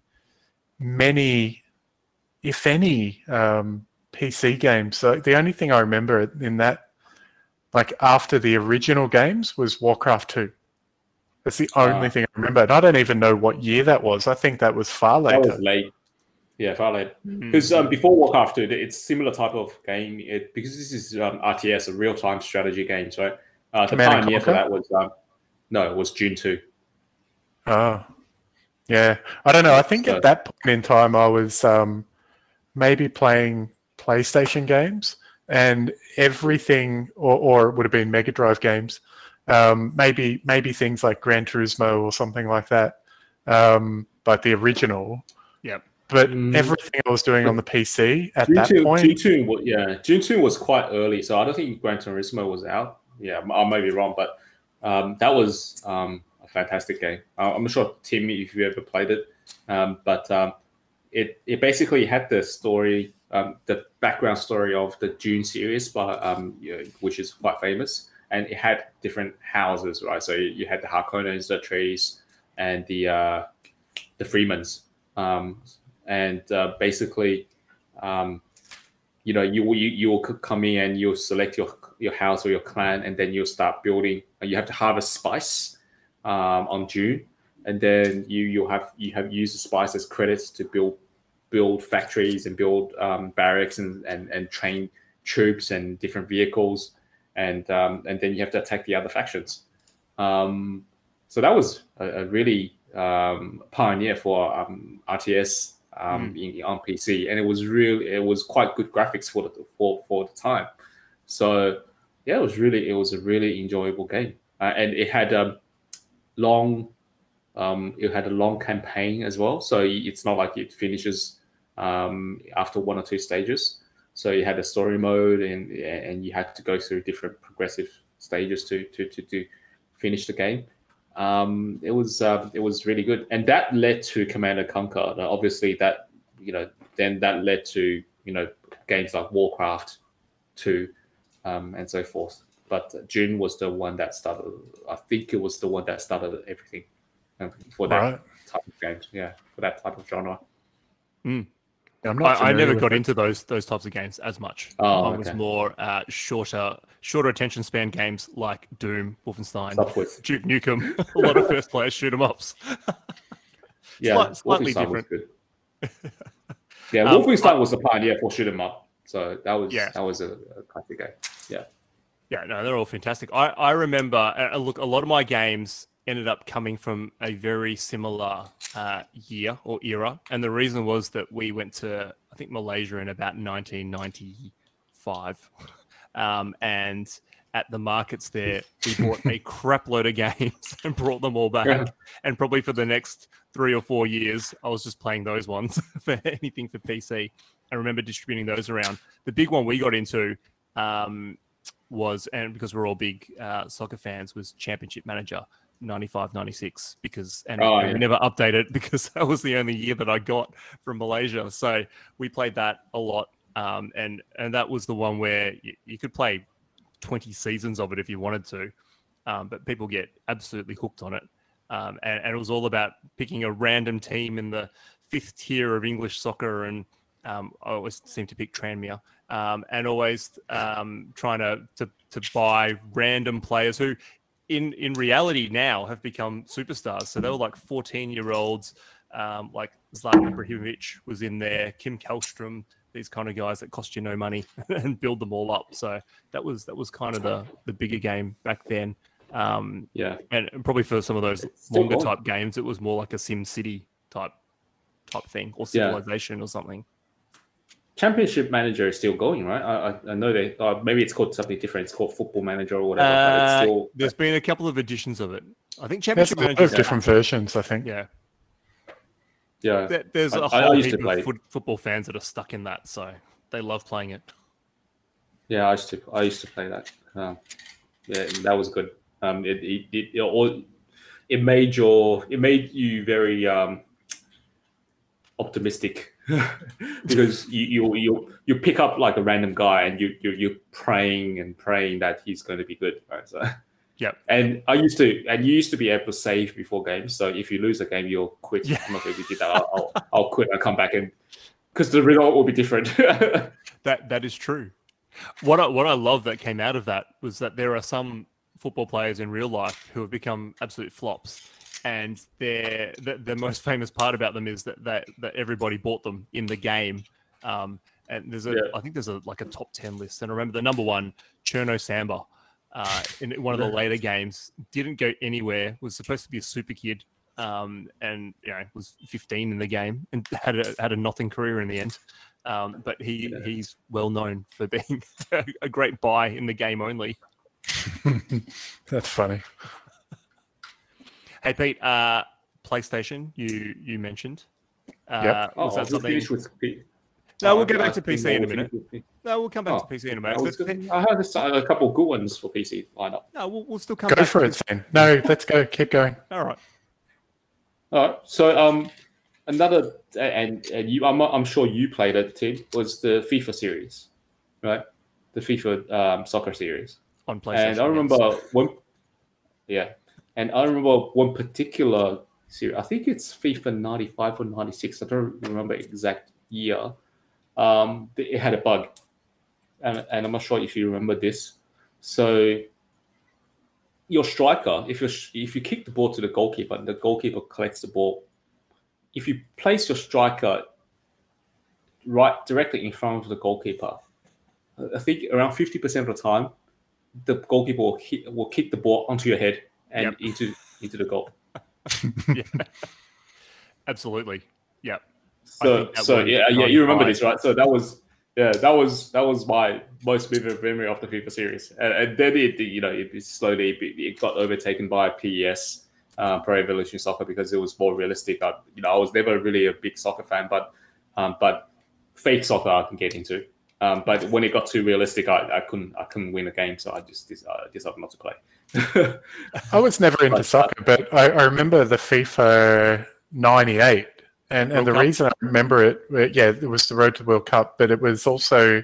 Speaker 2: many, if any, um, PC games. So the only thing I remember in that, like after the original games, was Warcraft Two. That's the only
Speaker 4: Ah.
Speaker 2: thing I remember, and I don't even know what year that was. I think that was far
Speaker 4: That
Speaker 2: later.
Speaker 4: was late. Yeah, far late. Because um, before Warcraft 2, it's similar type of game. It because this is um, RTS, a real time strategy game. So Uh, the
Speaker 2: Command and
Speaker 4: pioneer for that was um, no, it was Dune 2.
Speaker 2: Oh, yeah. I don't know. I think
Speaker 4: So-
Speaker 2: at that point in time, I was um, maybe playing PlayStation games and everything, or, or it would have been Mega Drive games. Um, maybe maybe things like Gran Turismo or something like that, um, but the original.
Speaker 1: Yep.
Speaker 2: But
Speaker 4: Mm.
Speaker 2: everything I was doing on the PC at
Speaker 4: Dune
Speaker 2: that
Speaker 4: 2,
Speaker 2: point,
Speaker 4: Dune 2, yeah, Dune 2 was quite early, so I don't think Gran Turismo was out. Yeah, I may be wrong, but um, that was um, a fantastic game. Uh, I'm not sure, Tim, if you ever played it, um, but um, it it basically had the story, um, the background story of the Dune series, but um, yeah, which is quite famous, and it had different houses, right? So you, you had the Harkonnens, the Atreides, and the uh, the Freemans, and uh, basically. You know, you you you will come in and you'll select your your house or your clan, and then you'll start building. You have to harvest spice um, on Dune, and then you you'll have you have used the spice as credits to build build factories and build um, barracks and, and and train troops and different vehicles, and um, and then you have to attack the other factions. Um, so that was a, a really um, pioneer for um, RTS um,
Speaker 1: Mm.
Speaker 4: in, on PC, and it was really it was quite good graphics for the for for the time. So yeah, it was really it was a really enjoyable game, uh, and it had a long um, it had a long campaign as well. So it's not like it finishes um, after one or two stages. So you had a story mode, and and you had to go through different progressive stages to to to, to finish the game. Um, it was uh, it was really good, and that led to Commander and Conquer. Now, obviously, that you know then that led to you know games like Warcraft, two, um, and so forth. But Dune was the one that started. I think it was the one that started everything um, for that
Speaker 2: Right.
Speaker 4: type of games. Yeah, for that type of genre.
Speaker 2: Yeah, I'm not
Speaker 1: I, I never got
Speaker 2: it.
Speaker 1: into those those types of games as much.
Speaker 4: Oh,
Speaker 1: Mine was
Speaker 4: okay.
Speaker 1: more uh, shorter shorter attention span games like Doom, Wolfenstein, Duke Nukem, <laughs> a lot of first player shoot 'em ups. <laughs>
Speaker 4: yeah,
Speaker 1: Slight- slightly
Speaker 4: Wolfenstein was
Speaker 1: different.
Speaker 4: good. <laughs> yeah,
Speaker 1: Um,
Speaker 4: Wolfenstein was the pioneer for shoot 'em up. So that was
Speaker 1: Yeah.
Speaker 4: that was a, a classic game. Yeah.
Speaker 1: Yeah, no, they're all fantastic. I, I remember, uh, look, a lot of my games ended up coming from a very similar uh, year or era. And the reason was that we went to, I think, Malaysia in about 1995. Um, and at the markets there, we bought a <laughs> crap load of games <laughs> and brought them all back.
Speaker 4: Yeah.
Speaker 1: And probably for the next three or four years, I was just playing those ones <laughs> for anything for PC. I remember distributing those around. The big one we got into um, was, and because we're all big uh, soccer fans, was Championship Manager 95 96 because, and
Speaker 4: Oh,
Speaker 1: we never updated <laughs> because that was the only year that I got from Malaysia. So we played that a lot. Um, and, and that was the one where you, you could play 20 seasons of it if you wanted to. Um, but people get absolutely hooked on it. Um, and, and it was all about picking a random team in the fifth tier of English soccer. And um, I always seem to pick Tranmere. Um, and always um, trying to, to to buy random players who, in in reality, now have become superstars. So they were like fourteen year olds, um, like Zlatan Ibrahimovic was in there, Kim Kallstrom, these kind of guys that cost you no money <laughs> and build them all up. So that was that was kind of the the bigger game back then. Um,
Speaker 4: Yeah.
Speaker 1: and probably for some of those longer type games, it was more like a Sim City type type thing or
Speaker 4: Yeah.
Speaker 1: Civilization or something.
Speaker 4: Championship Manager is still going, right? I, I, I know they uh, maybe it's called something different. It's called Football Manager or whatever. but it's
Speaker 1: Uh,
Speaker 4: still
Speaker 1: There's been a couple of editions of it. I think Championship
Speaker 2: a lot
Speaker 1: Manager.
Speaker 2: of different versions, I think.
Speaker 1: Yeah,
Speaker 4: yeah.
Speaker 1: there, there's
Speaker 4: I-
Speaker 1: a
Speaker 4: I
Speaker 1: whole
Speaker 4: used to
Speaker 1: heap
Speaker 4: play
Speaker 1: of foot, football fans that are stuck in that, so they love playing it.
Speaker 4: Yeah, I used to I used to play that. Um, yeah, that was good. Um, it it, it, it all it made your it made you very um, optimistic <laughs> because you, you you you pick up like a random guy and you you you're praying and praying that he's going to be good. Right? So <laughs>
Speaker 1: Yep.
Speaker 4: And I used to and you used to be able to save before games. So if you lose a game, you'll quit.
Speaker 1: Yeah.
Speaker 4: I'm not going to do that. I'll, I'll, I'll quit and come back and because the result will be different. <laughs>
Speaker 1: That that is true. What I, what I love that came out of that was that there are some football players in real life who have become absolute flops, and they're, the the most famous part about them is that that, that everybody bought them in the game. Um, and there's a I
Speaker 4: Yeah.
Speaker 1: think there's a like a top ten list, and I remember the number one Cherno Samba. Uh, in one of the later games, didn't go anywhere. Was supposed to be a super kid, um, and you know was 15 in the game and had a had a nothing career in the end. Um, but he
Speaker 4: Yeah.
Speaker 1: he's well known for being <laughs> a great buy in the game only. <laughs>
Speaker 2: That's funny.
Speaker 1: Hey Pete, uh, PlayStation you you mentioned. Uh,
Speaker 2: Yep.
Speaker 4: oh,
Speaker 1: was that
Speaker 4: we'll
Speaker 1: something?
Speaker 4: finish with P-
Speaker 1: No, we'll get back to PC in a minute.
Speaker 4: finish with P-
Speaker 1: No, we'll come back
Speaker 4: Oh,
Speaker 1: to PC in a minute.
Speaker 4: was
Speaker 1: But-
Speaker 4: gonna- I have a, s- a couple good ones for PC lined up.
Speaker 1: no, we'll, we'll still come
Speaker 2: Go
Speaker 1: back.
Speaker 2: for
Speaker 1: to
Speaker 2: it, then. No, let's go. Keep going.
Speaker 1: All right.
Speaker 4: All right. So um, another and and you, I'm I'm sure you played it, Tim. Was the FIFA series, right? The FIFA um, soccer series.
Speaker 1: On PlayStation.
Speaker 4: and I remember when, yeah, and I remember one particular series. I think it's FIFA '95 or '96. I don't remember exact year. Um, it had a bug, and, and I'm not sure if you remember this. So your striker, if you if you kick the ball to the goalkeeper, and the goalkeeper collects the ball. If you place your striker right directly in front of the goalkeeper, I think around fifty percent of the time, the goalkeeper will, hit, will kick the ball onto your head and
Speaker 1: Yep.
Speaker 4: into into the goal. <laughs>
Speaker 1: yeah. Absolutely. Yep.
Speaker 4: So so yeah yeah you remember this right? So that was yeah that was that was my most vivid memory of the FIFA series, and, and then it you know it, slowly it, it got overtaken by PES. Uh, Pro Evolution Soccer because it was more realistic. I, you know, I was never really a big soccer fan, but um, but fake soccer I can get into. Um, but when it got too realistic, I, I couldn't I couldn't win a game, so I just uh, decided not to play.
Speaker 2: I was never into soccer, but I, I remember the FIFA '98 and and the Cup. reason I remember it, uh, yeah, it was the Road to the World Cup, but it was also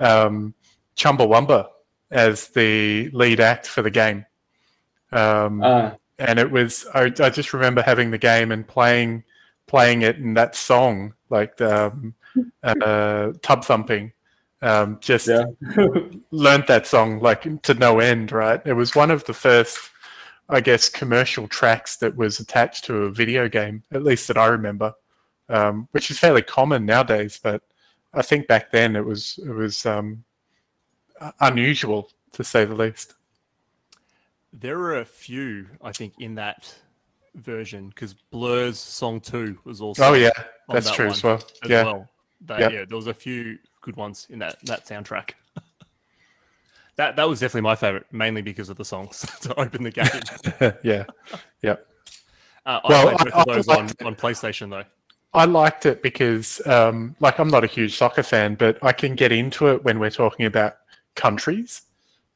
Speaker 2: um, Chumbawamba as the lead act for the game. Um, uh. And it was, I, I, just remember having the game and playing playing it and that song, like the um, uh, tub thumping. Um, just yeah. learned that song like to no end, right? It was one of the first, I guess, commercial tracks that was attached to a video game, at least that I remember um, which is fairly common nowadays. But I think back then it was it was um, unusual to say the least.
Speaker 1: There are a few, I think, in that version because Blur's song two was also.
Speaker 2: Oh yeah, that's that true as well. As yeah, well.
Speaker 1: That, yep. yeah, there was a few good ones in that that soundtrack. <laughs> that that was definitely my favorite, mainly because of the songs <laughs> to open the <laughs> game.
Speaker 2: yeah, yep.
Speaker 1: Uh, I well, played both I, of those I, on, on PlayStation though.
Speaker 2: I liked it because, um, like, I'm not a huge soccer fan, but I can get into it when we're talking about countries.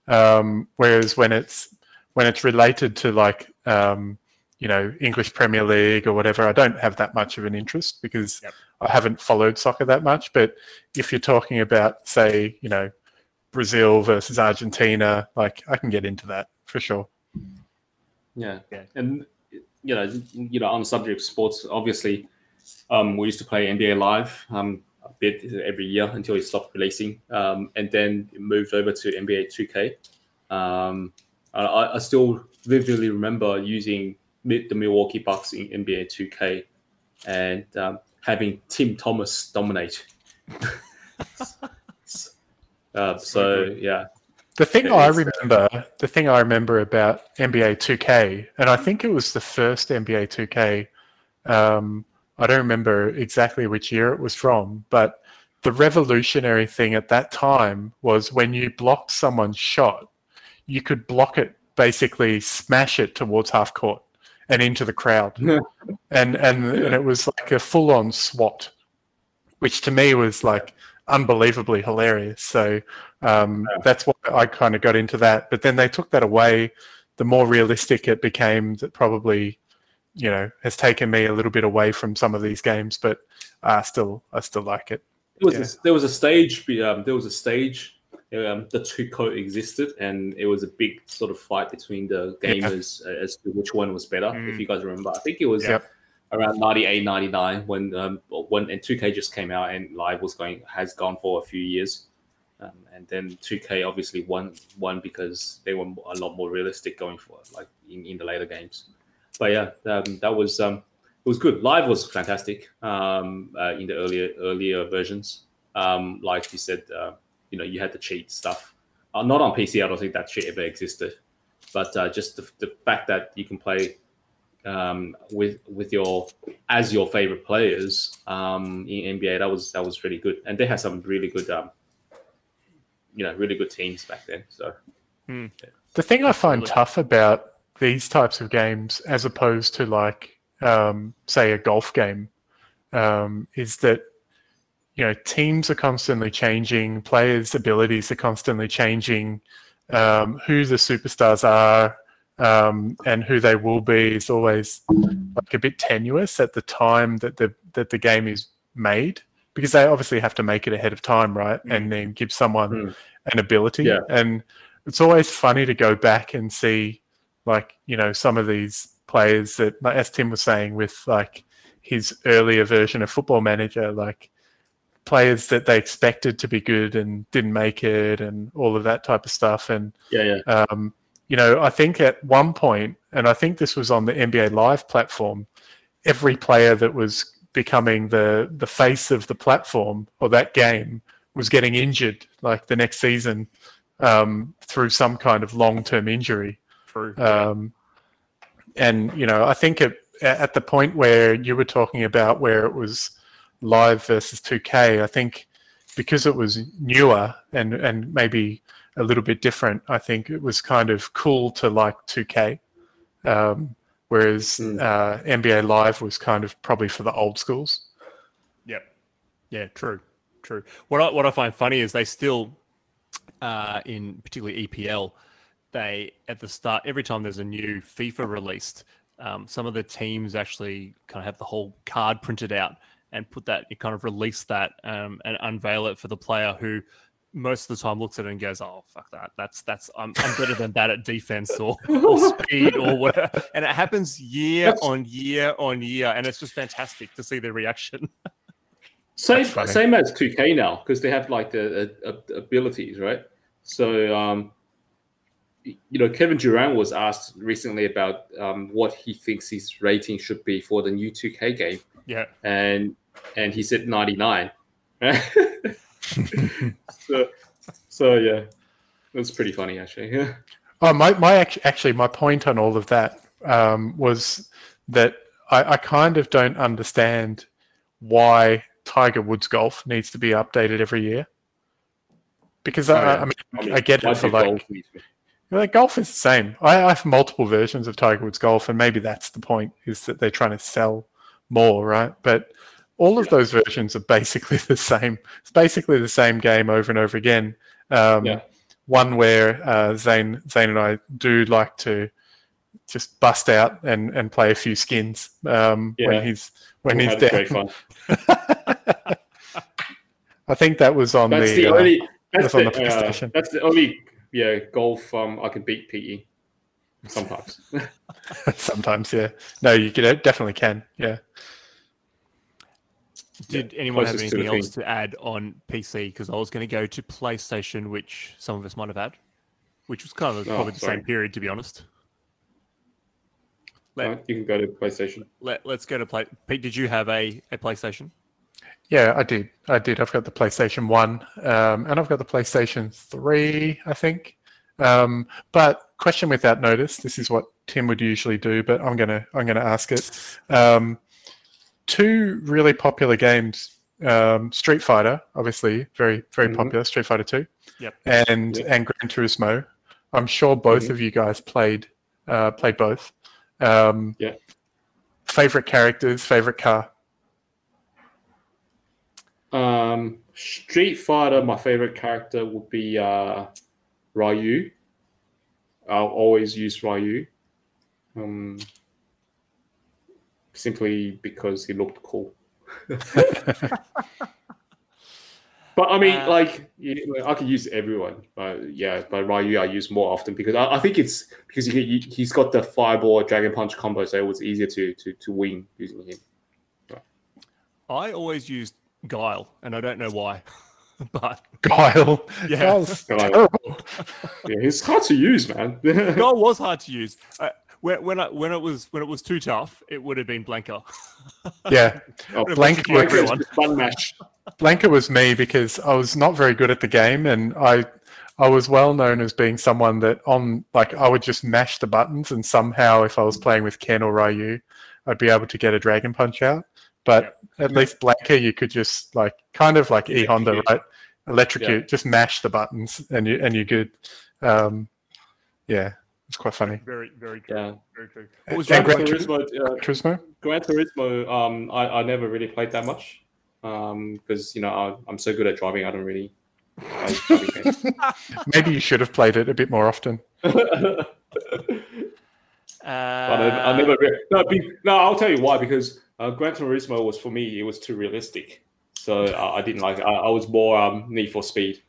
Speaker 2: Um, whereas when it's when it's related to like um, you know English Premier League or whatever, I don't have that much of an interest because yep. I haven't followed soccer that much. But if you're talking about, say, you know, Brazil versus Argentina, like I can get into that for sure.
Speaker 4: Yeah, yeah, and you know, you know, on the subject of sports, obviously um, we used to play NBA Live um, a bit every year until it stopped releasing, um, and then it moved over to NBA 2K. Um, I, I, still vividly remember using the Milwaukee Bucks in NBA 2K and um, having Tim Thomas dominate. <laughs> uh, so yeah.
Speaker 2: The thing I remember, the thing I remember about NBA 2K, and I think it was the first NBA 2K um, I don't remember exactly which year it was from, but the revolutionary thing at that time was when you blocked someone's shot, you could block it, basically smash it towards half court and into the crowd. <laughs> and and and it was like a full on SWAT, which to me was like unbelievably hilarious. So um, yeah. that's why I kind of got into that. But then they took that away. The more realistic it became, that probably you know has taken me a little bit away from some of these games, but I still I still like it.
Speaker 4: There was yeah. a, there was a stage um, there was a stage um, the two coexisted, and it was a big sort of fight between the gamers yeah. as to which one was better. Mm. If you guys remember, I think it was yep. around 98, 99 when um, when and 2K just came out and live was going has gone for a few years. Um, and then 2K obviously won won because they were a lot more realistic going for it, like in, in the later games but yeah, um, that was um, it was good. Live was fantastic um, uh, in the earlier earlier versions. Um, like you said, uh, you know, you had to cheat stuff. Uh, not on PC. I don't think that shit ever existed. But uh, just the, the fact that you can play um, with with your as your favorite players um, in NBA, that was that was really good. And they had some really good, um, you know, really good teams back then. So.
Speaker 2: Hmm. Yeah. The thing I find tough about these types of games as opposed to like um, say a golf game um, is that you know teams are constantly changing players abilities are constantly changing um, who the superstars are um, and who they will be is always like a bit tenuous at the time that the that the game is made because they obviously have to make it ahead of time right mm. and then give someone mm. an ability yeah. and it's always funny to go back and see like you know some of these players that, as Tim was saying, with like his earlier version of Football Manager, like players that they expected to be good and didn't make it, and all of that type of stuff. And
Speaker 4: yeah,
Speaker 2: yeah. Um, you know, I think at one point, and I think this was on the NBA Live platform, every player that was becoming the the face of the platform or that game was getting injured like the next season um, through some kind of long term injury.
Speaker 1: True.
Speaker 2: Um, and you know, I think it, at the point where you were talking about where it was live versus 2K, I think because it was newer and and maybe a little bit different, I think it was kind of cool to like 2K. Um, whereas
Speaker 4: Mm.
Speaker 2: uh, NBA Live was kind of probably for the old schools.
Speaker 1: Yep. Yeah, true. True. What I, what I find funny is they still, uh, in particularly EPL, they at the start every time there's a new FIFA released, um, some of the teams actually kind of have the whole card printed out and put that, you kind of release that um, and unveil it for the player who most of the time looks at it and goes, "Oh fuck that! That's that's I'm, I'm better than that at defense or, or speed or <laughs> whatever." And it happens year
Speaker 4: That's-
Speaker 1: on year on year, and it's just fantastic to see their reaction. <laughs>
Speaker 4: Same same as 2K now because they have like the, uh uh abilities, right? So um, you know, Kevin Durant was asked recently about um, what he thinks his rating should be for the new 2K game,
Speaker 1: yeah.
Speaker 4: and and he said 99. <laughs> so so yeah, that's pretty funny actually. <laughs>
Speaker 2: Oh, my, my actually, my point on all of that um, was that I, I kind of don't understand why Tiger Woods golf needs to be updated every year. Because I,
Speaker 4: Oh, yeah.
Speaker 2: I mean, I get it for like,
Speaker 4: golf need to be-
Speaker 2: like golf is the same. I, I have multiple versions of Tiger Woods golf, and maybe that's the point is that they're trying to sell more, right? But all of
Speaker 4: Yeah.
Speaker 2: those versions are basically <laughs> the same. It's basically the same game over and over again. Um,
Speaker 4: Yeah.
Speaker 2: One where uh, Zane, Zane and I do like to just bust out and, and play a few skins um,
Speaker 4: Yeah.
Speaker 2: when he's when
Speaker 4: we
Speaker 2: he's
Speaker 4: had great
Speaker 2: down.
Speaker 4: fun. <laughs>
Speaker 2: I think that was on
Speaker 4: That's
Speaker 2: the.
Speaker 4: the
Speaker 2: uh,
Speaker 4: only. That's
Speaker 2: that's on
Speaker 4: the,
Speaker 2: the
Speaker 4: uh, that's the only yeah golf um I can beat PE sometimes. <laughs>
Speaker 2: sometimes, yeah. No, you could, definitely can. Yeah.
Speaker 1: Did anyone have
Speaker 4: closest to
Speaker 1: anything
Speaker 4: the
Speaker 1: else to add on PC? Because I was going to go to PlayStation, which some of us might have had, which was kind of
Speaker 4: Oh,
Speaker 1: probably the same period, to be honest. Let,
Speaker 4: Right, you can go to PlayStation.
Speaker 1: let, let's go to play. Pete, did you have a, a PlayStation?
Speaker 2: Yeah, I did. I did. I've got the PlayStation One, um, and I've got the PlayStation Three, I think. Um, but question without notice. This is what Tim would usually do, but I'm gonna I'm gonna ask it. Um, two really popular games: um, Street Fighter, obviously very very
Speaker 4: Mhm.
Speaker 2: popular. Street Fighter Two,
Speaker 1: Yep.
Speaker 2: and
Speaker 4: Yep.
Speaker 2: and Gran Turismo. I'm sure both
Speaker 4: Mhm.
Speaker 2: of you guys played uh, played both. Um,
Speaker 4: Yeah.
Speaker 2: Favorite characters, favorite car.
Speaker 4: Um, Street Fighter, my favorite character would be uh, Ryu. I'll always use Ryu. Um, simply because he looked cool. <laughs> But I mean,
Speaker 1: Uh,
Speaker 4: like, you- I could use everyone. But yeah, but Ryu I use more often because I, I think it's because he, he- he's got the fireball dragon punch combo, so it was easier to to, to win using him.
Speaker 1: I always used Guile, and I don't know why. <laughs> but
Speaker 2: Guile. <laughs>
Speaker 1: Yeah.
Speaker 2: Guile's
Speaker 4: Guile.
Speaker 2: terrible.
Speaker 4: Yeah, he's hard to use, man.
Speaker 1: Guile was hard to use. Uh, when, when, I, when it was when it was too tough, it would have been Blanka. <laughs>
Speaker 2: Yeah, <laughs>
Speaker 4: Oh,
Speaker 2: Blank
Speaker 1: Blanka
Speaker 2: works.
Speaker 1: everyone.
Speaker 4: Fun match.
Speaker 2: Blanka was me because I was not very good at the game, and I I was well known as being someone that on like I would just mash the buttons, and somehow if I was playing with Ken or Ryu, I'd be able to get a dragon punch out. But at least Blanka, you could just like kind of like E Honda,
Speaker 4: Electrocute.
Speaker 2: right? Electrocute, just mash the buttons, and you and you're good. Um, yeah, it's quite funny.
Speaker 1: Very, very true.
Speaker 4: Yeah.
Speaker 1: Very true. What was
Speaker 2: Yeah,
Speaker 1: your
Speaker 4: Gran
Speaker 2: Gran
Speaker 1: favorite-
Speaker 4: Turismo, uh,
Speaker 2: Turismo.
Speaker 4: Gran Turismo, um, I, I never really played that much because you know I, I'm so good at driving. I don't really. play. <laughs>
Speaker 2: Maybe you should have played it a bit more often. <laughs>
Speaker 1: Uh,
Speaker 4: I, I never. Re- no, be, no, I'll tell you why. Because uh, Gran Turismo was for me, it was too realistic. So I, I didn't like. It. I, I was more um, Need for Speed.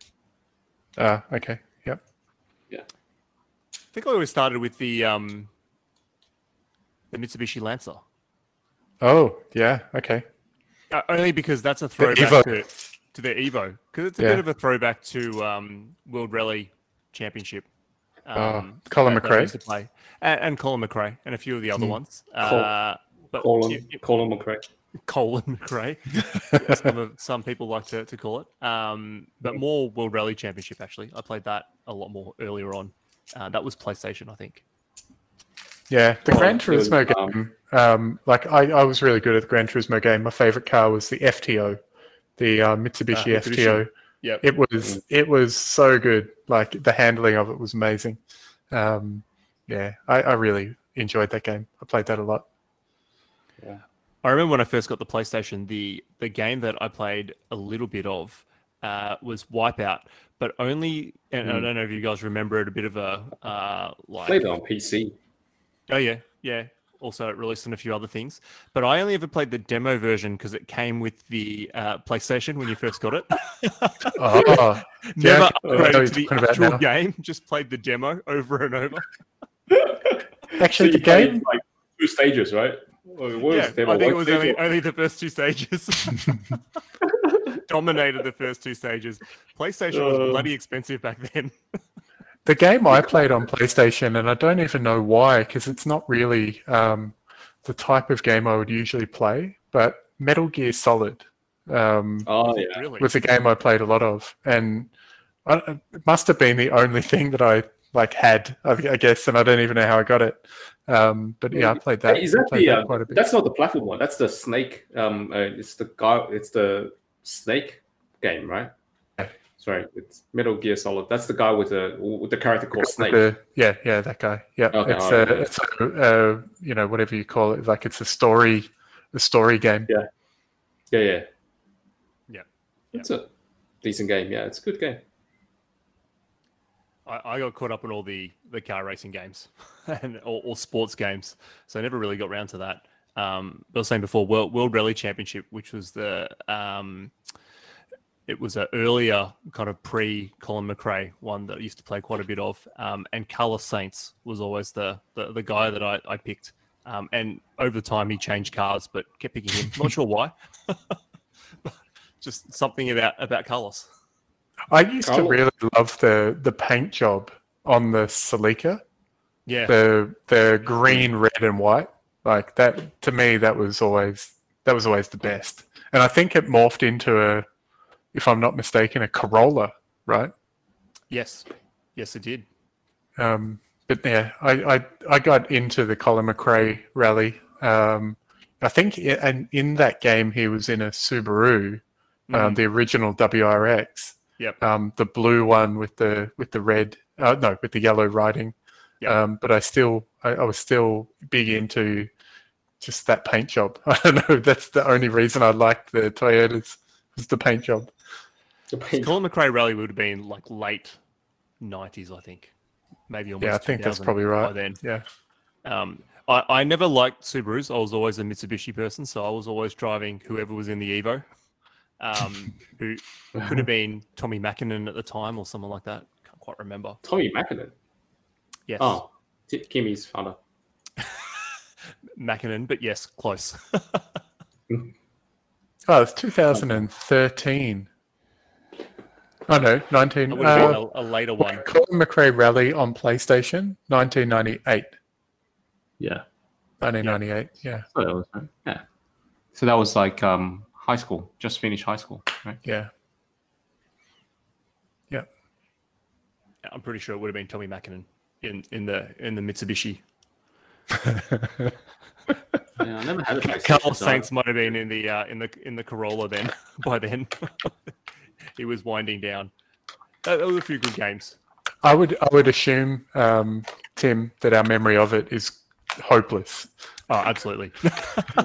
Speaker 2: Ah, okay. Yep.
Speaker 1: I think I always started with the um, the Mitsubishi Lancer.
Speaker 2: Oh, yeah. Okay.
Speaker 1: Uh, only because that's a throwback
Speaker 2: Evo.
Speaker 1: to, to their Evo. Because it's a
Speaker 2: Yeah.
Speaker 1: bit of a throwback to um, World Rally Championship.
Speaker 2: Oh,
Speaker 1: Um,
Speaker 2: Colin
Speaker 1: that- that
Speaker 2: McRae.
Speaker 1: used to play. And, and Colin McRae and a few of the other
Speaker 2: Hmm.
Speaker 1: ones.
Speaker 4: Col-
Speaker 1: Uh, but
Speaker 4: Colin,
Speaker 1: you- you-
Speaker 4: Colin McRae. <laughs>
Speaker 1: Colin McRae. <laughs> some, of, some people like to, to call it. Um, but more World Rally Championship, actually. I played that a lot more earlier on. Uh, that was PlayStation, I think.
Speaker 2: Yeah, the
Speaker 4: Oh,
Speaker 2: Gran
Speaker 4: it was,
Speaker 2: Turismo
Speaker 4: um,
Speaker 2: game. Um, like I, I was really good at the Gran Turismo game. My favorite car was the FTO, the uh, Mitsubishi
Speaker 1: Ah, Mitsubishi.
Speaker 2: FTO.
Speaker 1: Yep.
Speaker 2: It was it was so good. Like the handling of it was amazing. Um, yeah, I, I really enjoyed that game. I played that a lot.
Speaker 1: Yeah, I remember when I first got the PlayStation, the the game that I played a little bit of uh, was Wipeout, but only. And I
Speaker 4: Mm.
Speaker 1: don't know if you guys remember it. A bit of a uh, like.
Speaker 4: Played on PC.
Speaker 1: Oh yeah, yeah. Also it released on a few other things, but I only ever played the demo version because it came with the uh, PlayStation when you first got it. <laughs>
Speaker 2: Oh, <laughs>
Speaker 1: Never
Speaker 2: I
Speaker 1: upgraded
Speaker 2: you're
Speaker 1: to the actual game. Just played the demo over and over. <laughs>
Speaker 2: actually,
Speaker 4: So
Speaker 2: the game.
Speaker 4: like two stages, right? Or what was
Speaker 1: yeah,
Speaker 4: demo?
Speaker 1: I think it was only, only the first two stages. <laughs> Dominated the first two stages. PlayStation was
Speaker 4: Uh.
Speaker 1: bloody expensive back then. <laughs>
Speaker 2: The game I played on PlayStation, and I don't even know why, because it's not really um, the type of game I would usually play. But Metal Gear Solid um,
Speaker 4: Oh yeah.
Speaker 1: really.
Speaker 2: was a game I played a lot of, and I, it must have been the only thing that I like had, I, I guess, and I don't even know how I got it. Um, but yeah, I played that.
Speaker 4: Hey, is that
Speaker 2: played
Speaker 4: the? Uh,
Speaker 2: quite a bit.
Speaker 4: that's not the platform one. That's the snake. Um, uh, it's the guy. It's the snake game, right?
Speaker 2: Yeah.
Speaker 4: Sorry, it's Metal Gear Solid. That's the guy with the with the character called Snake.
Speaker 2: The- yeah, yeah, that guy. Yeah,
Speaker 4: Okay,
Speaker 2: it's,
Speaker 4: alright,
Speaker 2: a,
Speaker 4: yeah.
Speaker 2: it's a, uh, you know, whatever you call it, like it's a story, a story game.
Speaker 4: Yeah. Yeah, yeah,
Speaker 1: Yeah.
Speaker 4: It's a decent game. Yeah, it's a good game.
Speaker 1: I, I got caught up in all the the car racing games <laughs> and all, all sports games, so I never really got around to that. Um, but I was saying before, World, World Rally Championship, which was the um, it was an earlier kind of pre Colin McRae one that I used to play quite a bit of, um, and Carlos Sainz was always the the, the guy that I, I picked. Um, and over the time, he changed cars, but kept picking him. Not sure why. <laughs> Just something about about Carlos.
Speaker 2: I used to really love the the paint job on the Celica,
Speaker 1: Yeah,
Speaker 2: the the green, red, and white. Like that to me, that was always that was always the best. And I think it morphed into a, if I'm not mistaken, a Corolla, right?
Speaker 1: yes, yes, it did.
Speaker 2: Um, but yeah, I, I I got into the Colin McRae rally. Um, I think, i and in that game, he was in a Subaru, um,
Speaker 1: Mhm.
Speaker 2: the original WRX.
Speaker 1: Yep.
Speaker 2: Um, the blue one with the with the red, uh, no, with the yellow writing.
Speaker 1: Yep.
Speaker 2: Um, but I still, I, I was still big into just that paint job. <laughs> I don't know. That's the only reason I liked the Toyotas was the paint job.
Speaker 4: The paint-
Speaker 1: Colin McRae rally would have been like late nineties, I think. Maybe almost.
Speaker 2: Yeah, I think that's
Speaker 1: 2000
Speaker 2: probably
Speaker 1: By
Speaker 2: right.
Speaker 1: then,
Speaker 2: Yeah.
Speaker 1: um, I, I never liked Subarus. I was always a Mitsubishi person, so I was always driving whoever was in the Evo, um, <laughs> who could have been Tommi Mäkinen at the time or someone like that. Can't quite remember.
Speaker 4: Tommi Mäkinen.
Speaker 1: Yes,
Speaker 4: Oh, T- Kimmy's father.
Speaker 1: Mäkinen, but yes, close. <laughs>
Speaker 2: Oh, it's 2013. Oh no, 19.
Speaker 1: It would have
Speaker 2: Uh,
Speaker 1: been a, a later one.
Speaker 2: Colin McRae Rally on PlayStation, 1998.
Speaker 3: Yeah.
Speaker 2: 1998. Yeah,
Speaker 3: So that was, yeah. So that was like um, high school, just finished high school, right?
Speaker 2: Yeah. Yeah.
Speaker 1: I'm pretty sure it would have been Tommi Mäkinen in, in the in the Mitsubishi. <laughs> <laughs>
Speaker 4: Yeah, I never had a PlayStation.
Speaker 1: Carlos
Speaker 4: so-
Speaker 1: Sainz might have been in the uh, in the in the Corolla then. <laughs> by then, <laughs> he was winding down. There were a few good games.
Speaker 2: I would I would assume, um, Tim, that our memory of it is hopeless.
Speaker 1: Oh, absolutely.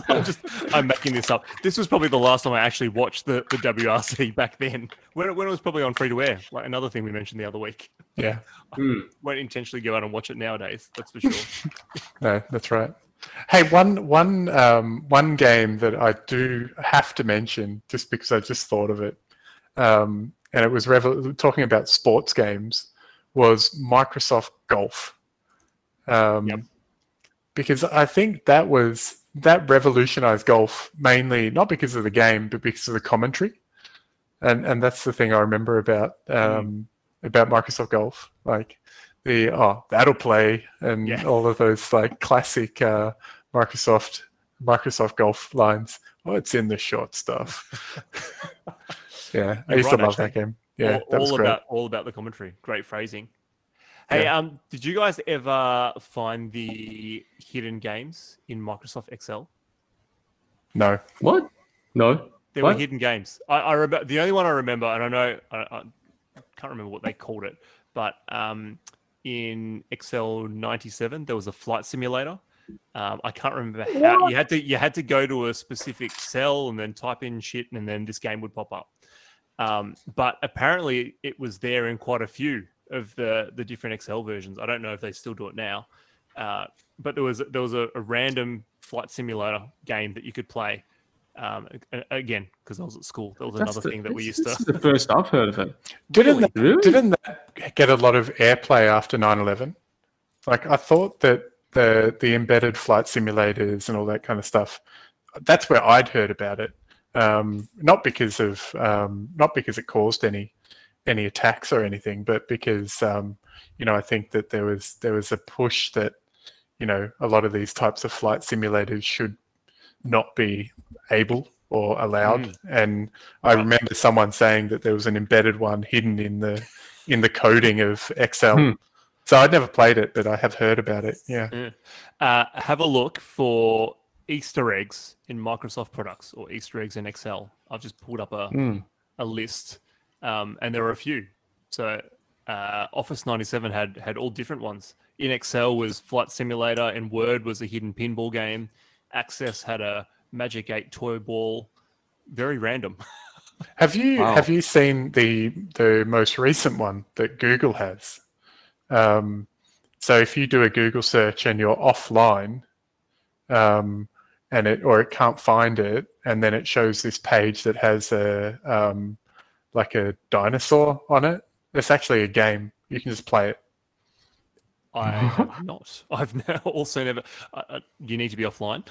Speaker 1: I'm just I'm making this up. This was probably the last time I actually watched the, the WRC back then, when it, when it was probably on free to air. Like another thing we mentioned the other week.
Speaker 2: Yeah,
Speaker 4: Hmm.
Speaker 1: Won't intentionally go out and watch it nowadays. That's for sure.
Speaker 2: no, that's right. Hey, one one um, one game that I do have to mention, just because I just thought of it, um, and it was revel- talking about sports games, was Microsoft Golf. Um,
Speaker 1: Yep.
Speaker 2: Because I think that was that revolutionized golf mainly not because of the game, but because of the commentary, and and that's the thing I remember about um, about Microsoft Golf, like the oh that'll play and
Speaker 1: Yeah.
Speaker 2: all of those like classic uh, Microsoft Microsoft Golf lines. Oh, it's in the short stuff. <laughs> yeah, I
Speaker 1: You're
Speaker 2: used to
Speaker 1: right,
Speaker 2: love that game. Yeah,
Speaker 1: all,
Speaker 2: that was
Speaker 1: all
Speaker 2: great.
Speaker 1: about all about the commentary. Great phrasing. Hey,
Speaker 2: Yeah.
Speaker 1: um, did you guys ever find the hidden games in Microsoft Excel?
Speaker 2: No.
Speaker 3: What? No.
Speaker 1: There were hidden games. I, I remember the only one I remember, and I know I, I can't remember what they called it, but um, in Excel '97 there was a flight simulator. Um, I can't remember how you had to you had to go to a specific cell and then type in shit, and then this game would pop up. Um, but apparently, it was there in quite a few of the the different Excel versions. I don't know if they still do it now, uh, but there was there was a, a random flight simulator game that you could play. Um, again, because I was at school, that was
Speaker 3: That's
Speaker 1: another
Speaker 3: the-
Speaker 1: thing that we
Speaker 3: this-
Speaker 1: used
Speaker 3: This
Speaker 1: to.
Speaker 3: is the first I've heard of it.
Speaker 2: Didn't
Speaker 3: Really?
Speaker 2: that,
Speaker 3: Really?
Speaker 2: didn't that get a lot of airplay after 9/11? Like I thought that the the embedded flight simulators and all that kind of stuff. That's where I'd heard about it. Um, not because of um, not because it caused any any attacks or anything, but because um, you know I think that there was there was a push that you know a lot of these types of flight simulators should not be able or allowed. And I remember someone saying that there was an embedded one hidden in the in the coding of Excel.
Speaker 3: Hmm.
Speaker 2: So I'd never played it, but I have heard about it. Yeah.
Speaker 1: Uh, have a look for Easter eggs in Microsoft products or Easter eggs in Excel. I've just pulled up a,
Speaker 3: Hmm.
Speaker 1: a list, um, and there are a few. So uh, Office 97 had had all different ones. In Excel was Flight Simulator, and Word was a hidden pinball game. Access had a Magic 8 toy ball. Very random. <laughs>
Speaker 2: Have you
Speaker 3: Wow.
Speaker 2: have you seen the the most recent one that Google has? Um, so if you do a Google search and you're offline, um, and it or it can't find it, and then it shows this page that has a um, like a dinosaur on it. It's actually a game. You can just play it.
Speaker 1: I <laughs> have not. I've now <laughs> also never. Uh, uh, you need to be offline.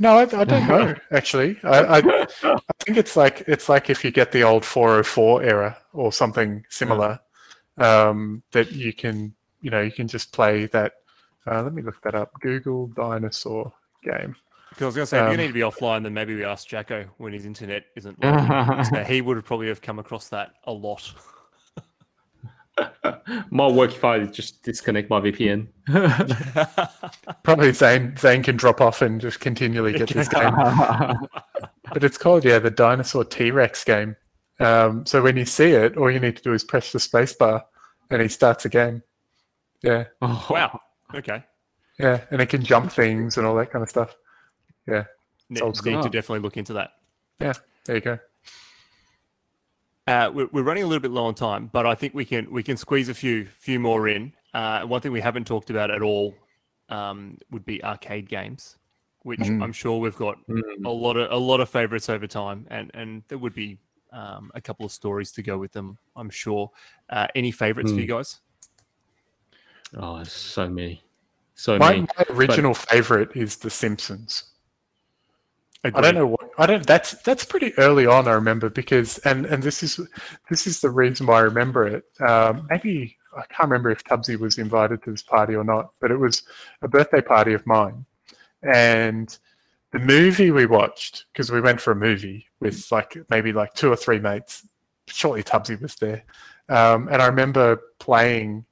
Speaker 2: No, I, I don't know. <laughs> Actually, I, I, I think it's like it's like if you get the old 404 error or something similar, um, that you can you know you can just play that. Uh, let me look that up. Google dinosaur game.
Speaker 1: Because I was going to say, if
Speaker 2: Um,
Speaker 1: you need to be offline, then maybe we ask Jacko when his internet isn't working. so he would have probably have come across that a lot. <laughs>
Speaker 3: Might work if I just disconnect my VPN. <laughs>
Speaker 2: Probably Zane Zane can drop off and just continually get this game. <laughs> But it's called yeah the dinosaur T Rex game. Um, so when you see it, all you need to do is press the space bar, and he starts a game. Yeah,
Speaker 3: Oh,
Speaker 1: wow. Okay.
Speaker 2: yeah, and it can jump things and all that kind of stuff. Yeah.
Speaker 1: Ne- need to definitely look into that.
Speaker 2: Yeah, there you go.
Speaker 1: Uh, we're, we're running a little bit low on time, but I think we can we can squeeze a few few more in. Uh, one thing we haven't talked about at all um, would be arcade games, which
Speaker 2: Mm.
Speaker 1: I'm sure we've got
Speaker 3: Mm.
Speaker 1: a lot of a lot of favorites over time, and and there would be um, a couple of stories to go with them. I'm sure. Uh, any favorites for you guys?
Speaker 3: Oh, so many. So
Speaker 2: My,
Speaker 3: many.
Speaker 2: my original favorite is The Simpsons. I don't know what I don't. That's that's pretty early on. I remember because and and this is this is the reason why I remember it. Um, maybe I can't remember if Tubbsy was invited to this party or not, but it was a birthday party of mine, and the movie we watched because we went for a movie with like maybe like two or three mates. Shortly, Tubbsy was there, um, and I remember playing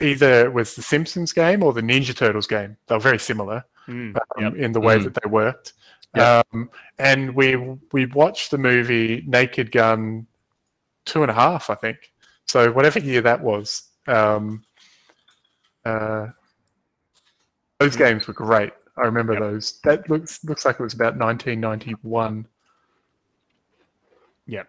Speaker 2: either it was the Simpsons game or the Ninja Turtles game. They were very similar
Speaker 1: Mm,
Speaker 2: um,
Speaker 1: yep.
Speaker 2: in the way
Speaker 3: Mm.
Speaker 2: that they worked.
Speaker 3: Yep.
Speaker 2: Um, and we we watched the movie Naked Gun two and a half, I think. So whatever year that was, um, uh, those games were great. I remember
Speaker 1: Yep.
Speaker 2: those. That looks looks like it was about 1991.
Speaker 1: Yeah,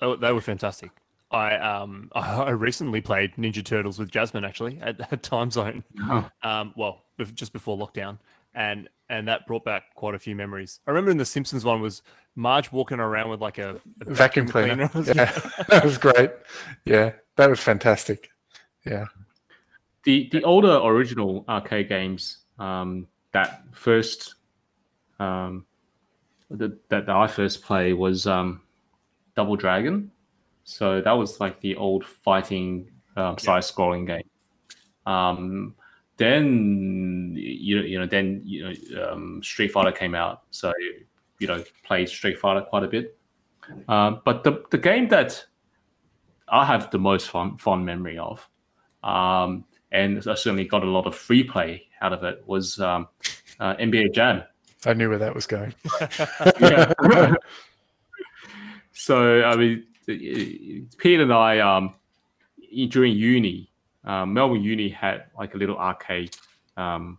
Speaker 1: They were, they were fantastic. I um <laughs> I recently played Ninja Turtles with Jasmine actually at, at Timezone.
Speaker 3: Oh.
Speaker 1: Um, well, just before lockdown, and and that brought back quite a few memories. I remember in the Simpsons one was Marge walking around with like a, a
Speaker 2: Vacuum cleaner. <laughs> Yeah, <laughs> that was great. Yeah, that was fantastic. Yeah.
Speaker 3: the the older original arcade games um, that first um, that, that I first played was um, Double Dragon. So that was like the old fighting um, side-scrolling game. Um, then you you know then you know um, Street Fighter came out, so you know played Street Fighter quite a bit. Um, but the the game that I have the most fun fond memory of um, and I certainly got a lot of free play out of it. Was um, uh, NBA Jam.
Speaker 2: I knew where that was going. <laughs> <laughs>
Speaker 3: So I mean, Pete and I, um, during uni, um, Melbourne Uni had like a little arcade um,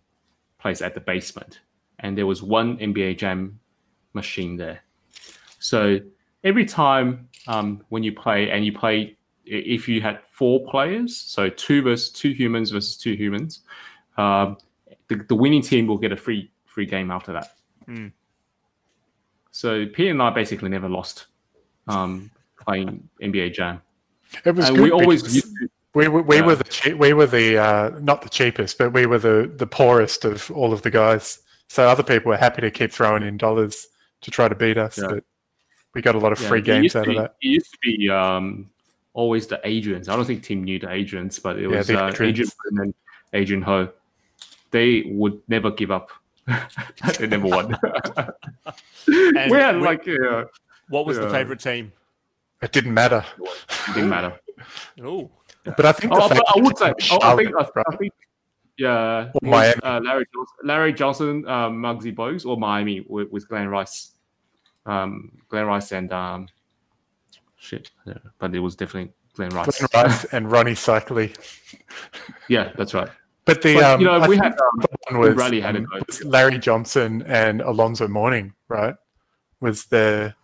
Speaker 3: place at the basement, and there was one NBA Jam machine there. So every time um, when you play, and you play, if you had four players, so two versus two humans versus two humans, um, the, the winning team will get a free free game after that.
Speaker 1: Hmm.
Speaker 3: So Pete and I basically never lost um, playing NBA Jam.
Speaker 2: It was
Speaker 3: And
Speaker 2: good
Speaker 3: we always used to,
Speaker 2: we were, we
Speaker 3: yeah.
Speaker 2: were the chea- we were the uh, not the cheapest, but we were the the poorest of all of the guys. So other people were happy to keep throwing in dollars to try to beat us,
Speaker 3: Yeah.
Speaker 2: but we got a lot of
Speaker 3: yeah,
Speaker 2: free games
Speaker 3: used to
Speaker 2: out of that.
Speaker 3: It used to be um, always the Adrians. I don't think Tim knew the Adrians, but it
Speaker 2: Yeah,
Speaker 3: was
Speaker 2: the
Speaker 3: uh, Adrian and then Adrian Ho. They would never give up. <laughs> they never won. <laughs> We had
Speaker 1: we-
Speaker 3: like uh,
Speaker 1: What was the favorite team?
Speaker 2: It didn't matter,
Speaker 3: it didn't matter.
Speaker 1: Oh,
Speaker 2: but I think the
Speaker 3: Oh, but I would say, oh, I think, I, I think, yeah,
Speaker 2: Or Miami.
Speaker 3: uh, Larry Johnson, Larry Johnson, um, Muggsy Bogues, or Miami with, with Glenn Rice, um, Glenn Rice and um, shit, yeah, but it was definitely Glenn Rice.
Speaker 2: Glenn Rice and Rony Seikaly. <laughs>
Speaker 3: yeah, that's right.
Speaker 2: But the
Speaker 3: But,
Speaker 2: um,
Speaker 3: you know,
Speaker 2: I
Speaker 3: we had um,
Speaker 2: the one was,
Speaker 3: Bradley had
Speaker 2: um, Larry Johnson and Alonzo Mourning, right? Was the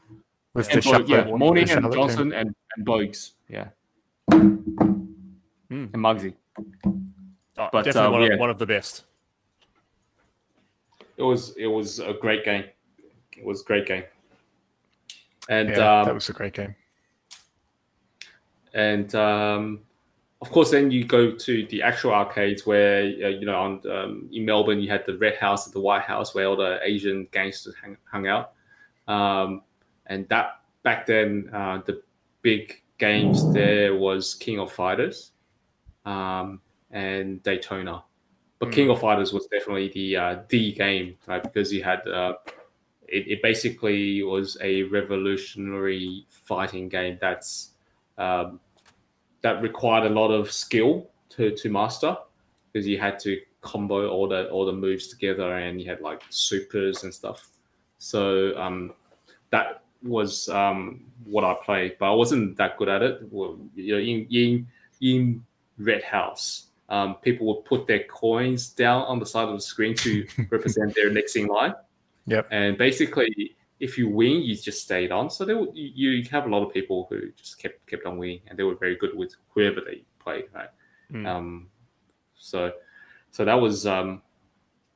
Speaker 2: was the
Speaker 3: Bo- yeah, Mourning and
Speaker 2: team.
Speaker 3: Johnson and, and Bogues, yeah,
Speaker 1: Hmm.
Speaker 3: and Muggsy.
Speaker 1: oh,
Speaker 3: But,
Speaker 1: definitely
Speaker 3: uh,
Speaker 1: one,
Speaker 3: yeah.
Speaker 1: of, one of the best.
Speaker 4: It was it was a great game. It was a great game. And
Speaker 2: Yeah,
Speaker 4: um,
Speaker 2: that was a great game.
Speaker 4: and um, of course, then you go to the actual arcades where uh, you know on um, in Melbourne you had the Red House and the White House where all the Asian gangsters hang, hung out, um, and that back then uh, the big games there was King of Fighters um, and Daytona, but King of Fighters was definitely the uh, D game right because you had. Uh, it, it basically was a revolutionary fighting game that's um, that required a lot of skill to, to master because you had to combo all the all the moves together and you had like supers and stuff. So um, that was um, what I played, but I wasn't that good at it. Well, you know, in in in Red House, um, people would put their coins down on the side of the screen to <laughs> represent their next in line.
Speaker 2: Yep.
Speaker 4: And basically, if you win, you just stayed on. So there, were- you you have a lot of people who just kept kept on winning, and they were very good with whoever they played, right?
Speaker 1: Mm.
Speaker 4: Um, so so that was um,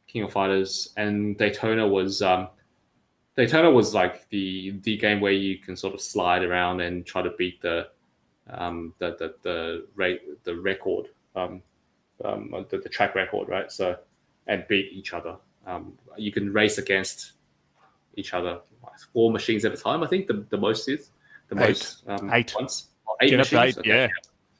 Speaker 4: King of Fighters, and Daytona was um, Daytona was like the the game where you can sort of slide around and try to beat the um, the the the rate the record um, um, the, the track record, right? So and beat each other. Um, you can race against each other. Four machines at a time, I think the, the most is the
Speaker 2: Eight.
Speaker 4: most um,
Speaker 1: Eight.
Speaker 4: once. Eight
Speaker 1: Get
Speaker 4: machines.
Speaker 1: eight,
Speaker 4: Okay.
Speaker 1: yeah.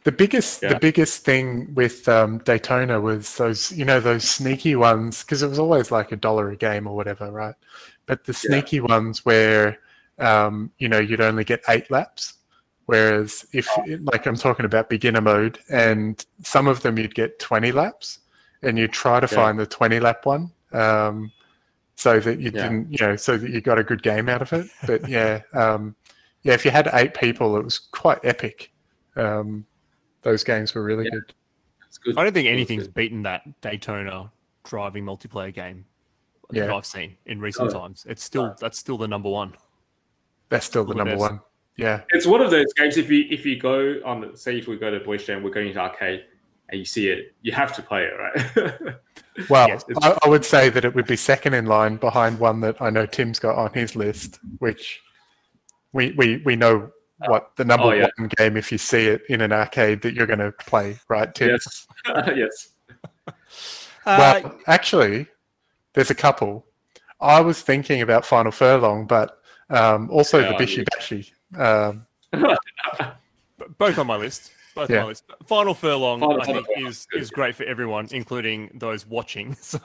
Speaker 2: The biggest,
Speaker 4: Yeah.
Speaker 2: the biggest thing with um, Daytona was those, you know, those sneaky ones because it was always like a dollar a game or whatever, right? But the
Speaker 4: Yeah.
Speaker 2: sneaky ones where, um, you know, you'd only get eight laps, whereas if, like, I'm talking about beginner mode, and some of them you'd get 20 laps, and you try to
Speaker 4: Yeah.
Speaker 2: find the 20 lap one, um, so that you
Speaker 4: Yeah.
Speaker 2: didn't, you know, so that you got a good game out of it. But <laughs> yeah, um, yeah, if you had eight people, it was quite epic. Um, those games were really
Speaker 4: Yeah.
Speaker 2: good.
Speaker 4: Good.
Speaker 1: I don't think anything's beaten that Daytona driving multiplayer game that I've seen in recent
Speaker 4: Oh.
Speaker 1: times. It's still that's still the number one.
Speaker 2: That's still the
Speaker 1: The
Speaker 2: number
Speaker 1: best.
Speaker 2: one. Yeah,
Speaker 4: It's one of those games. If you if you go on, say, if we go to Boys Jam, we're going to arcade, and you see it, you have to play it, right? <laughs>
Speaker 2: Well,
Speaker 1: Yes,
Speaker 2: I, I would say that it would be second in line behind one that I know Tim's got on his list, which we we, we know what the number
Speaker 4: Oh, yeah.
Speaker 2: one game if you see it in an arcade that you're going to play, right, Tim?
Speaker 4: yes, <laughs> yes.
Speaker 1: Uh,
Speaker 2: Well, actually, there's a couple. I was thinking about Final Furlong, but um, also the
Speaker 4: Oh,
Speaker 2: Bishi Bashi. Um, <laughs>
Speaker 1: both on my list. Both
Speaker 2: Yeah.
Speaker 1: on my list. Final Furlong,
Speaker 4: Final
Speaker 1: I think,
Speaker 4: Furlong
Speaker 1: is
Speaker 4: is
Speaker 1: is great for everyone, including those watching. <laughs> So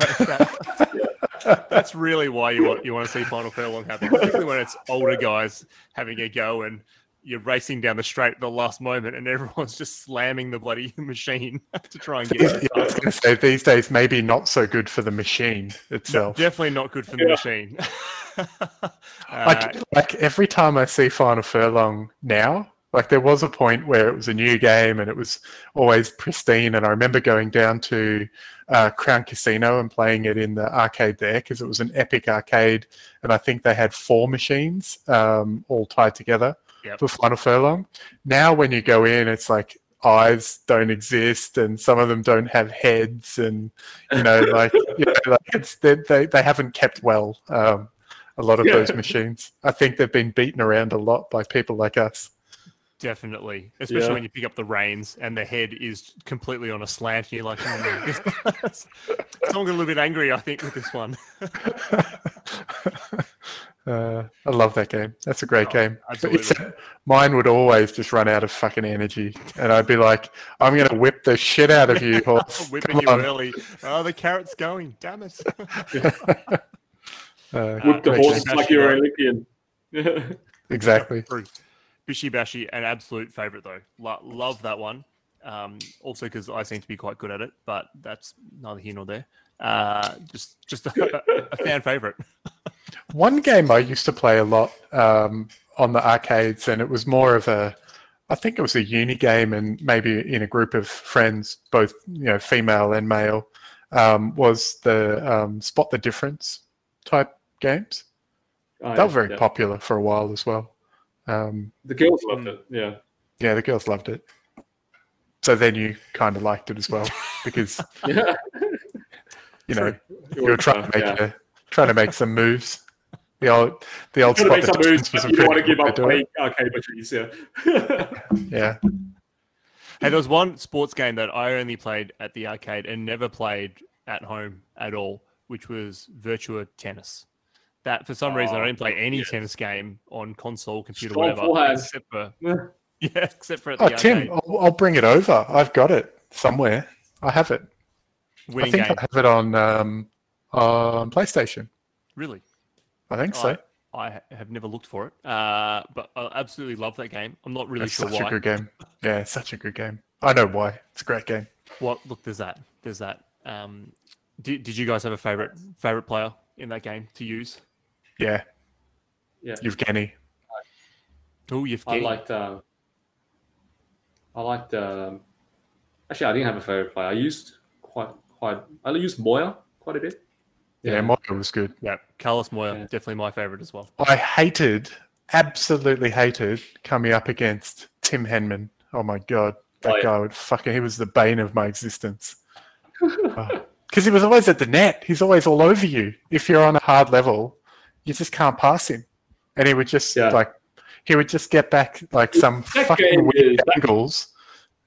Speaker 1: that, that's really why you want you want to see Final Furlong happen, particularly when it's older guys having a go and you're racing down the straight at the last moment, and <laughs> everyone's just slamming the bloody <laughs> machine <laughs> to try and get
Speaker 2: Yeah. I was going to say these days maybe not so good for the machine itself.
Speaker 1: Definitely not good for the machine.
Speaker 2: I
Speaker 1: Uh,
Speaker 2: do- like every time I see Final Furlong now, like there was a point where it was a new game and it was always pristine. And I remember going down to uh, Crown Casino and playing it in the arcade there because it was an epic arcade. And I think they had four machines um, all tied together
Speaker 1: Yep.
Speaker 2: for Final Furlong. Now, when you go in, it's like eyes don't exist and some of them don't have heads and you know <laughs> like, you know, like it's they, they, they haven't kept well um, a lot of
Speaker 4: Yeah.
Speaker 2: those machines i think they've been beaten around a lot by people like us
Speaker 1: Definitely, especially
Speaker 4: Yeah.
Speaker 1: when you pick up the reins and the head is completely on a slant, and you're like, "Hmm, this- <laughs> <laughs> someone got a little bit angry, I think, with this one.
Speaker 2: Uh, i love that game that's a great
Speaker 1: Oh,
Speaker 2: game But
Speaker 1: absolutely.
Speaker 2: mine would always just run out of fucking energy and i'd be like i'm gonna whip the shit out of you <laughs> horse
Speaker 1: Whipping
Speaker 2: Come
Speaker 1: you
Speaker 2: on."
Speaker 1: early. Oh, the carrot's going. Damn it. <laughs> <laughs>
Speaker 2: Uh,
Speaker 4: Whip the
Speaker 1: Uh,
Speaker 4: horses
Speaker 1: Bashi
Speaker 4: like you're
Speaker 1: Bashi.
Speaker 4: an Olympian.
Speaker 2: exactly
Speaker 1: True. Bishi Bashi, an absolute favorite though. Lo- love that one. Um, also because I seem to be quite good at it, but that's neither here nor there. Uh, just just a, a fan favorite.
Speaker 2: One game I used to play a lot um, on the arcades, and it was more of a, I think it was a uni game, and maybe in a group of friends, both you know, female and male, um, was the um, spot the difference type games.
Speaker 4: Oh,
Speaker 2: They were very
Speaker 4: yeah.
Speaker 2: popular for a while as well. Um,
Speaker 4: The girls loved it. Yeah.
Speaker 2: yeah, the girls loved it. So then you kind of liked it as well because
Speaker 4: Yeah. <laughs>
Speaker 2: you know you were
Speaker 4: was,
Speaker 2: trying to make
Speaker 4: yeah.
Speaker 2: a, trying to make some moves. The old the old
Speaker 4: Trying to
Speaker 2: spot
Speaker 4: make some moves,
Speaker 2: was
Speaker 4: but you don't want to give up
Speaker 2: good way to do
Speaker 4: playing arcade machines. Yeah. <laughs>
Speaker 2: Yeah.
Speaker 1: Hey, there was one sports game that I only played at the arcade and never played at home at all, which was Virtua Tennis. That for some reason I
Speaker 4: Oh,
Speaker 1: didn't play any
Speaker 4: yes.
Speaker 1: tennis game on console, computer,
Speaker 4: Strong
Speaker 1: whatever, except for <laughs>
Speaker 4: Yeah.
Speaker 1: yeah, except for at the
Speaker 2: Oh,
Speaker 1: arcade.
Speaker 2: Tim, I'll, I'll bring it over. I've got it somewhere. I have it. I think
Speaker 1: game,
Speaker 2: I have it on um, on PlayStation.
Speaker 1: really.
Speaker 2: I think so.
Speaker 1: I ha- have never looked for it, uh, but I absolutely love that game. I'm not really
Speaker 2: it's
Speaker 1: sure
Speaker 2: such
Speaker 1: why.
Speaker 2: a good game. Yeah, such a good game. I know why. It's a great game.
Speaker 1: What? Look, there's that. There's that. Um, did, did you guys have a favorite favorite player in that game to use?
Speaker 2: Yeah,
Speaker 4: Yeah.
Speaker 2: Evgeny.
Speaker 1: Oh, you've
Speaker 4: I liked. Uh, I liked. Um, actually, I didn't have a favorite player. I used quite quite. I used Moya quite a bit.
Speaker 2: Yeah, Moya was good.
Speaker 1: Yeah, Carlos Moya,
Speaker 4: Yeah.
Speaker 1: definitely my favorite as well.
Speaker 2: I hated, absolutely hated coming up against Tim Henman. Oh my god, that
Speaker 4: Oh, yeah.
Speaker 2: guy would fucking. He was the bane of my existence. Uh, because he was always at the net. He's always all over you. If you're on a hard level, you just can't pass him, and he would just
Speaker 4: Yeah.
Speaker 2: like he would just get back like some
Speaker 4: That
Speaker 2: fucking weird
Speaker 4: is-
Speaker 2: angles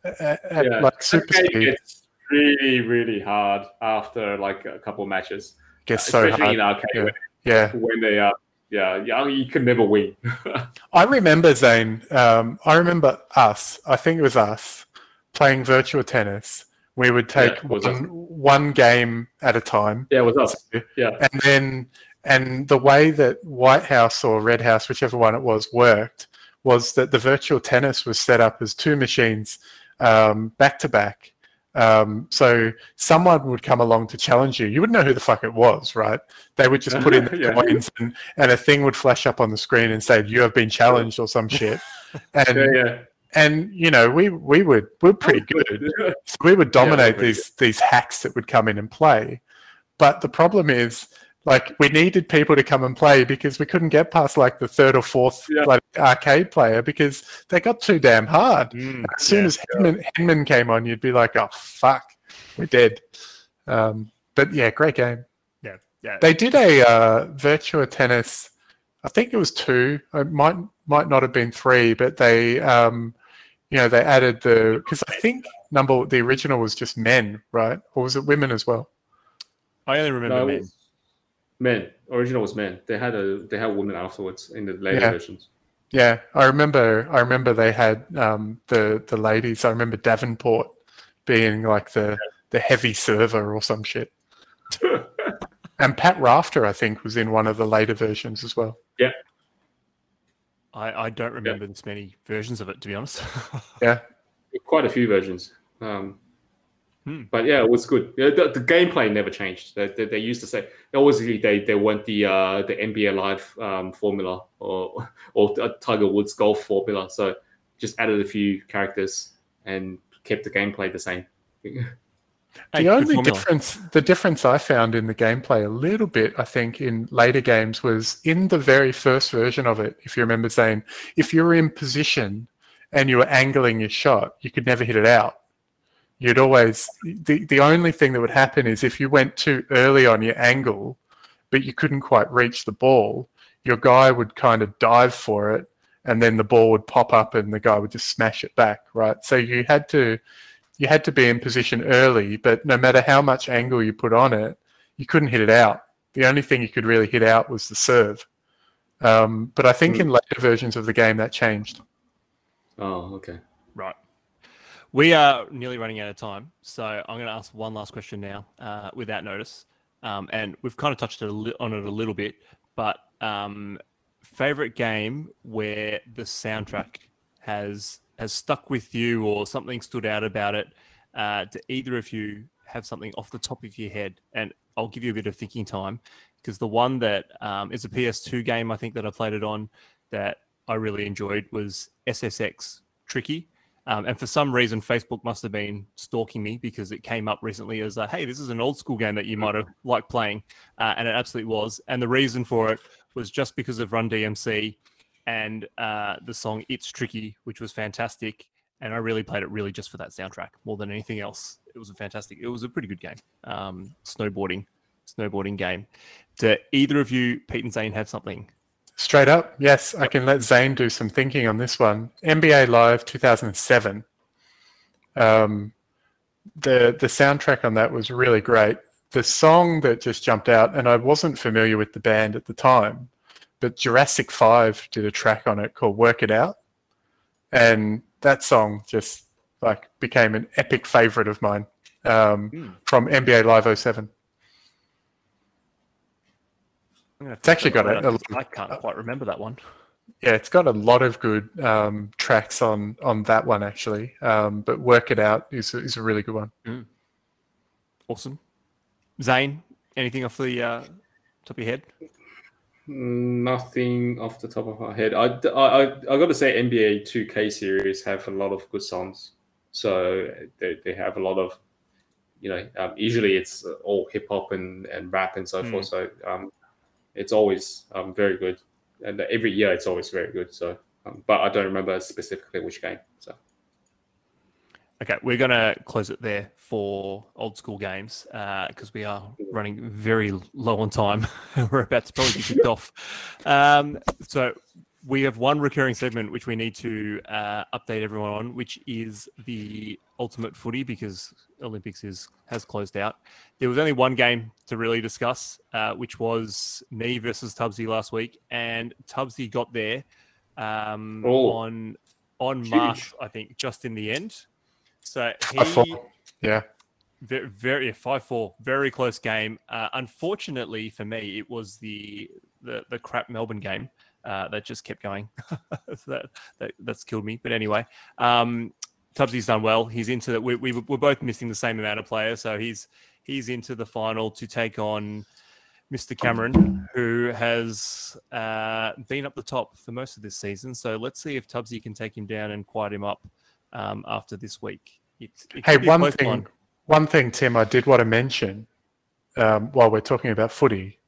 Speaker 2: at, at
Speaker 4: Yeah.
Speaker 2: like super speed.
Speaker 4: gets really really hard after like a couple matches,
Speaker 2: Gets so
Speaker 4: especially
Speaker 2: hard.
Speaker 4: in arcade
Speaker 2: Yeah.
Speaker 4: when,
Speaker 2: Yeah,
Speaker 4: when they are. Yeah, yeah, you can never win. <laughs>
Speaker 2: I remember Zane. Um, I remember us. I think it was us playing Virtua Tennis. We would take
Speaker 4: Yeah, was
Speaker 2: one, one game at a time,
Speaker 4: yeah, it was us. Yeah.
Speaker 2: and then and the way that White House or Red House, whichever one it was, worked was that the Virtua Tennis was set up as two machines um, back to back. Um, so someone would come along to challenge you. You wouldn't know who the fuck it was, right? They would just put in the <laughs>
Speaker 4: Yeah.
Speaker 2: coins and, and a thing would flash up on the screen and say, you have been challenged or some shit. <laughs> And,
Speaker 4: Yeah, yeah.
Speaker 2: and you know, we, we would, we're pretty good. So we would <laughs> dominate these these hacks that would come in and play. But the problem is, like, we needed people to come and play because we couldn't get past like the third or fourth
Speaker 4: Yeah.
Speaker 2: like, arcade player because they got too damn hard.
Speaker 1: Mm,
Speaker 2: As soon
Speaker 1: yeah.
Speaker 2: as Henman, Henman came on, you'd be like, "Oh fuck, we're dead." Um, but yeah, great game.
Speaker 1: yeah, yeah,
Speaker 2: They did a uh, Virtua Tennis. I think it was two. It might might not have been three, but they, um, you know, they added the because I think number the original was just men, right? Or was it women as well?
Speaker 1: I only remember
Speaker 4: No, it
Speaker 1: men.
Speaker 4: Was men. Original was men. They had a they had women afterwards in the later
Speaker 2: Yeah.
Speaker 4: versions.
Speaker 2: Yeah, I remember. I remember they had um, the the ladies. I remember Davenport being like the the heavy server or some shit. <laughs> and Pat Rafter, I think, was in one of the later versions as well.
Speaker 1: Yeah. I I don't remember this many versions of it, to be honest. <laughs>
Speaker 2: Yeah.
Speaker 4: quite a few versions. Um,
Speaker 1: Hmm.
Speaker 4: But yeah, it was good. Yeah, the, the gameplay never changed. They, they, they used to say obviously they they went the uh, the NBA Live um, formula or or Tiger Woods golf formula. So just added a few characters and kept the gameplay the same. <laughs>
Speaker 2: The
Speaker 1: good
Speaker 2: only difference, the difference I found in the gameplay a little bit, I think, in later games was in the very first version of it. If you remember saying, if you were in position and you were angling your shot, you could never hit it out. You'd always the the only thing that would happen is if you went too early on your angle, but you couldn't quite reach the ball, your guy would kind of dive for it, and then the ball would pop up and the guy would just smash it back. Right. So you had to you had to be in position early, but no matter how much angle you put on it, you couldn't hit it out. The only thing you could really hit out was the serve. Um, but I think
Speaker 4: Hmm.
Speaker 2: in later versions of the game that changed.
Speaker 4: Oh, okay.
Speaker 1: Right. We are nearly running out of time, so I'm going to ask one last question now, uh, without notice. Um, and we've kind of touched on it a little bit, but um, favorite game where the soundtrack has has stuck with you, or something stood out about it. Uh, do either of you have something off the top of your head? And I'll give you a bit of thinking time, because the one that um, is a PS2 game, I think that I played it on, that I really enjoyed was SSX Tricky. Um, and for some reason, Facebook must have been stalking me because it came up recently as, uh, hey, this is an old school game that you might have liked playing. Uh, and it absolutely was. And the reason for it was just because of Run DMC and uh, the song It's Tricky, which was fantastic. And I really played it really just for that soundtrack more than anything else. It was a fantastic, it was a pretty good game. Um, snowboarding, snowboarding game. Do either of you, Pete and Zane, have something
Speaker 2: Straight up, yes, I can let Zane do some thinking on this one. NBA Live 2007. Um, the the soundtrack on that was really great. The song that just jumped out, and I wasn't familiar with the band at the time, but Jurassic Five did a track on it called "Work It Out," and that song just like became an epic favorite of mine um,
Speaker 1: Hmm.
Speaker 2: from NBA Live 07.
Speaker 1: I'm gonna have
Speaker 2: It's actually got
Speaker 1: that
Speaker 2: a-
Speaker 1: up 'cause I can't quite remember that one.
Speaker 2: Yeah, it's got a lot of good um, tracks on on that one actually. Um, but "Work It Out" is is a really good one.
Speaker 1: Awesome. Zane, anything off the uh, top of your head?
Speaker 4: Nothing off the top of my head. I, I, I, I got to say, NBA 2K series have a lot of good songs. So they, they have a lot of, you know, um, usually it's all hip hop and, and rap and so
Speaker 1: Hmm.
Speaker 4: forth. So um, it's always um, very good. And every year it's always very good. So, um, but I don't remember specifically which game. So,
Speaker 1: Okay, we're going to close it there for old school games because we are running very low on time. <laughs> we're about to probably be kicked off. Um, so we have one recurring segment which we need to uh, update everyone on, which is the ultimate footy because Olympics is has closed out. There was only one game to really discuss, uh, which was me versus Tubbsy last week, and Tubbsy got there um,
Speaker 4: Oh.
Speaker 1: on on
Speaker 4: Huge.
Speaker 1: March, I think, just in the end. So he
Speaker 2: Yeah,
Speaker 1: very, very five four, very close game. Uh, unfortunately for me, it was the the, the crap Melbourne game uh, that just kept going. so <laughs> that, that that's killed me. But anyway, um, Tubbsy's done well. He's into that. We, we we're both missing the same amount of players, so he's he's into the final to take on Mr. Cameron, who has uh, been up the top for most of this season. So let's see if Tubbsy can take him down and quiet him up um, after this week. It, it
Speaker 2: Hey,
Speaker 1: could be a
Speaker 2: one thing,
Speaker 1: one.
Speaker 2: one thing, Tim, I did want to mention um, while we're talking about footy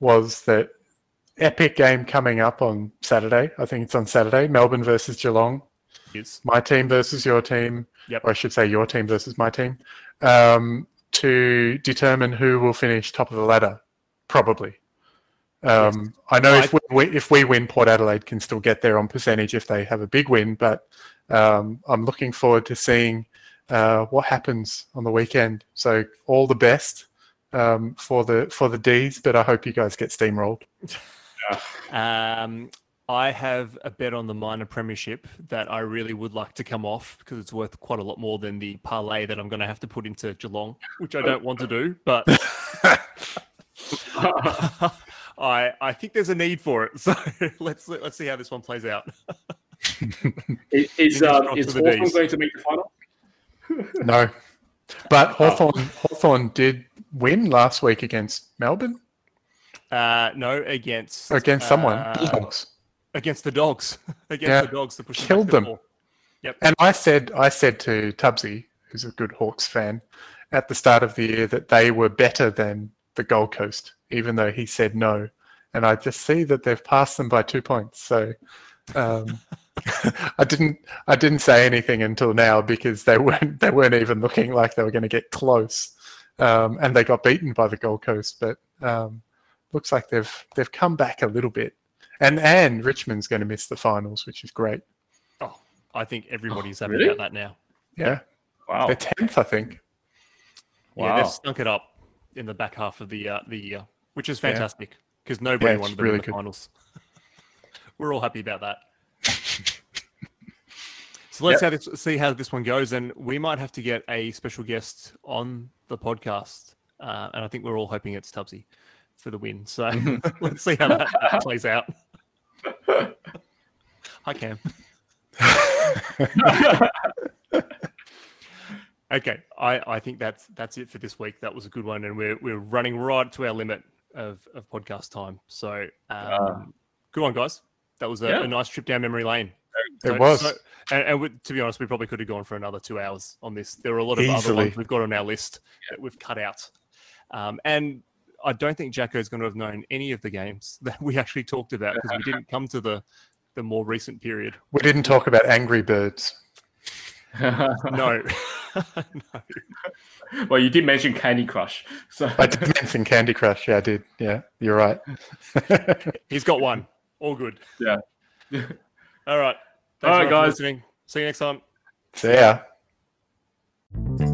Speaker 2: was that epic game coming up on Saturday. I think it's on Saturday. Melbourne versus Geelong.
Speaker 1: Yes.
Speaker 2: My team versus your team.
Speaker 1: Yep.
Speaker 2: Or I should say your team versus my team. Um, to determine who will finish top of the ladder, probably. Um, I know if we, we if we win, Port Adelaide can still get there on percentage if they have a big win. But um, I'm looking forward to seeing uh, what happens on the weekend. So all the best um, for the for the D's, but I hope you guys get steamrolled. <laughs>
Speaker 1: Um, I have a bet on the minor premiership that I really would like to come off because it's worth quite a lot more than the parlay that I'm going to have to put into Geelong, which I don't want to do. But <laughs> I I think there's a need for it. So <laughs> let's let's see how this one plays out. <laughs>
Speaker 4: Is, is, um, is
Speaker 1: for the
Speaker 4: Hawthorn
Speaker 1: Ds.
Speaker 4: going to make the final?
Speaker 2: No. But Hawthorn, Hawthorn did win last week against Melbourne.
Speaker 1: Uh, no, against
Speaker 2: Against someone.
Speaker 1: uh,
Speaker 2: Bulldogs.
Speaker 1: against the dogs, <laughs> against
Speaker 2: Yeah.
Speaker 1: the dogs to push
Speaker 2: Killed
Speaker 1: back to the
Speaker 2: them.
Speaker 1: ball.
Speaker 2: And I said I said to Tubbsy, who's a good Hawks fan, at the start of the year that they were better than the Gold Coast, even though he said no. And I just see that they've passed them by two points. So um, <laughs> I didn't I didn't say anything until now because they <laughs> weren't they weren't even looking like they were going to get close. Um, and they got beaten by the Gold Coast, but um, looks like they've they've come back a little bit. And and Richmond's going to miss the finals, which is great.
Speaker 1: Oh, I think everybody's happy
Speaker 4: really?
Speaker 1: about that now.
Speaker 2: Yeah,
Speaker 3: Wow.
Speaker 2: they're tenth, I think.
Speaker 1: Yeah,
Speaker 3: Wow.
Speaker 1: they've stunk it up in the back half of the uh, the year, which is fantastic because nobody
Speaker 2: Yeah, it's
Speaker 1: wanted them
Speaker 2: really
Speaker 1: in the
Speaker 2: good.
Speaker 1: finals. <laughs> We're all happy about that. <laughs> so let's how this, see how this one goes, and we might have to get a special guest on the podcast, uh, and I think we're all hoping it's Tubbsy for the win. So <laughs> let's see how that, that plays out. Hi, Cam. <laughs> Okay, I, I think that's that's it for this week. That was a good one, and we're we're running right to our limit of, of podcast time. So, um, good one, guys. That was a,
Speaker 4: Yeah.
Speaker 1: a nice trip down memory lane.
Speaker 2: It
Speaker 1: So-
Speaker 2: was.
Speaker 1: so- and, and we, to be honest, we probably could have gone for another two hours on this. There are a lot of other ones we've got on our list that we've cut out, um, and I don't think Jacko is going to have known any of the games <laughs> that we actually talked about because we didn't come to the the more recent period.
Speaker 2: We didn't talk about Angry Birds. <laughs>
Speaker 1: No, <laughs> no.
Speaker 3: well, you did mention Candy Crush. So
Speaker 2: I did mention Candy Crush. Yeah, I did. Yeah, you're right.
Speaker 1: He's got one. All good.
Speaker 3: Yeah.
Speaker 1: All right. Thanks
Speaker 3: All right,
Speaker 1: everyone for
Speaker 3: guys.
Speaker 1: listening. See you next time.
Speaker 2: See ya.